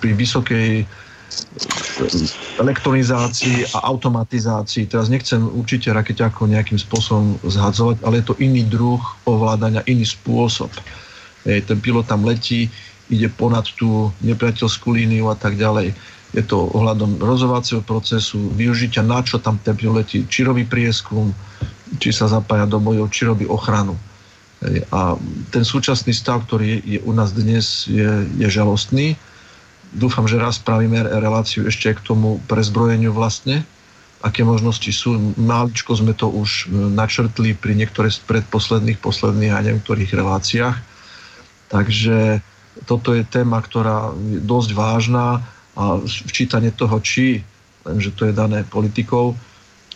pri vysokej elektronizácii a automatizácii. Teraz nechcem určite rakeťákov nejakým spôsobom zhadzovať, ale je to iný druh ovládania, iný spôsob. Ten pilot tam letí, ide ponad tú nepriateľskú líniu a tak ďalej je to ohľadom rozhovacieho procesu, využitia na čo tam ten letí, či robí prieskum, či sa zapája do bojov, či robí ochranu. A ten súčasný stav, ktorý je u nás dnes, je, je žalostný. Dúfam, že raz spravíme reláciu ešte k tomu prezbrojeniu vlastne, aké možnosti sú. Maličko sme to už načrtli pri niektorých z predposledných, posledných a niektorých reláciách. Takže toto je téma, ktorá je dosť vážna a včítanie toho, či, lenže to je dané politikou,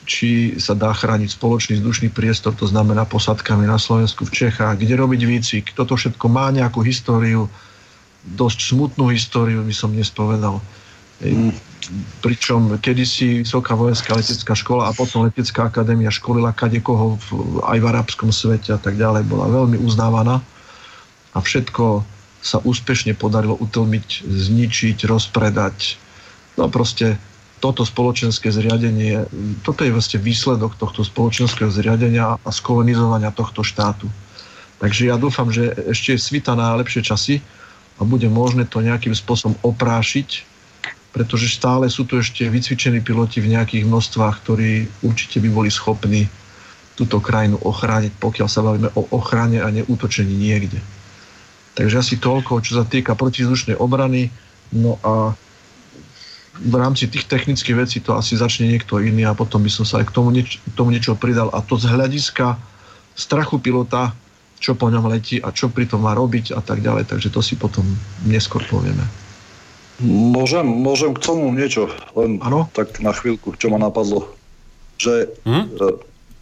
či sa dá chrániť spoločný vzdušný priestor, to znamená posadkami na Slovensku, v Čechách, kde robiť výcvik. Toto všetko má nejakú históriu, dosť smutnú históriu, by som dnes povedal. Mm. Pričom kedysi Vysoká vojenská letecká škola a potom letecká akadémia školila kadekoho v, aj v arabskom svete a tak ďalej, bola veľmi uznávaná a všetko sa úspešne podarilo utlmiť, zničiť, rozpredať. No proste toto spoločenské zriadenie, toto je vlastne výsledok tohto spoločenského zriadenia a skolonizovania tohto štátu. Takže ja dúfam, že ešte svita na lepšie časy a bude možné to nejakým spôsobom oprášiť, pretože stále sú tu ešte vycvičení piloti v nejakých množstvách, ktorí určite by boli schopní túto krajinu ochrániť, pokiaľ sa bavíme o ochrane a neútočení niekde. Takže asi toľko, čo sa týka protizdušnej obrany. No a v rámci tých technických vecí to asi začne niekto iný a potom by som sa aj k tomu, nieč- k tomu niečo pridal. A to z hľadiska strachu pilota čo po ňom letí a čo pri tom má robiť a tak ďalej. Takže to si potom neskôr povieme. Môžem, môžem k tomu niečo, len ano? tak na chvíľku, čo ma napadlo. Že hm?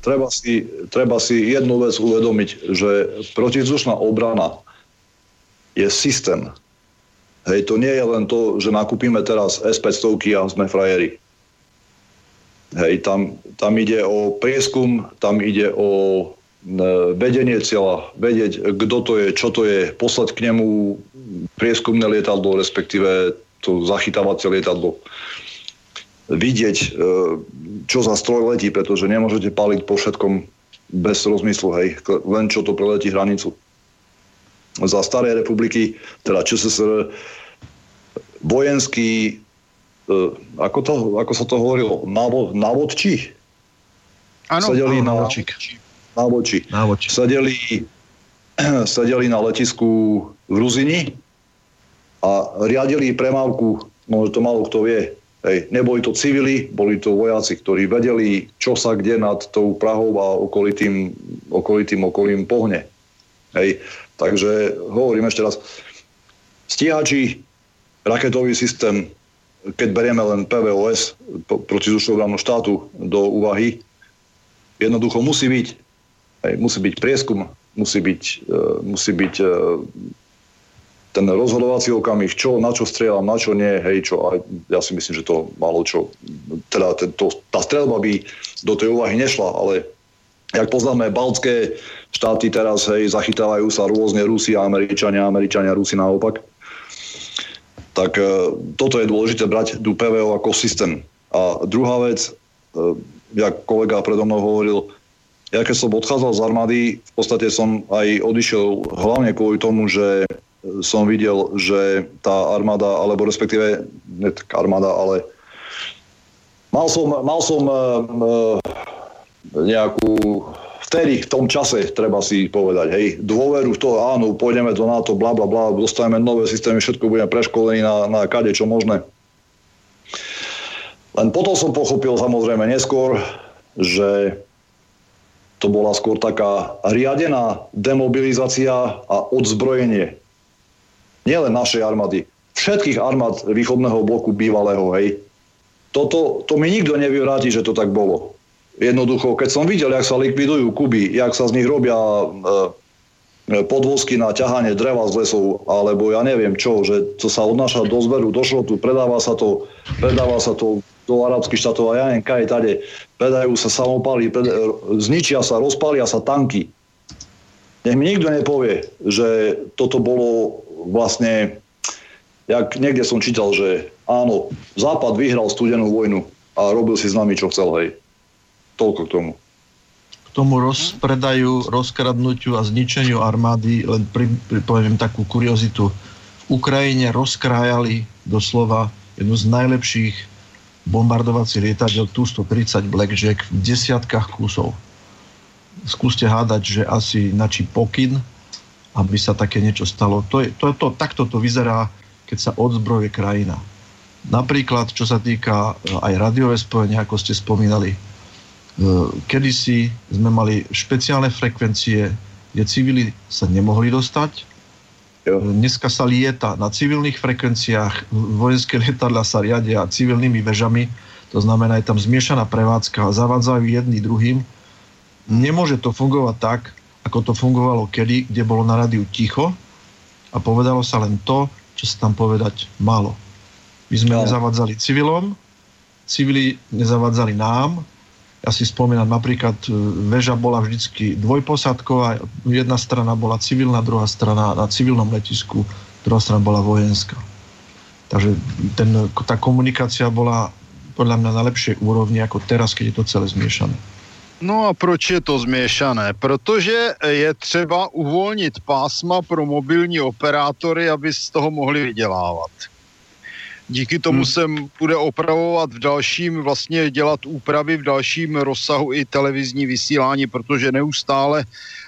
treba, si, treba si jednu vec uvedomiť, že protizdušná obrana je systém. Hej, to nie je len to, že nakúpime teraz S-500 a sme frajeri. Hej, tam, tam ide o prieskum, tam ide o e, vedenie cieľa, vedieť, kto to je, čo to je, poslať k nemu prieskumné lietadlo, respektíve to zachytávacie lietadlo. Vidieť, e, čo za stroj letí, pretože nemôžete paliť po všetkom bez rozmyslu, hej, len čo to preletí hranicu. Za staré republiky, teda ČSSR, vojenský E, ako, to, ako sa to hovorilo, Navo, navodči? Áno, sedeli na, návodči. návodči. Sedeli, <clears throat> sedeli na letisku v Ruzini a riadili premávku, možno to malo kto vie. Hej, neboli to civili, boli to vojaci, ktorí vedeli, čo sa kde nad tou Prahou a okolitým, okolitým okolím pohne. Hej, takže hovorím ešte raz, stíhači, raketový systém, keď berieme len PVOS, protizdušnú obranu štátu, do úvahy, jednoducho musí byť, hej, musí byť prieskum, musí byť, uh, musí byť uh, ten rozhodovací okamih, čo, na čo strieľam, na čo nie, hej, čo, a ja si myslím, že to malo čo, teda to, tá strelba by do tej úvahy nešla, ale jak poznáme, baltské štáty teraz, hej, zachytávajú sa rôzne Rusi a Američania, Američania, Rusi naopak tak e, toto je dôležité brať do PVO ako systém. A druhá vec, e, jak kolega predo mnou hovoril, ja keď som odchádzal z armády, v podstate som aj odišiel hlavne kvôli tomu, že som videl, že tá armáda, alebo respektíve, ne tak armáda, ale mal som, mal som uh, nejakú vtedy, v tom čase, treba si povedať, hej, dôveru v to, áno, pôjdeme do NATO, bla, bla, bla, dostaneme nové systémy, všetko budeme preškolení na, na kade, čo možné. Len potom som pochopil samozrejme neskôr, že to bola skôr taká riadená demobilizácia a odzbrojenie. Nielen našej armády, všetkých armád východného bloku bývalého, hej. Toto, to mi nikto nevyvráti, že to tak bolo. Jednoducho, keď som videl, jak sa likvidujú Kuby, jak sa z nich robia e, podvozky na ťahanie dreva z lesov, alebo ja neviem čo, že to sa odnáša do zberu, do šrotu, predáva sa to, predáva sa to do arabských štátov a ja neviem, kaj tade, predajú sa samopaly, pred, zničia sa, rozpalia sa tanky. Nech mi nikto nepovie, že toto bolo vlastne, jak niekde som čítal, že áno, Západ vyhral studenú vojnu a robil si s nami, čo chcel, hej. Toľko k tomu. Tomu rozpredaju, rozkradnutiu a zničeniu armády len pri, takú kuriozitu. V Ukrajine rozkrájali doslova jednu z najlepších bombardovacích lietadiel Tu-130 Blackjack v desiatkách kusov. Skúste hádať, že asi načí pokyn, aby sa také niečo stalo. To je, to, to, takto to vyzerá, keď sa odzbroje krajina. Napríklad, čo sa týka eh, aj radiové spojenia, ako ste spomínali, kedysi sme mali špeciálne frekvencie, kde civili sa nemohli dostať. Jo. E, dneska sa lieta na civilných frekvenciách, vojenské lietadla sa riadia civilnými vežami, to znamená, je tam zmiešaná prevádzka, zavádzajú jedný druhým. Nemôže to fungovať tak, ako to fungovalo kedy, kde bolo na rádiu ticho a povedalo sa len to, čo sa tam povedať malo. My sme no. nezavádzali civilom, civili nezavádzali nám, ja si spomínam, napríklad e, väža bola vždycky dvojposadková, jedna strana bola civilná, druhá strana na civilnom letisku, druhá strana bola vojenská. Takže ten, tá komunikácia bola podľa mňa na lepšej úrovni ako teraz, keď je to celé zmiešané. No a proč je to zmiešané? Protože je třeba uvolnit pásma pro mobilní operátory, aby z toho mohli vydělávat. Díky tomu hmm. se bude opravovat v dalším, vlastně dělat úpravy v dalším rozsahu i televizní vysílání, protože neustále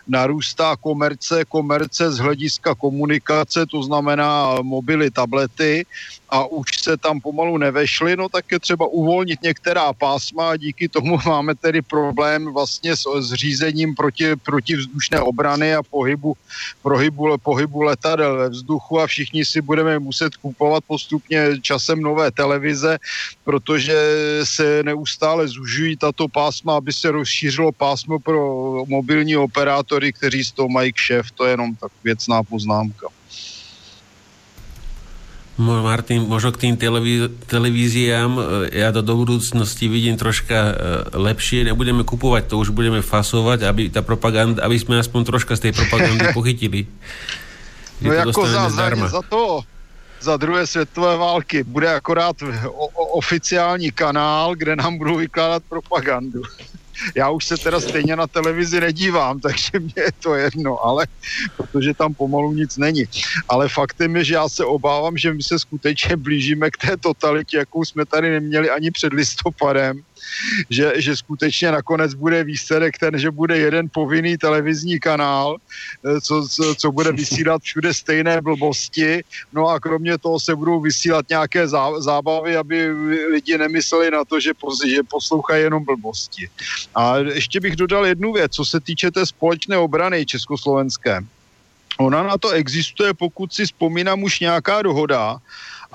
narůstá komerce, komerce z hlediska komunikace, to znamená mobily, tablety a už se tam pomalu nevešly, no tak je třeba uvolnit některá pásma a díky tomu <laughs> máme tedy problém vlastně s, s řízením proti, protivzdušné obrany a pohybu, pohybu, pohybu letadel ve vzduchu a všichni si budeme muset kupovat postupně časem nové televize, protože se neustále zužují tato pásma, aby se rozšířilo pásmo pro mobilní operátory, kteří z toho mají kšef, to je jenom tak věcná poznámka. Martin, možno k tým televí- televíziám e, ja to do budúcnosti vidím troška e, lepšie. Nebudeme kupovať, to už budeme fasovať, aby, tá propaganda, aby sme aspoň troška z tej propagandy <laughs> pochytili. no jako za, za, za to, za druhé světové války bude akorát o, o, oficiální kanál, kde nám budou vykládat propagandu. <laughs> Já už se teda stejně na televizi nedívám, <laughs> takže mě je to jedno, ale protože tam pomalu nic není. Ale faktem je, že já se obávám, že my se skutečně blížíme k té totalitě, jakou jsme tady neměli ani před listopadem že, že skutečně nakonec bude výsledek ten, že bude jeden povinný televizní kanál, eh, co, co, co bude vysílat všude stejné blbosti, no a kromě toho se budou vysílat nějaké zá, zábavy, aby lidi nemysleli na to, že, že poslouchají jenom blbosti. A ještě bych dodal jednu věc, co se týče té společné obrany československé. Ona na to existuje, pokud si vzpomínám už nějaká dohoda,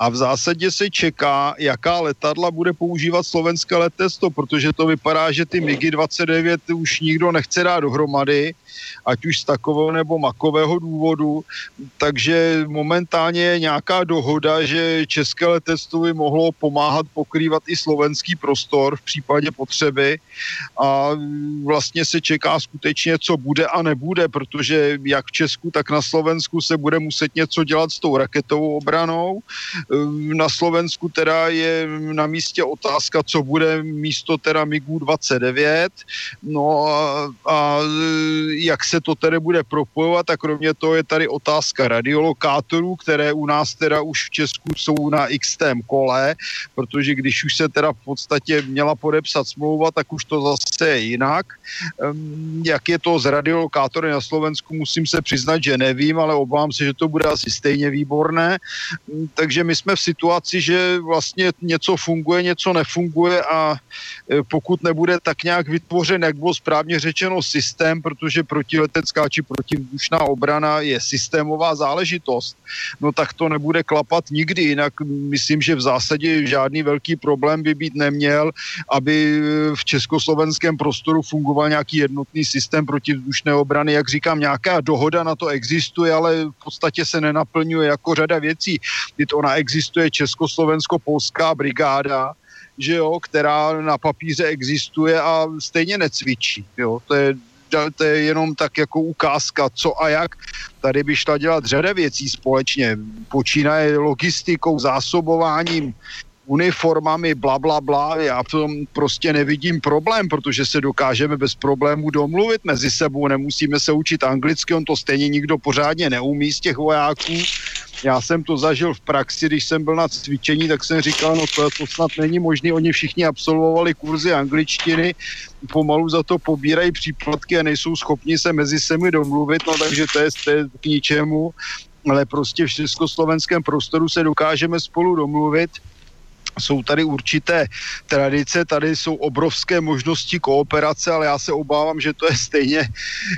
a v zásadě se čeká, jaká letadla bude používat slovenské letectvo, protože to vypadá, že ty MIGy 29 už nikdo nechce dát dohromady ať už z takového nebo makového důvodu. Takže momentálně je nějaká dohoda, že české letectvo by mohlo pomáhat pokrývat i slovenský prostor v případě potřeby a vlastně se čeká skutečně, co bude a nebude, protože jak v Česku, tak na Slovensku se bude muset něco dělat s tou raketovou obranou. Na Slovensku teda je na místě otázka, co bude místo teda MIGu 29. No a, a jak se to tedy bude propojovat a kromě toho je tady otázka radiolokátorů, které u nás teda už v Česku jsou na XT kole, protože když už se teda v podstatě měla podepsat smlouva, tak už to zase je jinak. Jak je to s radiolokátory na Slovensku, musím se přiznat, že nevím, ale obávám se, že to bude asi stejně výborné. Takže my jsme v situaci, že vlastně něco funguje, něco nefunguje a e, pokud nebude tak nějak vytvořen, jak bylo správně řečeno, systém, protože protiletecká či protivzdušná obrana je systémová záležitost, no tak to nebude klapat nikdy. Jinak myslím, že v zásadě žádný velký problém by být neměl, aby v československém prostoru fungoval nějaký jednotný systém protivzdušné obrany. Jak říkám, nějaká dohoda na to existuje, ale v podstatě se nenaplňuje jako řada věcí. Teď ona existuje Československo-Polská brigáda, že jo, která na papíře existuje a stejně necvičí. Jo. To je to je jenom tak jako ukázka, co a jak. Tady by šla dělat řada věcí společně. Počínaje logistikou, zásobováním, uniformami, bla, bla, bla. Já v tom prostě nevidím problém, protože se dokážeme bez problémů domluvit mezi sebou. Nemusíme se učit anglicky, on to stejně nikdo pořádně neumí z těch vojáků. Já jsem to zažil v praxi, když jsem byl na cvičení, tak jsem říkal, no to, to snad není možné. Oni všichni absolvovali kurzy angličtiny, pomalu za to pobírají příplatky a nejsou schopni se mezi semi domluvit, no takže to je, to je k ničemu ale prostě v československém prostoru se dokážeme spolu domluvit jsou tady určité tradice, tady jsou obrovské možnosti kooperace, ale já se obávám, že to je stejně,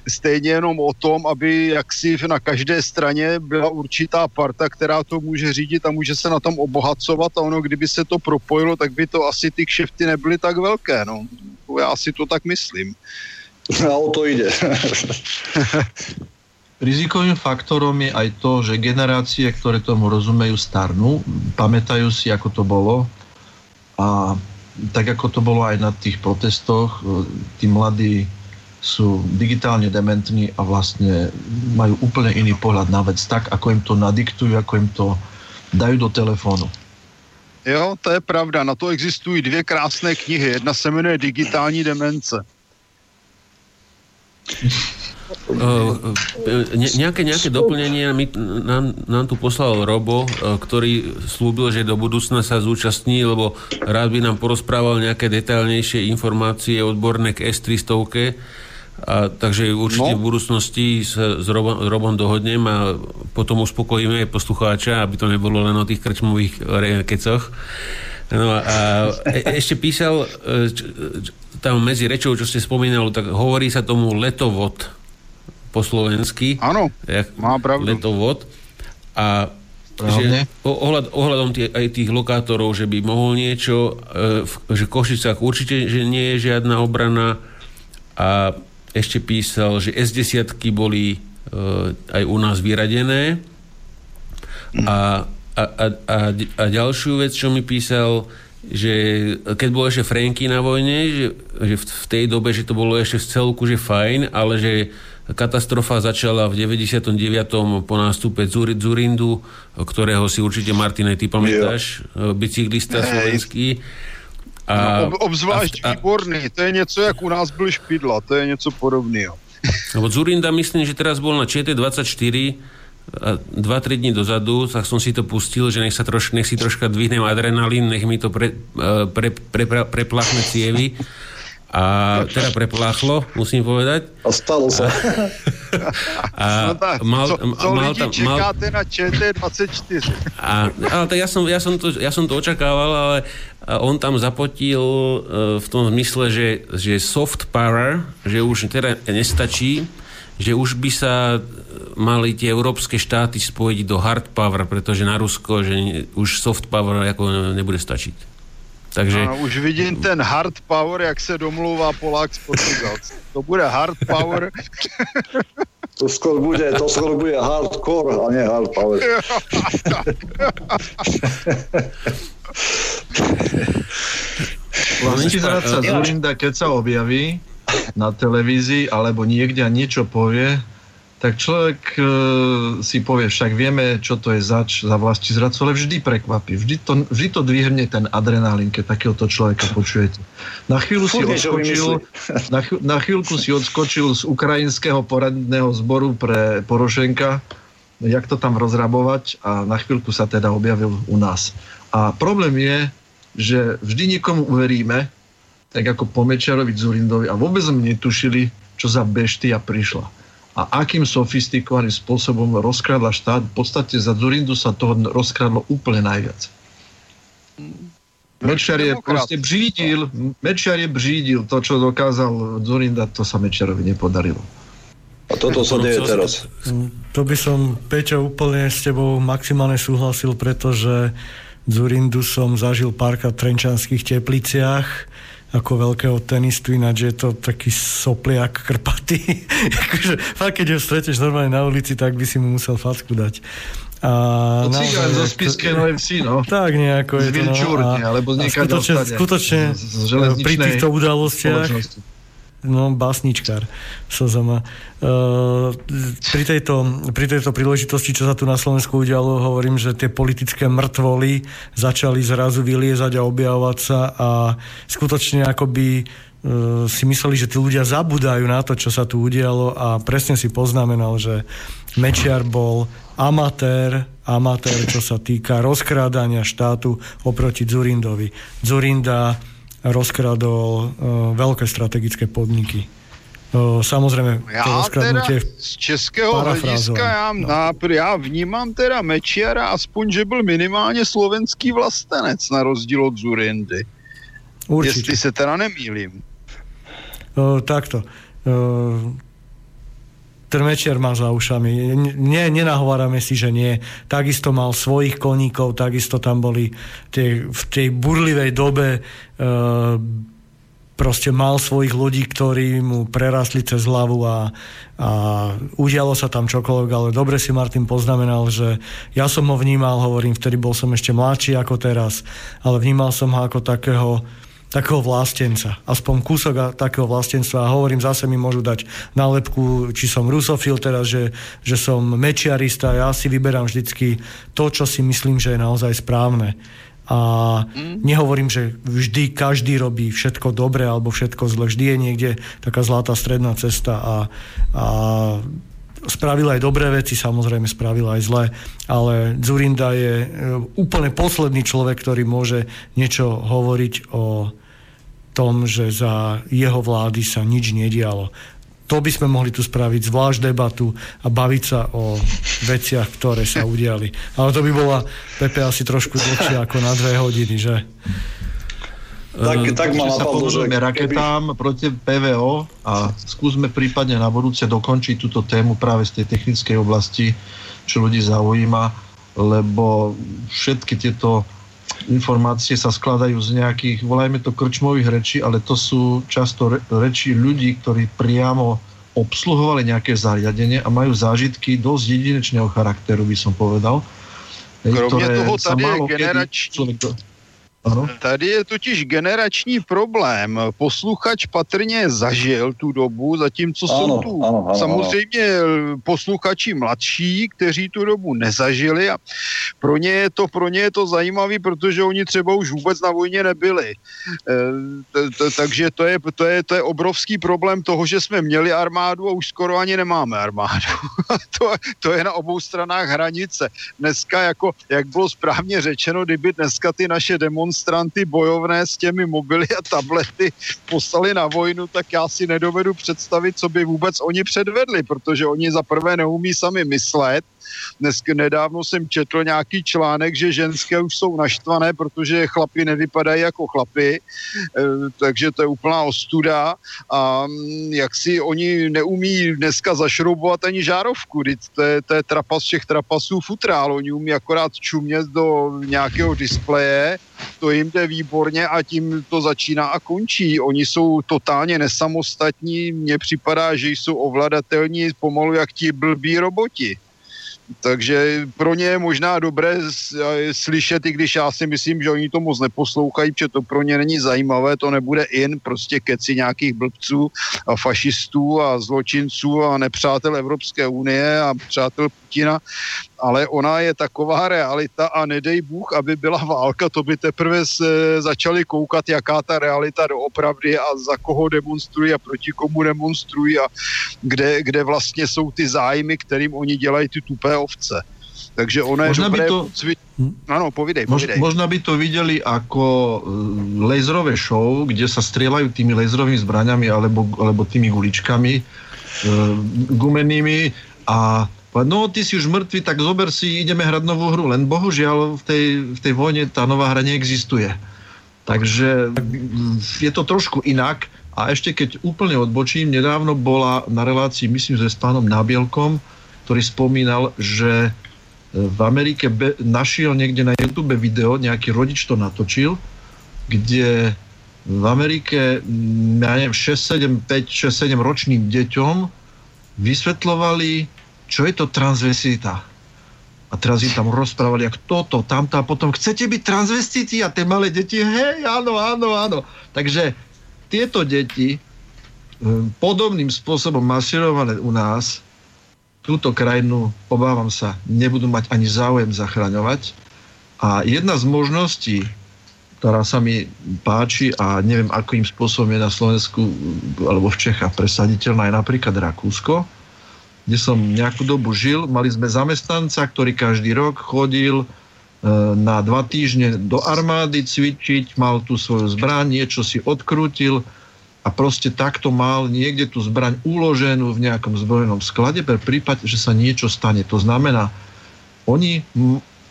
stejně jenom o tom, aby jaksi na každé straně byla určitá parta, která to může řídit a může se na tom obohacovat a ono, kdyby se to propojilo, tak by to asi ty kšefty nebyly tak velké, no. Já si to tak myslím. <laughs> A o to ide. <laughs> Rizikovým faktorom je aj to, že generácie, ktoré tomu rozumejú, starnú, pamätajú si, ako to bolo a tak ako to bolo aj na tých protestoch, tí mladí sú digitálne dementní a vlastne majú úplne iný pohľad na vec, tak ako im to nadiktujú, ako im to dajú do telefónu. Jo, to je pravda. Na to existují dvě krásné knihy. Jedna se jmenuje Digitální demence. Ne, nejaké, nejaké doplnenie nám, nám tu poslal Robo, ktorý slúbil, že do budúcna sa zúčastní, lebo rád by nám porozprával nejaké detailnejšie informácie odborné k S300 a, takže určite no. v budúcnosti sa s Robom, Robom dohodnem a potom uspokojíme aj poslucháča, aby to nebolo len o tých krčmových kecoch. No a e, ešte písal e, tam medzi rečou, čo ste spomínali, tak hovorí sa tomu letovod po slovensky. Áno, má pravdu. Letovod. A že ohľad, ohľadom tie, aj tých lokátorov, že by mohol niečo, e, že v Košicách určite, že nie je žiadna obrana a ešte písal, že S10 boli uh, aj u nás vyradené. A, a, a, a, a ďalšiu vec, čo mi písal, že keď bol ešte Franky na vojne, že, že v, v tej dobe, že to bolo ešte v celku, že fajn, ale že katastrofa začala v 99. po nástupe Zurindu, ktorého si určite, Martine, ty pamätáš, jo. bicyklista hey. slovenský a, no, ob, obzvlášť a, výborný, to je něco, jak u nás byl Špidla, to je něco podobného. Lebo Zurinda myslím, že teraz bol na ČT24 a 2-3 dní dozadu, tak som si to pustil, že nech, sa troš, nech si troška dvihnem adrenalín, nech mi to pre, pre, pre, pre, preplachne cievy a teda prepláchlo, musím povedať. A stalo sa. A, <laughs> no tak, mal, co, co mal, lidi tam, čekáte mal, na ČT24? A, ale tak ja som, ja, som to, ja som to očakával, ale on tam zapotil e, v tom zmysle, že, že soft power, že už teda nestačí, že už by sa mali tie európske štáty spojiť do hard power, pretože na Rusko, že už soft power ako nebude stačiť. Takže... Ano, už vidím ten hard power, jak se domluvá Polák s Portugalcem. To bude hard power. <laughs> To skôr bude, to skôr bude hardcore a nie hard power. <laughs> Sa Zurinda, keď sa objaví na televízii alebo niekde a niečo povie, tak človek e, si povie, však vieme, čo to je zač za vlasti zradcu, ale vždy prekvapí. Vždy to, vždy to dvihne ten adrenalín, keď takéhoto človeka počujete. Na chvíľu si odskočil, na, chvíľ, na chvíľku si odskočil z ukrajinského poradného zboru pre Porošenka, jak to tam rozrabovať a na chvíľku sa teda objavil u nás. A problém je, že vždy niekomu uveríme, tak ako po Mečarovi Zurindovi a vôbec sme netušili, čo za beštia prišla a akým sofistikovaným spôsobom rozkradla štát. V podstate za Zurindu sa toho rozkradlo úplne najviac. Mečiar je proste břídil, Mečiar je břídil to, čo dokázal Zurinda, to sa Mečiarovi nepodarilo. A toto sa deje teraz. To by som, Peťo, úplne s tebou maximálne súhlasil, pretože Zurindu som zažil párkrát v Trenčanských tepliciach ako veľkého tenistu, ináč je to taký sopliak krpatý. <laughs> akože, fakt, keď ho stretneš normálne na ulici, tak by si mu musel facku dať. A no, cigán zo Spiske FC, no. Tak nejako je to. No, a, alebo z skutočne, skutočne z, z pri týchto udalostiach no, básničkár sa zama. Uh, pri, tejto, pri tejto príležitosti, čo sa tu na Slovensku udialo, hovorím, že tie politické mŕtvoly začali zrazu vyliezať a objavovať sa a skutočne akoby uh, si mysleli, že tí ľudia zabudajú na to, čo sa tu udialo a presne si poznamenal, že Mečiar bol amatér, amatér, čo sa týka rozkrádania štátu oproti Zurindovi. Zurinda rozkradol uh, veľké strategické podniky. Uh, samozrejme, to rozkradnutie teda z českého hlediska já, no. nápr, já vnímám teda Mečiara aspoň, že byl minimálně slovenský vlastenec na rozdíl od Zurindy. Určite. Jestli se teda nemýlim. Uh, takto. Uh, ten Mečiar má za ušami. Nie, nenahovárame si, že nie. Takisto mal svojich koníkov, takisto tam boli tie, v tej burlivej dobe e, proste mal svojich ľudí, ktorí mu prerastli cez hlavu a, a udialo sa tam čokoľvek, ale dobre si Martin poznamenal, že ja som ho vnímal, hovorím, vtedy bol som ešte mladší ako teraz, ale vnímal som ho ako takého takého vlastenca. Aspoň kúsok takého vlastenstva. A hovorím, zase mi môžu dať nálepku, či som rusofil teraz, že, že som mečiarista. Ja si vyberám vždycky to, čo si myslím, že je naozaj správne. A mm. nehovorím, že vždy každý robí všetko dobre alebo všetko zle. Vždy je niekde taká zlatá stredná cesta a, a spravil aj dobré veci, samozrejme spravil aj zlé, ale Zurinda je e, úplne posledný človek, ktorý môže niečo hovoriť o tom, že za jeho vlády sa nič nedialo to by sme mohli tu spraviť zvlášť debatu a baviť sa o veciach, ktoré sa udiali. Ale to by bola, Pepe, asi trošku dlhšie ako na dve hodiny, že? Tak, uh, tak ma napadlo, že raketám keby... proti PVO a skúsme prípadne na budúce dokončiť túto tému práve z tej technickej oblasti, čo ľudí zaujíma, lebo všetky tieto informácie sa skladajú z nejakých, volajme to krčmových rečí, ale to sú často re, reči ľudí, ktorí priamo obsluhovali nejaké zariadenie a majú zážitky dosť jedinečného charakteru, by som povedal. Kromě toho tady je generační... Človek, Ano. Tady je totiž generační problém. Posluchač patrně zažil tu dobu, zatímco ano, jsou tu ano, ano, samozřejmě ano. posluchači mladší, kteří tu dobu nezažili a pro ně je to, pro ně je to zajímavé, protože oni třeba už vůbec na vojně nebyli. E, takže to je, to, je, to je obrovský problém toho, že jsme měli armádu a už skoro ani nemáme armádu. <laughs> to, to je na obou stranách hranice. Dneska, jako, jak bylo správně řečeno, kdyby dneska ty naše demonstrace demonstranty bojovné s těmi mobily a tablety poslali na vojnu, tak já si nedovedu představit, co by vůbec oni předvedli, protože oni za prvé neumí sami myslet, dnes nedávno jsem četl nějaký článek, že ženské už jsou naštvané, protože chlapi nevypadají jako chlapy, eh, takže to je úplná ostuda. A mm, jak si oni neumí dneska zašroubovat ani žárovku, to je, to je trapas všech trapasů futrál, oni umí akorát čumět do nějakého displeje, to jim jde výborně a tím to začíná a končí. Oni jsou totálně nesamostatní, mně připadá, že jsou ovladatelní pomalu jak ti blbí roboti. Takže pro ně je možná dobré slyšet, i když já si myslím, že oni to moc neposlouchají, protože to pro ně není zajímavé, to nebude in, prostě keci nějakých blbců a fašistů a zločinců a nepřátel Evropské unie a přátel Putina, ale ona je taková realita a nedej Bůh, aby byla válka, to by teprve se začali koukat, jaká ta realita doopravdy a za koho demonstrují a proti komu demonstrují a kde, kde vlastně jsou ty zájmy, kterým oni dělají ty tupé ovce. Takže ona je možno dobré... By to... Cvi... Áno, povidej, povidej. Možno by to videli ako e, laserové show, kde sa strieľajú tými laserovými zbraňami alebo, alebo tými guličkami e, gumenými a no ty si už mŕtvy, tak zober si, ideme hrať novú hru. Len bohužiaľ v tej, v tej vojne tá nová hra neexistuje. Takže je to trošku inak. A ešte keď úplne odbočím, nedávno bola na relácii, myslím, že s pánom Nábielkom, ktorý spomínal, že e, v Amerike be, našiel niekde na YouTube video, nejaký rodič to natočil, kde v Amerike, ja neviem, 6, 7, 5, 6, 7 ročným deťom vysvetľovali čo je to transvestita. A teraz im tam rozprávali, jak toto, tamto a potom chcete byť transvestiti a tie malé deti, hej, áno, áno, áno. Takže tieto deti hm, podobným spôsobom masírované u nás túto krajinu, obávam sa, nebudú mať ani záujem zachraňovať. A jedna z možností, ktorá sa mi páči a neviem, akým spôsobom je na Slovensku alebo v Čechách presaditeľná, je napríklad Rakúsko, kde som nejakú dobu žil. Mali sme zamestnanca, ktorý každý rok chodil e, na dva týždne do armády cvičiť, mal tu svoju zbraň, niečo si odkrútil a proste takto mal niekde tú zbraň uloženú v nejakom zbrojenom sklade pre prípad, že sa niečo stane. To znamená, oni,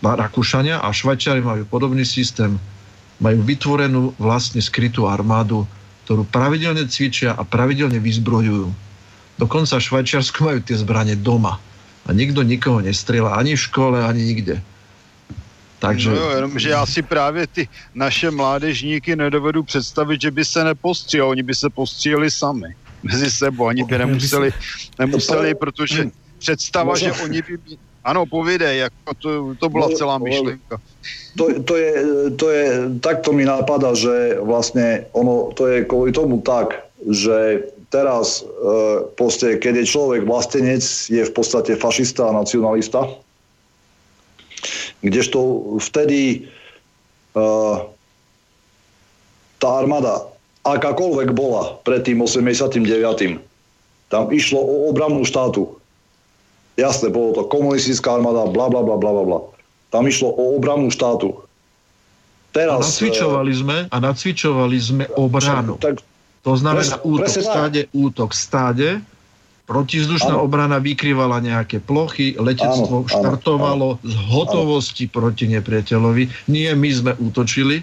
Rakúšania a Švajčiari majú podobný systém, majú vytvorenú vlastne skrytú armádu, ktorú pravidelne cvičia a pravidelne vyzbrojujú. Dokonca v Švajčiarsku majú tie zbranie doma. A nikto nikoho nestrieľa ani v škole, ani nikde. Takže... No jo, jenom, že já si právě ty naše mládežníky nedovedu představit, že by se nepostříleli, oni by se postříleli sami <laughs> mezi sebou, ani by nemuseli, nemuseli protože představa, že oni by... Ano, povídej, jako to, to byla celá myšlenka. To, to, je, to je, takto mi napadá, že vlastne ono, to je kvôli tomu tak, že Teraz, e, proste, keď je človek vlastenec, je v podstate fašista a nacionalista. Kdežto vtedy uh, tá armáda, akákoľvek bola pred tým 89. Tam išlo o obranu štátu. Jasné, bolo to komunistická armáda, bla, bla, bla, bla, bla. Tam išlo o obranu štátu. Teraz, a nacvičovali e, sme, a nacvičovali sme obranu. Tak, to znamená pres, útok stáde, útok stáde, protizdušná áno. obrana vykrývala nejaké plochy, letectvo áno, štartovalo áno, z hotovosti áno. proti nepriateľovi. Nie my sme útočili,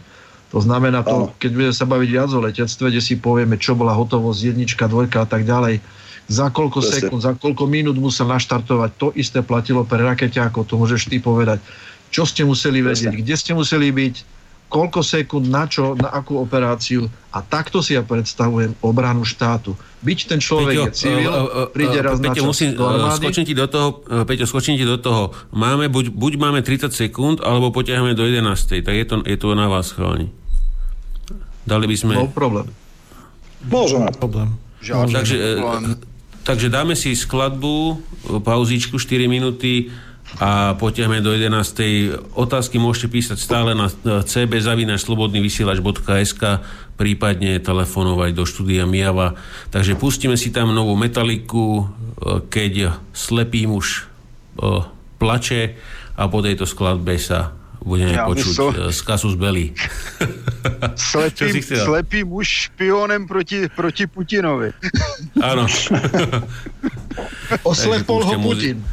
to znamená to, áno. keď budeme sa baviť viac o letectve, kde si povieme, čo bola hotovosť, jednička, dvojka a tak ďalej, za koľko Presne. sekúnd, za koľko minút musel naštartovať. To isté platilo pre ako to môžeš ty povedať. Čo ste museli vedieť, Presne. kde ste museli byť, koľko sekúnd, na čo, na akú operáciu a takto si ja predstavujem obranu štátu. Byť ten človek Peťo, je civil, uh, uh, príde raz Peťo, na čas musím, do skočím ti do toho, Peťo, skočím ti do toho. Máme, buď, buď máme 30 sekúnd, alebo potiahneme do 11. Tak je to, je to na vás, chalani. Dali by sme... No problém. Môžeme. Problém. Žiaľ, takže, problém. Takže dáme si skladbu, pauzíčku 4 minúty a potiahme do 11. Otázky môžete písať stále na cbzavinačslobodnyvysielač.sk prípadne telefonovať do štúdia Miava. Takže pustíme si tam novú metaliku, keď slepý muž plače a po tejto skladbe sa budeme ja počuť. Eh, z Kasus Belli. <laughs> Slepý, slepý muž špionem proti, proti Putinovi. Áno. <laughs> <laughs> Oslepol ho Putin.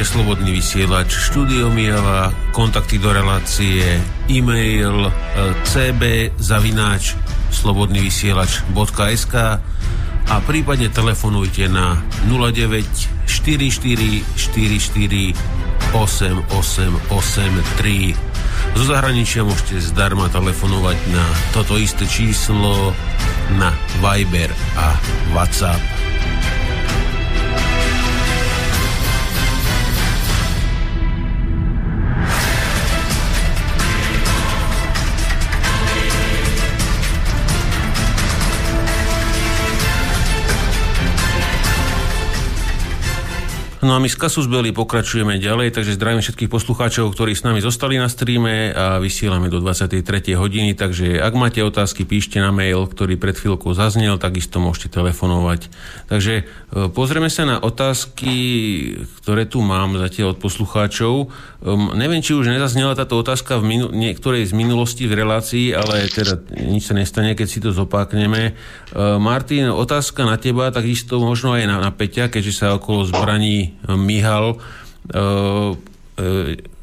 Počúvate Slobodný vysielač, štúdio Mijava, kontakty do relácie, e-mail cb zavináč slobodnyvysielač.sk a prípadne telefonujte na 09 44 44 8883. Zo zahraničia môžete zdarma telefonovať na toto isté číslo na Viber a WhatsApp. No a my z Kasus Belli pokračujeme ďalej, takže zdravím všetkých poslucháčov, ktorí s nami zostali na streame a vysielame do 23. hodiny, takže ak máte otázky, píšte na mail, ktorý pred chvíľkou zaznel, takisto môžete telefonovať. Takže e, pozrieme sa na otázky, ktoré tu mám zatiaľ od poslucháčov. Neviem, či už nezaznela táto otázka v minu- niektorej z minulosti v relácii, ale teda nič sa nestane, keď si to zopákneme. Uh, Martin, otázka na teba, takisto možno aj na, na Peťa, keďže sa okolo zbraní Mihal. E, e,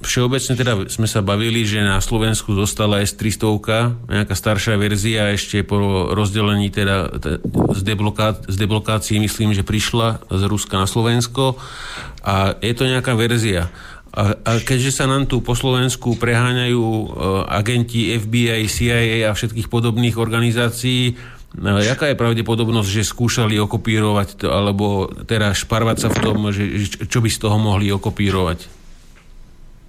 všeobecne teda sme sa bavili, že na Slovensku zostala S-300, nejaká staršia verzia, ešte po rozdelení teda z, debloká, z deblokácií myslím, že prišla z Ruska na Slovensko a je to nejaká verzia. A, a keďže sa nám tu po Slovensku preháňajú uh, agenti FBI, CIA a všetkých podobných organizácií, jaká je pravdepodobnosť, že skúšali okopírovať to, alebo teda šparvať sa v tom, že, čo by z toho mohli okopírovať?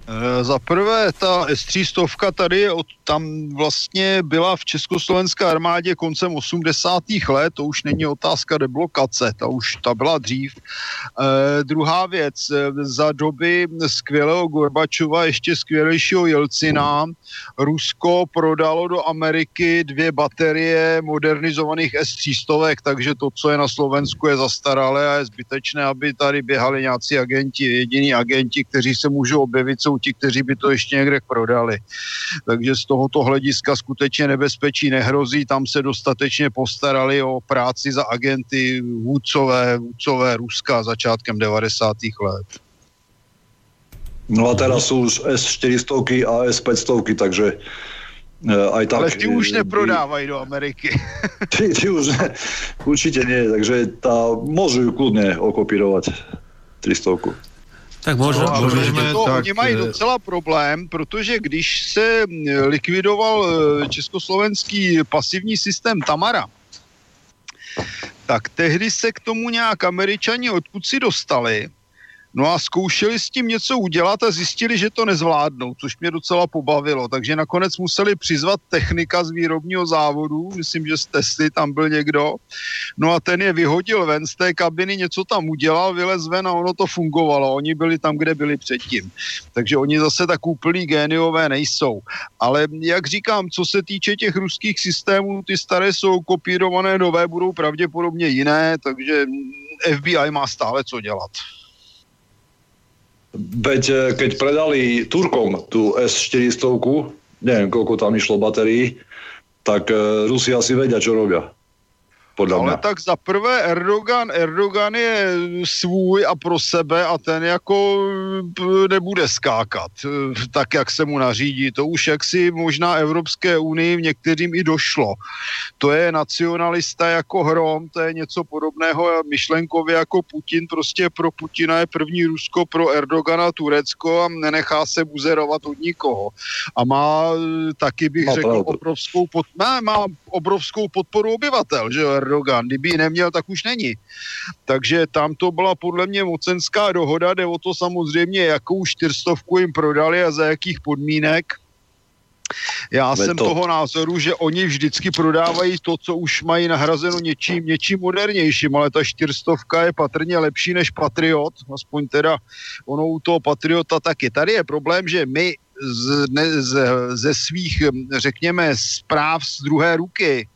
Eh, za prvé, ta S-300 tady od, tam vlastně byla v československé armádě koncem 80. let, to už není otázka deblokace, ta už ta byla dřív. E, druhá věc, eh, za doby skvělého Gorbačova, ještě skvělejšího Jelcina, Rusko prodalo do Ameriky dvě baterie modernizovaných S-300, takže to, co je na Slovensku, je zastaralé a je zbytečné, aby tady běhali nějací agenti. Jediní agenti, kteří se můžou objevit, jsou ti, kteří by to ještě někde prodali. Takže z tohoto hlediska skutečně nebezpečí nehrozí, tam se dostatečně postarali o práci za agenty vůdcové, vůdcové Ruska začátkem 90. let. No a teraz sú už S400 a S500, takže e, aj tak... Ale ty už neprodávajú do Ameriky. <laughs> Ty, ty už ne, určite nie, takže tá, môžu ju kľudne okopírovať 300. Tak možná, no, možná to, tak... Oni mají eh, docela problém, protože když se likvidoval eh, československý pasivní systém Tamara, tak tehdy se k tomu nějak američani odkud si dostali No a zkoušeli s tím něco udělat a zjistili, že to nezvládnou, což mě docela pobavilo. Takže nakonec museli přizvat technika z výrobního závodu, myslím, že z Tesly tam byl někdo. No a ten je vyhodil ven z té kabiny, něco tam udělal, vylez ven a ono to fungovalo. Oni byli tam, kde byli předtím. Takže oni zase tak úplný géniové nejsou. Ale jak říkám, co se týče těch ruských systémů, ty staré jsou kopírované, nové budou pravděpodobně jiné, takže FBI má stále co dělat. Veď e, keď predali Turkom tú S400, neviem koľko tam išlo batérií, tak e, Rusi asi vedia, čo robia podle Ale mě. tak za prvé Erdogan, Erdogan je svůj a pro sebe a ten jako nebude skákat tak, jak se mu nařídí. To už jaksi možná Evropské unii v některým i došlo. To je nacionalista jako hrom, to je něco podobného myšlenkově jako Putin. Prostě pro Putina je první Rusko, pro Erdogana Turecko a nenechá se buzerovat od nikoho. A má taky bych má řekl pravdu. obrovskou, pod, má, má obrovskou podporu obyvatel, že jo, Erdogan. Kdyby ji neměl, tak už není. Takže tam to byla podle mě mocenská dohoda, jde o to samozřejmě, jakou čtyřstovku jim prodali a za jakých podmínek. Já Ve jsem to. toho názoru, že oni vždycky prodávají to, co už mají nahrazeno něčím, něčím modernějším, ale ta čtyřstovka je patrně lepší než Patriot, aspoň teda ono u toho Patriota taky. Tady je problém, že my z, ne, z, ze svých, řekněme, zpráv z druhé ruky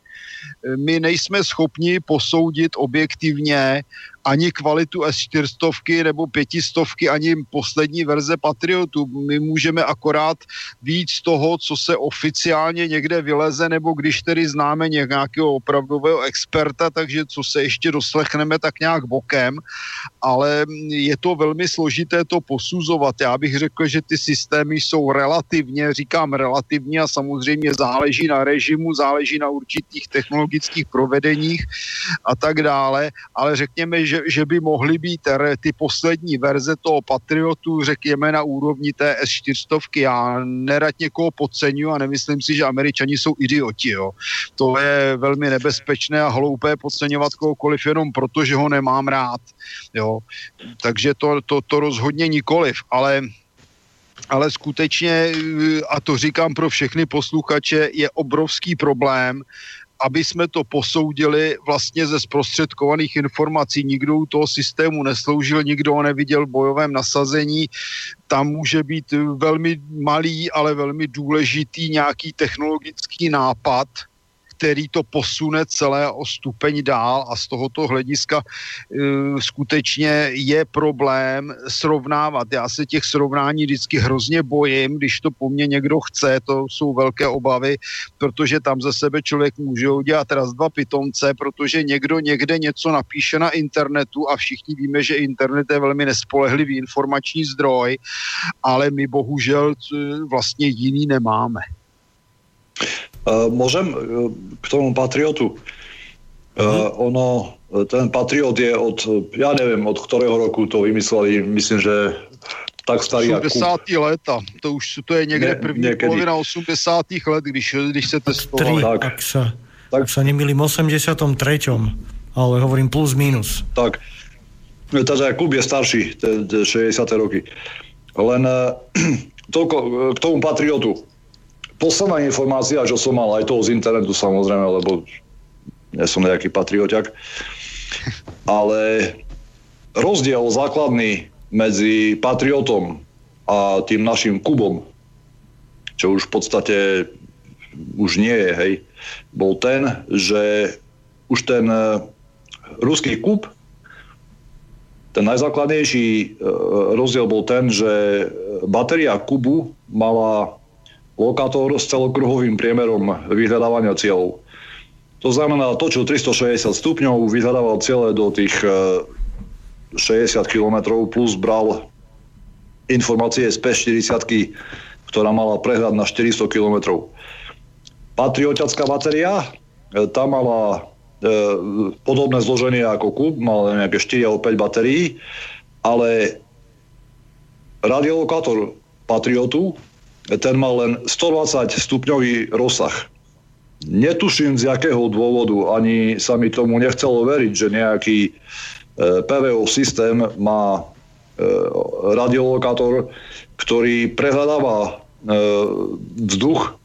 my nejsme schopni posoudit objektivně, ani kvalitu S400 nebo pětistovky, ani poslední verze Patriotu. My můžeme akorát víc toho, co se oficiálně někde vyleze, nebo když tedy známe nějakého opravdového experta, takže co se ještě doslechneme tak nějak bokem, ale je to velmi složité to posuzovat. Já bych řekl, že ty systémy jsou relativně, říkám relativně a samozřejmě záleží na režimu, záleží na určitých technologických provedeních a tak dále, ale řekněme, že, že by mohly být ty poslední verze toho Patriotu, řekněme, na úrovni té S400. Já nerad někoho podceňuji a nemyslím si, že američani jsou idioti. Jo. To je velmi nebezpečné a hloupé podceňovat kohokoliv jenom proto, že ho nemám rád. Jo. Takže to, to, to rozhodně nikoliv, ale ale skutečně, a to říkám pro všechny posluchače, je obrovský problém, aby jsme to posoudili vlastně ze zprostředkovaných informací. Nikdo u toho systému nesloužil, nikdo ho neviděl v bojovém nasazení. Tam může být velmi malý, ale velmi důležitý nějaký technologický nápad, který to posune celé o stupeň dál a z tohoto hlediska uh, skutečně je problém srovnávat. Já se těch srovnání vždycky hrozně bojím, když to po mně někdo chce, to jsou velké obavy, protože tam ze sebe člověk může udělat raz dva pitomce, protože někdo někde něco napíše na internetu a všichni víme, že internet je velmi nespolehlivý informační zdroj, ale my bohužel vlastně jiný nemáme. Uh, môžem uh, k tomu Patriotu. Uh, ono, ten Patriot je od, ja neviem, od ktorého roku to vymysleli, myslím, že tak starý 80. leta, to už to je niekde ne, první niekedy. polovina 80. let, když, když se testovali. Tak, ak sa, tak, ak sa nemýlim, 83. Ale hovorím plus minus. Tak, takže klub je starší, 60. roky. Len <clears throat> toľko k tomu Patriotu posledná informácia, čo som mal aj toho z internetu samozrejme, lebo nie som nejaký patrioťak, ale rozdiel základný medzi patriotom a tým našim Kubom, čo už v podstate už nie je, hej, bol ten, že už ten e, ruský Kub, ten najzákladnejší e, rozdiel bol ten, že batéria Kubu mala lokátor s celokruhovým priemerom vyhľadávania cieľov. To znamená, točil 360 stupňov, vyhľadával cieľe do tých 60 e, km plus bral informácie z P40, ktorá mala prehľad na 400 km. Patriotická batéria, e, tá mala e, podobné zloženie ako Kub, mal nejaké 4 alebo 5 batérií, ale radiolokátor Patriotu ten mal len 120 stupňový rozsah. Netuším z jakého dôvodu, ani sa mi tomu nechcelo veriť, že nejaký e, PVO systém má e, radiolokátor, ktorý prehľadáva e, vzduch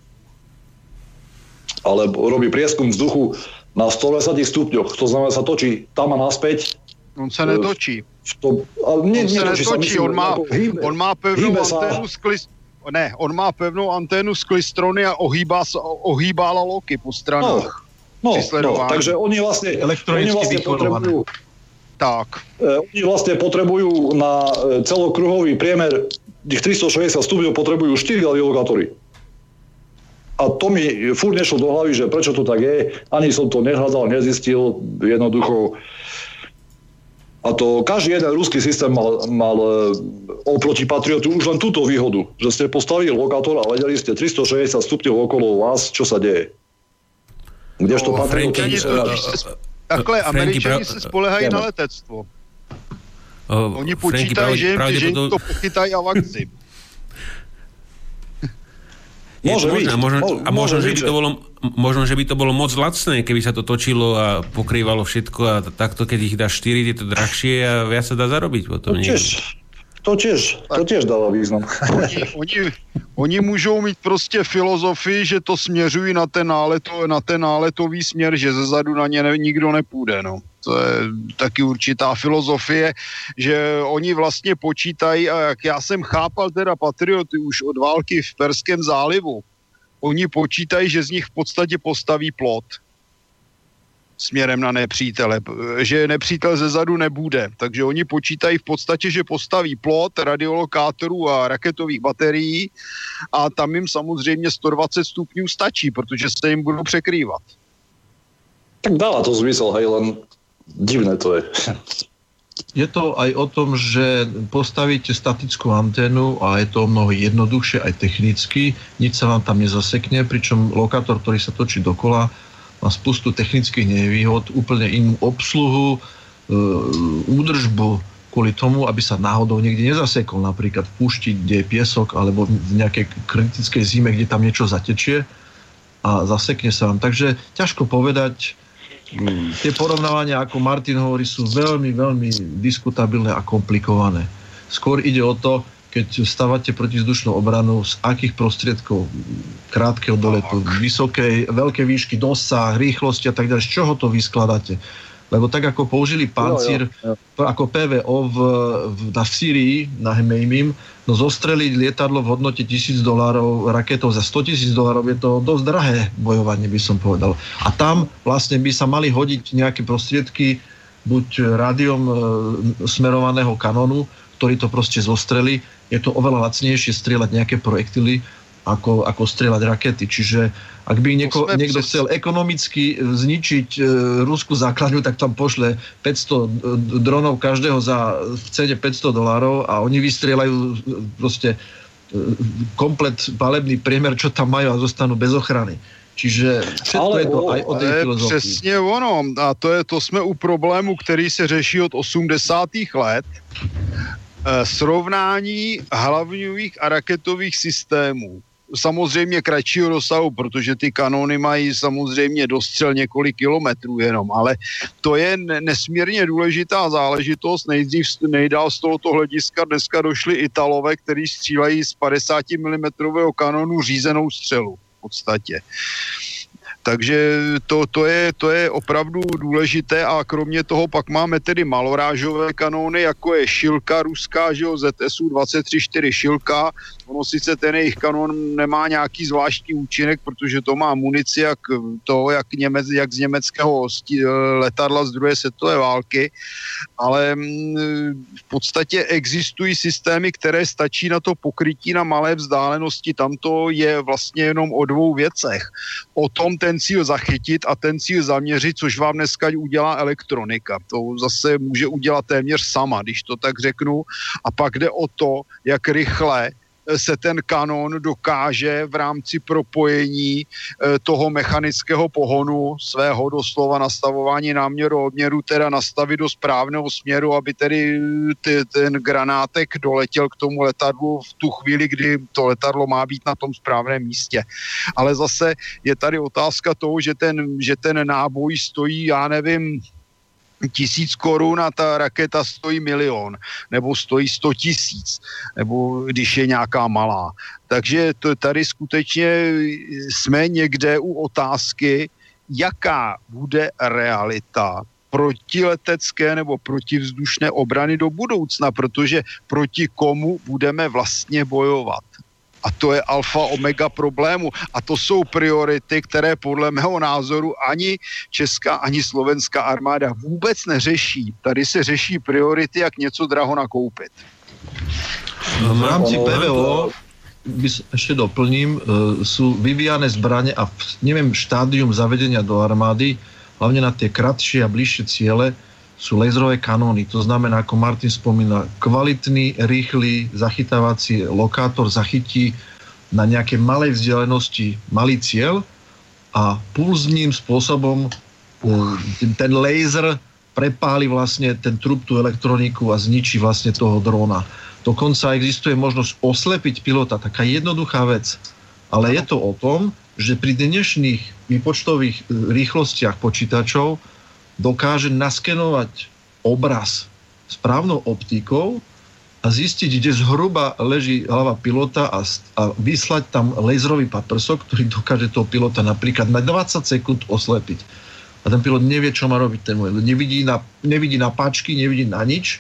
alebo robí prieskum vzduchu na 120 stupňoch. To znamená, sa točí tam a naspäť. On sa netočí. V tom, ale nie, on sa netočí, sa myslím, on, má, on má pevnú anténu s, ne, on má pevnou anténu z klistrony a ohýbá, ohýbá laloky po stranách. No, no, no, takže oni vlastne, oni vlastne potrebujú tak. E, oni vlastne potrebujú na e, celokruhový priemer tých 360 stupňov potrebujú 4 radiolokátory. A to mi furt nešlo do hlavy, že prečo to tak je. Ani som to nehľadal, nezistil. Jednoducho a to každý jeden ruský systém mal, mal e, oproti Patriotu už len túto výhodu, že ste postavili lokátor a vedeli ste 360 stupňov okolo vás, čo sa deje. Kdežto no, Patriot... Takhle, Američani se spolehají na letectvo. Oni počítají, že jim to pochytají a vakci. Môže byť. A možno, a možno, že by to bolo, možno, že by to bolo moc lacné, keby sa to točilo a pokrývalo všetko a takto, keď ich dáš 4, je to drahšie a viac sa dá zarobiť potom. To tiež, to tiež, to tiež dáva význam. Oni, oni, oni můžou mít prostě filozofii, že to směřují na ten, náleto, na ten náletový směr, že ze zadu na ně ne, nikdo nepůjde. No. To je taky určitá filozofie, že oni vlastně počítají, a jak já jsem chápal teda patrioty už od války v Perském zálivu, oni počítají, že z nich v podstatě postaví plot. směrem na nepřítele, že nepřítel ze zadu nebude. Takže oni počítají v podstatě, že postaví plot radiolokátorů a raketových baterií a tam jim samozřejmě 120 stupňů stačí, protože se jim budou překrývat. Tak dáva to zmysel, hej, len divné to je. Je to aj o tom, že postavíte statickú anténu a je to mnoho jednoduchšie aj technicky, nič sa vám tam nezasekne, pričom lokátor, ktorý sa točí dokola, má spustu technických nevýhod, úplne inú obsluhu, e, údržbu kvôli tomu, aby sa náhodou niekde nezasekol, napríklad v púšti, kde je piesok, alebo v nejakej kritickej zime, kde tam niečo zatečie a zasekne sa vám. Takže ťažko povedať, tie porovnávania, ako Martin hovorí, sú veľmi, veľmi diskutabilné a komplikované. Skôr ide o to, keď stávate protizdušnú obranu, z akých prostriedkov krátkeho doletu, vysokej, veľké výšky, dosah, rýchlosti a tak ďalej, z čoho to vyskladáte? Lebo tak ako použili pancír, jo, jo, jo. ako PVO v, v, na Syrii, na Hemejmim, no zostreliť lietadlo v hodnote tisíc dolárov, raketou za 100 tisíc dolárov, je to dosť drahé bojovanie, by som povedal. A tam vlastne by sa mali hodiť nejaké prostriedky, buď rádiom e, smerovaného kanónu, ktorý to proste zostreli. Je to oveľa lacnejšie strieľať nejaké projektily, ako, ako strieľať rakety. Čiže ak by nieko, niekto chcel ekonomicky zničiť e, ruskú základňu, tak tam pošle 500 e, dronov každého za v cene 500 dolárov a oni vystrieľajú e, proste e, komplet palebný priemer, čo tam majú a zostanú bez ochrany. Čiže všetko ale, je to aj o tej filozofii. Přesně ono. A to, je, to jsme u problému, který se řeší od 80. let. E, srovnání hlavňových a raketových systémů samozřejmě kratšího rozsahu, protože ty kanóny mají samozřejmě dostřel několik kilometrů jenom, ale to je nesmírně důležitá záležitost. Nejdřív nejdál z tohoto hlediska dneska došli Italové, kteří střílejí z 50 mm kanónu řízenou střelu v podstatě. Takže to, to, je, to je opravdu důležité a kromě toho pak máme tedy malorážové kanóny, jako je Šilka ruská, že jo, ZSU 23-4 Šilka, Ono sice ten jejich kanon nemá nějaký zvláštní účinek, protože to má munici jak to, jak, Němec, jak z německého letadla z druhé světové války, ale mm, v podstatě existují systémy, které stačí na to pokrytí na malé vzdálenosti. Tam to je vlastně jenom o dvou věcech. O tom ten cíl zachytit a ten cíl zaměřit, což vám dneska udělá elektronika. To zase může udělat téměř sama, když to tak řeknu. A pak jde o to, jak rychle se ten kanon dokáže v rámci propojení eh, toho mechanického pohonu svého doslova nastavování náměru odměru teda nastavit do správného směru, aby tedy ty, ten granátek doletěl k tomu letadlu v tu chvíli, kdy to letadlo má být na tom správném místě. Ale zase je tady otázka toho, že ten, že ten náboj stojí, já nevím, tisíc korun a ta raketa stojí milion, nebo stojí sto tisíc, nebo když je nějaká malá. Takže to tady skutečně jsme někde u otázky, jaká bude realita protiletecké nebo protivzdušné obrany do budoucna, protože proti komu budeme vlastně bojovat. A to je alfa omega problému. A to jsou priority, které podle mého názoru ani česká, ani slovenská armáda vůbec neřeší. Tady se řeší priority, jak něco draho nakoupit. V rámci PVO by, ešte doplním, e, sú vyvíjane zbranie a v, neviem, štádium zavedenia do armády, hlavne na tie kratšie a bližšie ciele, sú laserové kanóny. To znamená, ako Martin spomína, kvalitný, rýchly zachytávací lokátor zachytí na nejakej malej vzdialenosti malý cieľ a pulzným spôsobom e, ten laser prepáli vlastne ten trup, tú elektroniku a zničí vlastne toho drona. Dokonca existuje možnosť oslepiť pilota, taká jednoduchá vec. Ale je to o tom, že pri dnešných výpočtových e, rýchlostiach počítačov dokáže naskenovať obraz správnou optikou a zistiť, kde zhruba leží hlava pilota a, a vyslať tam laserový paprsok, ktorý dokáže toho pilota napríklad na 20 sekúnd oslepiť. A ten pilot nevie, čo má robiť ten Nevidí na, nevidí na páčky, nevidí na nič,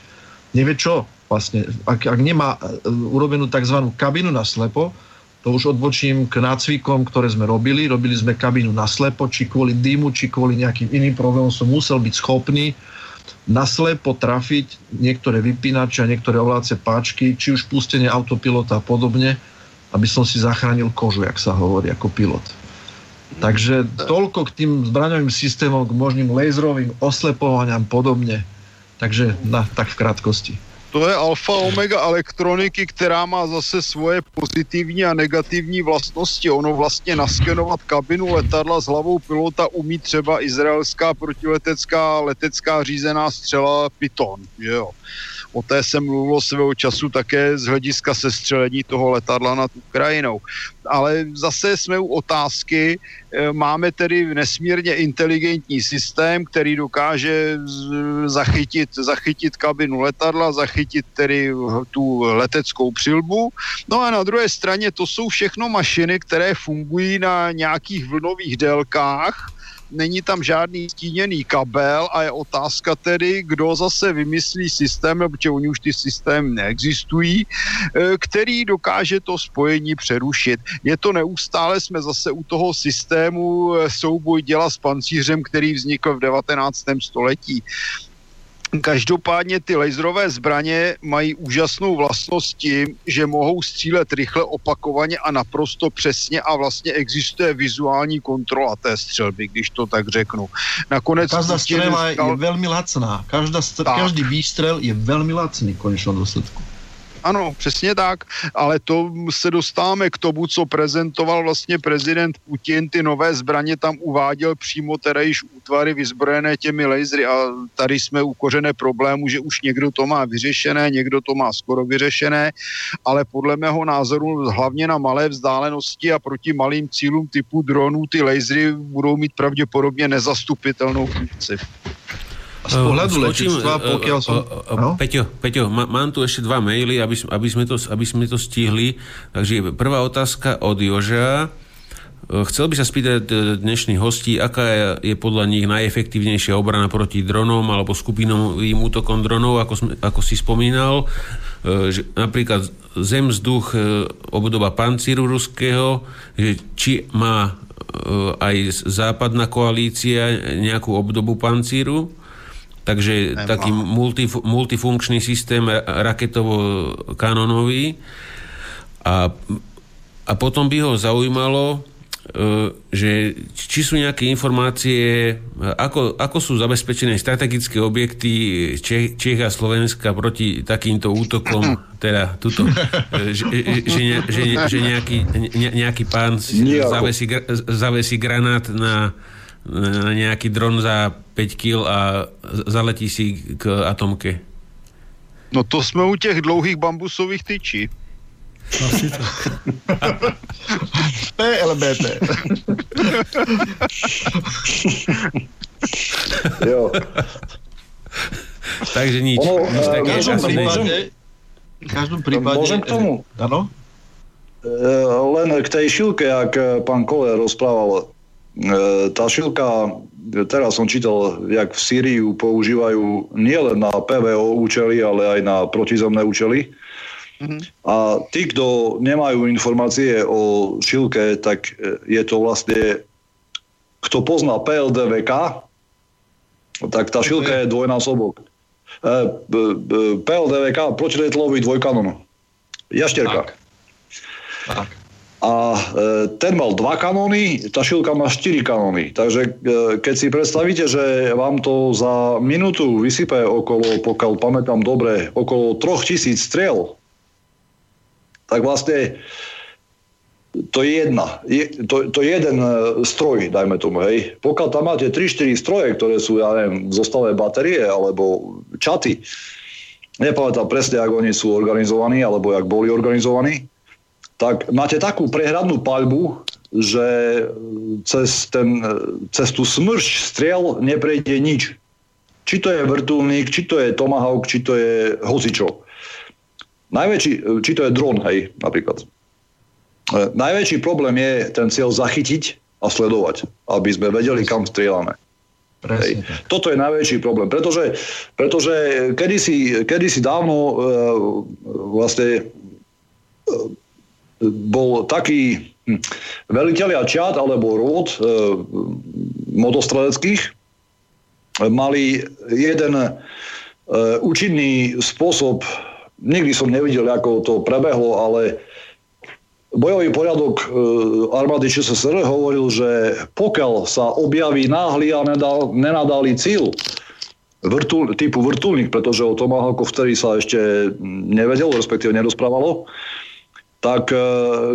nevie čo vlastne. Ak, ak nemá e, urobenú tzv. kabinu na slepo, to už odbočím k nácvikom, ktoré sme robili. Robili sme kabínu na slepo, či kvôli dýmu, či kvôli nejakým iným problémom som musel byť schopný naslepo trafiť niektoré vypínače a niektoré ovládacie páčky, či už pustenie autopilota a podobne, aby som si zachránil kožu, jak sa hovorí, ako pilot. Takže toľko k tým zbraňovým systémom, k možným laserovým oslepovaniam podobne. Takže na, tak v krátkosti. To je alfa omega elektroniky, která má zase svoje pozitivní a negativní vlastnosti. Ono vlastně naskenovat kabinu letadla s hlavou pilota umí třeba izraelská protiletecká letecká řízená střela Python. Že jo? O té se mluvilo svého času také z hlediska sestřelení toho letadla nad Ukrajinou. Ale zase jsme u otázky, e, máme tedy nesmírně inteligentní systém, který dokáže zachytit, zachytit kabinu letadla, zachytit tedy tu leteckou přilbu. No a na druhé straně to jsou všechno mašiny, které fungují na nějakých vlnových délkách, není tam žádný stíněný kabel a je otázka tedy, kdo zase vymyslí systém, protože oni už ty systémy neexistují, eh, který dokáže to spojení přerušit. Je to neustále, jsme zase u toho systému eh, souboj děla s pancířem, který vznikl v 19. století. Každopádně ty laserové zbraně mají úžasnou vlastnost tím, že mohou střílet rychle, opakovaně a naprosto přesně a vlastně existuje vizuální kontrola té střelby, když to tak řeknu. Nakonec Každá střela je velmi lacná. Každá str- každý výstřel je velmi lacný v konečnom dôsledku. Ano, přesně tak, ale to se dostáváme k tomu, co prezentoval vlastně prezident Putin, ty nové zbraně tam uváděl přímo teda již útvary vyzbrojené těmi lasery. A tady jsme u kořené problému, že už někdo to má vyřešené, někdo to má skoro vyřešené, ale podle mého názoru hlavně na malé vzdálenosti a proti malým cílům typu dronů ty lasery budou mít pravděpodobně nezastupitelnou funkci. Z pohľadu letectva, pokiaľ som... No? Peťo, Peťo má, mám tu ešte dva maily, aby, aby, sme to, aby sme to stihli. Takže prvá otázka od Joža. Chcel by sa spýtať e, dnešných hostí, aká je, podľa nich najefektívnejšia obrana proti dronom alebo skupinovým útokom dronov, ako, sme, ako si spomínal. E, že napríklad zem, vzduch, e, obdoba pancíru ruského, že či má aj západná koalícia nejakú obdobu pancíru Takže Nemá. taký multif, multifunkčný systém raketovo-kanonový. A, a potom by ho zaujímalo, e, že či sú nejaké informácie, ako, ako sú zabezpečené strategické objekty Čech, Čech a Slovenska proti takýmto útokom, <clears throat> teda tuto, e, že, že, že, že nejaký, nejaký pán zavesí, zavesí granát na nejaký dron za 5 kg a zaletí si k atomke. No to jsme u těch dlouhých bambusových tyčí. Asi to. PLBT. jo. Takže nič. Ono, nič uh, v každom prípade, v každom prípade... Môžem k tomu? Áno? Len k tej šilke, ak pán Kole rozprával, E, tá šilka, teraz som čítal, jak v Syriu používajú nielen na PVO účely, ale aj na protizemné účely. Mm-hmm. A tí, kto nemajú informácie o šilke, tak e, je to vlastne, kto pozná PLDVK, tak tá šilka je dvojnásobok. E, PLDVK, protiletlový dvojkanon. Jašterka. Tak. tak a e, ten mal dva kanóny, tá šilka má štyri kanóny. Takže e, keď si predstavíte, že vám to za minútu vysype okolo, pokiaľ pamätám dobre, okolo troch tisíc striel, tak vlastne to je jedna, je, to, to je jeden e, stroj, dajme tomu, hej. Pokiaľ tam máte 3-4 stroje, ktoré sú, ja neviem, zostavé batérie alebo čaty, nepamätám presne, ako oni sú organizovaní, alebo jak boli organizovaní, tak máte takú prehradnú paľbu, že cez, ten, cez tú smršť striel neprejde nič. Či to je vrtulník, či to je Tomahawk, či to je hocičo. Najväčší, či to je dron, hej, napríklad. E, najväčší problém je ten cieľ zachytiť a sledovať, aby sme vedeli, kam strieľame. Hej. Toto je najväčší problém, pretože, pretože kedysi, kedysi dávno e, vlastne e, bol taký hm, veliteľia čat alebo rôd e, motostreleckých. Mali jeden e, účinný spôsob, nikdy som nevidel, ako to prebehlo, ale bojový poriadok e, armády ČSSR hovoril, že pokiaľ sa objaví náhly a nenadálý cíl, vrtul, typu vrtulník, pretože o Tomahawku vtedy sa ešte nevedelo, respektíve nerozprávalo, tak e,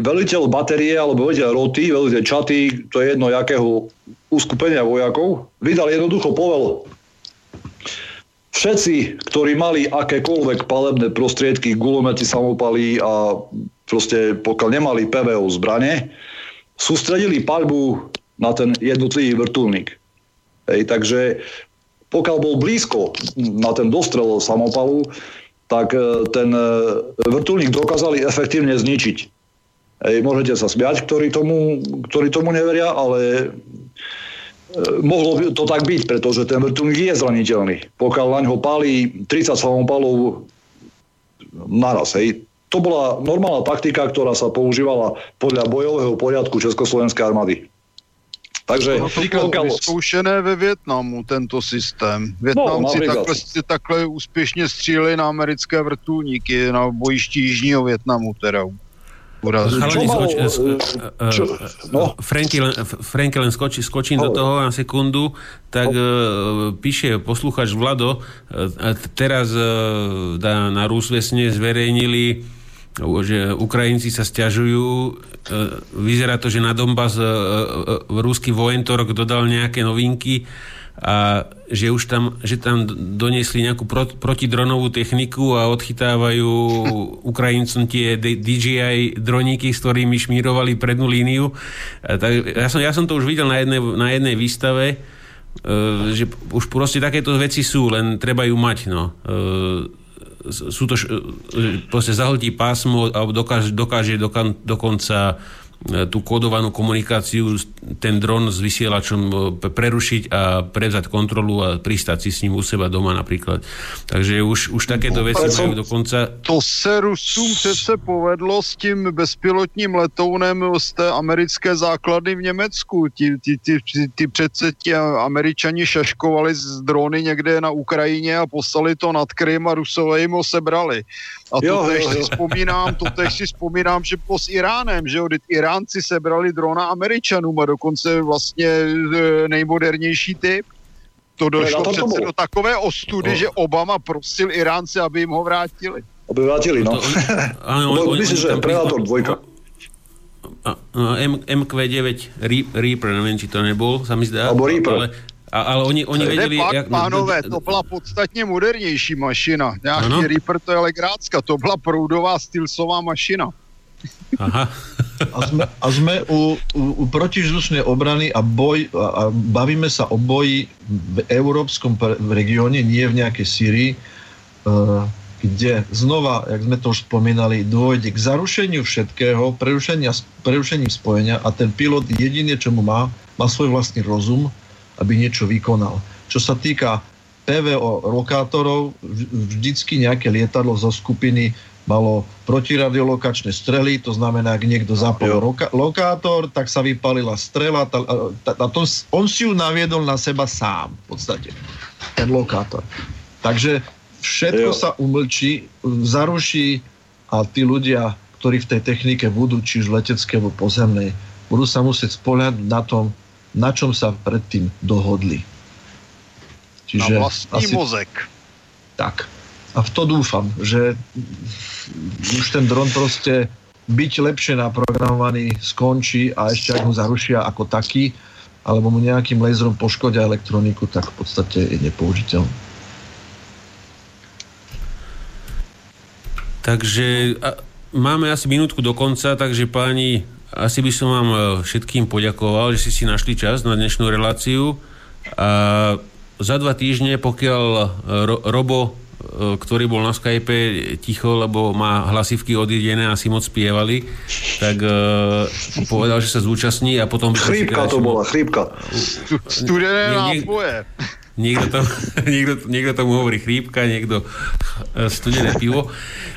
veliteľ batérie alebo veliteľ roty, veliteľ čaty, to je jedno jakého uskupenia vojakov, vydal jednoducho povel. Všetci, ktorí mali akékoľvek palebné prostriedky, gulomety, samopaly a proste pokiaľ nemali PVO zbrane, sústredili paľbu na ten jednotlivý vrtulník. Hej, takže pokiaľ bol blízko na ten dostrel samopalu, tak e, ten e, vrtulník dokázali efektívne zničiť. Ej, môžete sa smiať, ktorí tomu, ktorí tomu neveria, ale e, mohlo by to tak byť, pretože ten vrtulník je zraniteľný. Pokiaľ na ňo pálí 30 samopalov naraz, hej, to bola normálna taktika, ktorá sa používala podľa bojového poriadku Československej armády. Takže no, to bylo vyzkoušené ve Větnamu, tento systém. Větnamci no, takhle, takhle úspěšně stříleli na americké vrtulníky na bojišti Jižního Větnamu teda. Franky, len skoči, skočím do toho na sekundu, tak uh, píše posluchač Vlado, uh, teraz uh, na Rusvesne zverejnili že Ukrajinci sa stiažujú. E, vyzerá to, že na Donbass e, e, ruský vojentorok dodal nejaké novinky a že už tam, že tam doniesli nejakú pro, protidronovú techniku a odchytávajú Ukrajincom tie DJI droníky, s ktorými šmírovali prednú líniu. Tak ja, som, ja som to už videl na jednej, na jednej výstave, že už proste takéto veci sú, len treba ju mať. No sú to, proste zahltí pásmo a dokáže, dokáže dokonca E, tú kódovanú komunikáciu, ten dron s vysielačom e, prerušiť a prevzať kontrolu a pristať si s ním u seba doma napríklad. Takže už, už takéto no, veci majú dokonca... To se Rusům přece povedlo s tím bezpilotním letounem z té americké základny v Německu. Ti, ti, ti, ti, přece ti američani šaškovali z drony někde na Ukrajině a poslali to nad Krym a Rusové jim ho sebrali. A to jo, tež jo, jo. si vzpomínám, to tež si vzpomínám, že po s Iránem, že jo, Iránci sebrali drona Američanům a dokonce vlastně e, nejmodernější typ. To došlo no, přece do takové ostudy, no. že Obama prosil Iránci, aby jim ho vrátili. Aby vrátili, no. Áno, <laughs> myslím, že Predator dvojka. MQ-9 Reaper, neviem, či to nebol, sa mi zdá. Alebo Reaper. Ale, a, ale oni, oni vedeli... Fakt, jak... pánové, to byla podstatně modernější mašina. Nějaký ano? Reaper to je legrácka, to byla proudová stylsová mašina. Aha. a sme, a sme u, u, u protivzdušnej obrany a, boj, a, a bavíme sa o boji v európskom regióne, nie v nejakej Syrii, uh, kde znova, jak sme to už spomínali, dôjde k zarušeniu všetkého, prerušením spojenia a ten pilot jediné, čo mu má, má svoj vlastný rozum, aby niečo vykonal. Čo sa týka PVO lokátorov, vždycky nejaké lietadlo zo skupiny malo protiradiolokačné strely, to znamená, ak niekto zapol roka- lokátor, tak sa vypalila strela, tá, tá, tá, to, on si ju naviedol na seba sám, v podstate, ten lokátor. Takže všetko jo. sa umlčí, zaruší a tí ľudia, ktorí v tej technike budú, či už letecké alebo pozemnej, budú sa musieť spoľať na tom, na čom sa predtým dohodli. Čiže na vlastný asi... mozek. Tak. A v to dúfam, že už ten dron proste byť lepšie naprogramovaný skončí a ešte ak ho zarušia ako taký, alebo mu nejakým laserom poškodia elektroniku, tak v podstate je nepoužiteľný. Takže a, máme asi minútku do konca, takže páni, asi by som vám e, všetkým poďakoval, že si si našli čas na dnešnú reláciu. A za dva týždne, pokiaľ e, Ro- Robo, ktorý bol na Skype ticho, lebo má hlasivky odjedené a si moc spievali, tak uh, povedal, že sa zúčastní a potom... Chrípka to bola, chrípka. Studené nápoje. Niekto, tam, <laughs> niekto, niekto tomu hovorí chrípka, niekto studené pivo.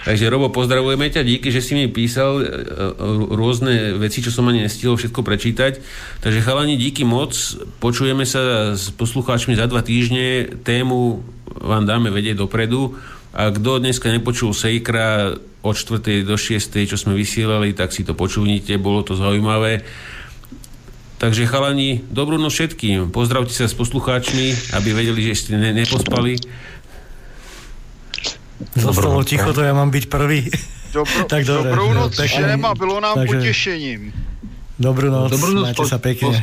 Takže Robo, pozdravujeme ťa, díky, že si mi písal rôzne veci, čo som ani nestihol všetko prečítať. Takže chalani, díky moc, počujeme sa s poslucháčmi za dva týždne, tému vám dáme vedieť dopredu. A kto dneska nepočul Sejkra od 4. do 6. čo sme vysielali, tak si to počúvnite, bolo to zaujímavé. Takže chalani, dobrú noc všetkým. Pozdravte sa s poslucháčmi, aby vedeli, že ste ne- nepospali. Zostalo ticho, to ja mám byť prvý. Dobro, <laughs> tak dobre, dobrú noc všem a bylo nám Takže, potešením. Dobrú noc, dobrú noc majte po, sa pekne.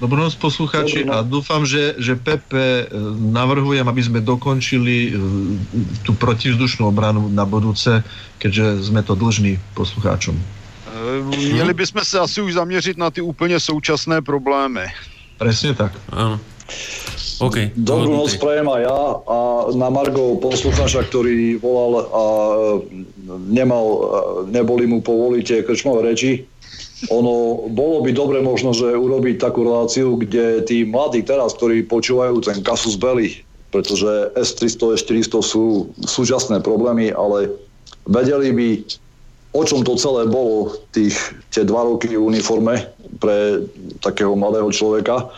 Po, dobrú noc poslucháči a dúfam, že, že Pepe e, navrhujem, aby sme dokončili e, tú protivzdušnú obranu na budúce, keďže sme to dlžní poslucháčom. Měli bychom se asi už zaměřit na ty úplně současné problémy. Presne tak. Áno. OK. Dobrú noc prajem aj ja a na Margo poslucháča, ktorý volal a nemal, neboli mu povoliť tie krčmové reči. Ono, bolo by dobre možno, že urobiť takú reláciu, kde tí mladí teraz, ktorí počúvajú ten kasus belli, pretože S300, S400 sú súčasné problémy, ale vedeli by o čom to celé bolo, tých, tie dva roky v uniforme pre takého mladého človeka.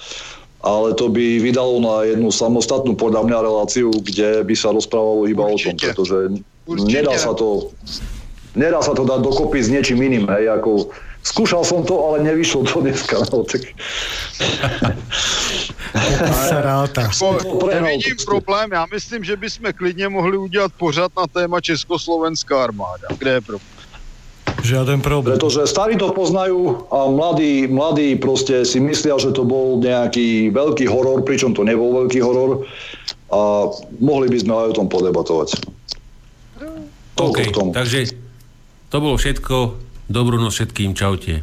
Ale to by vydalo na jednu samostatnú podľa mňa reláciu, kde by sa rozprávalo iba Určite. o tom, pretože Určite. nedá sa to nedá sa to dať dokopy s niečím iným, hej, ako skúšal som to, ale nevyšlo to dneska, no, tak... <laughs> Nevidím problém, já myslím, že bychom klidně mohli udělat pořad na téma Československá armáda. Kde je problém? Žiaden problém. Pretože starí to poznajú a mladí, mladí proste si myslia, že to bol nejaký veľký horor, pričom to nebol veľký horor a mohli by sme aj o tom podebatovať. OK, takže to bolo všetko. Dobrú noc všetkým, čaute.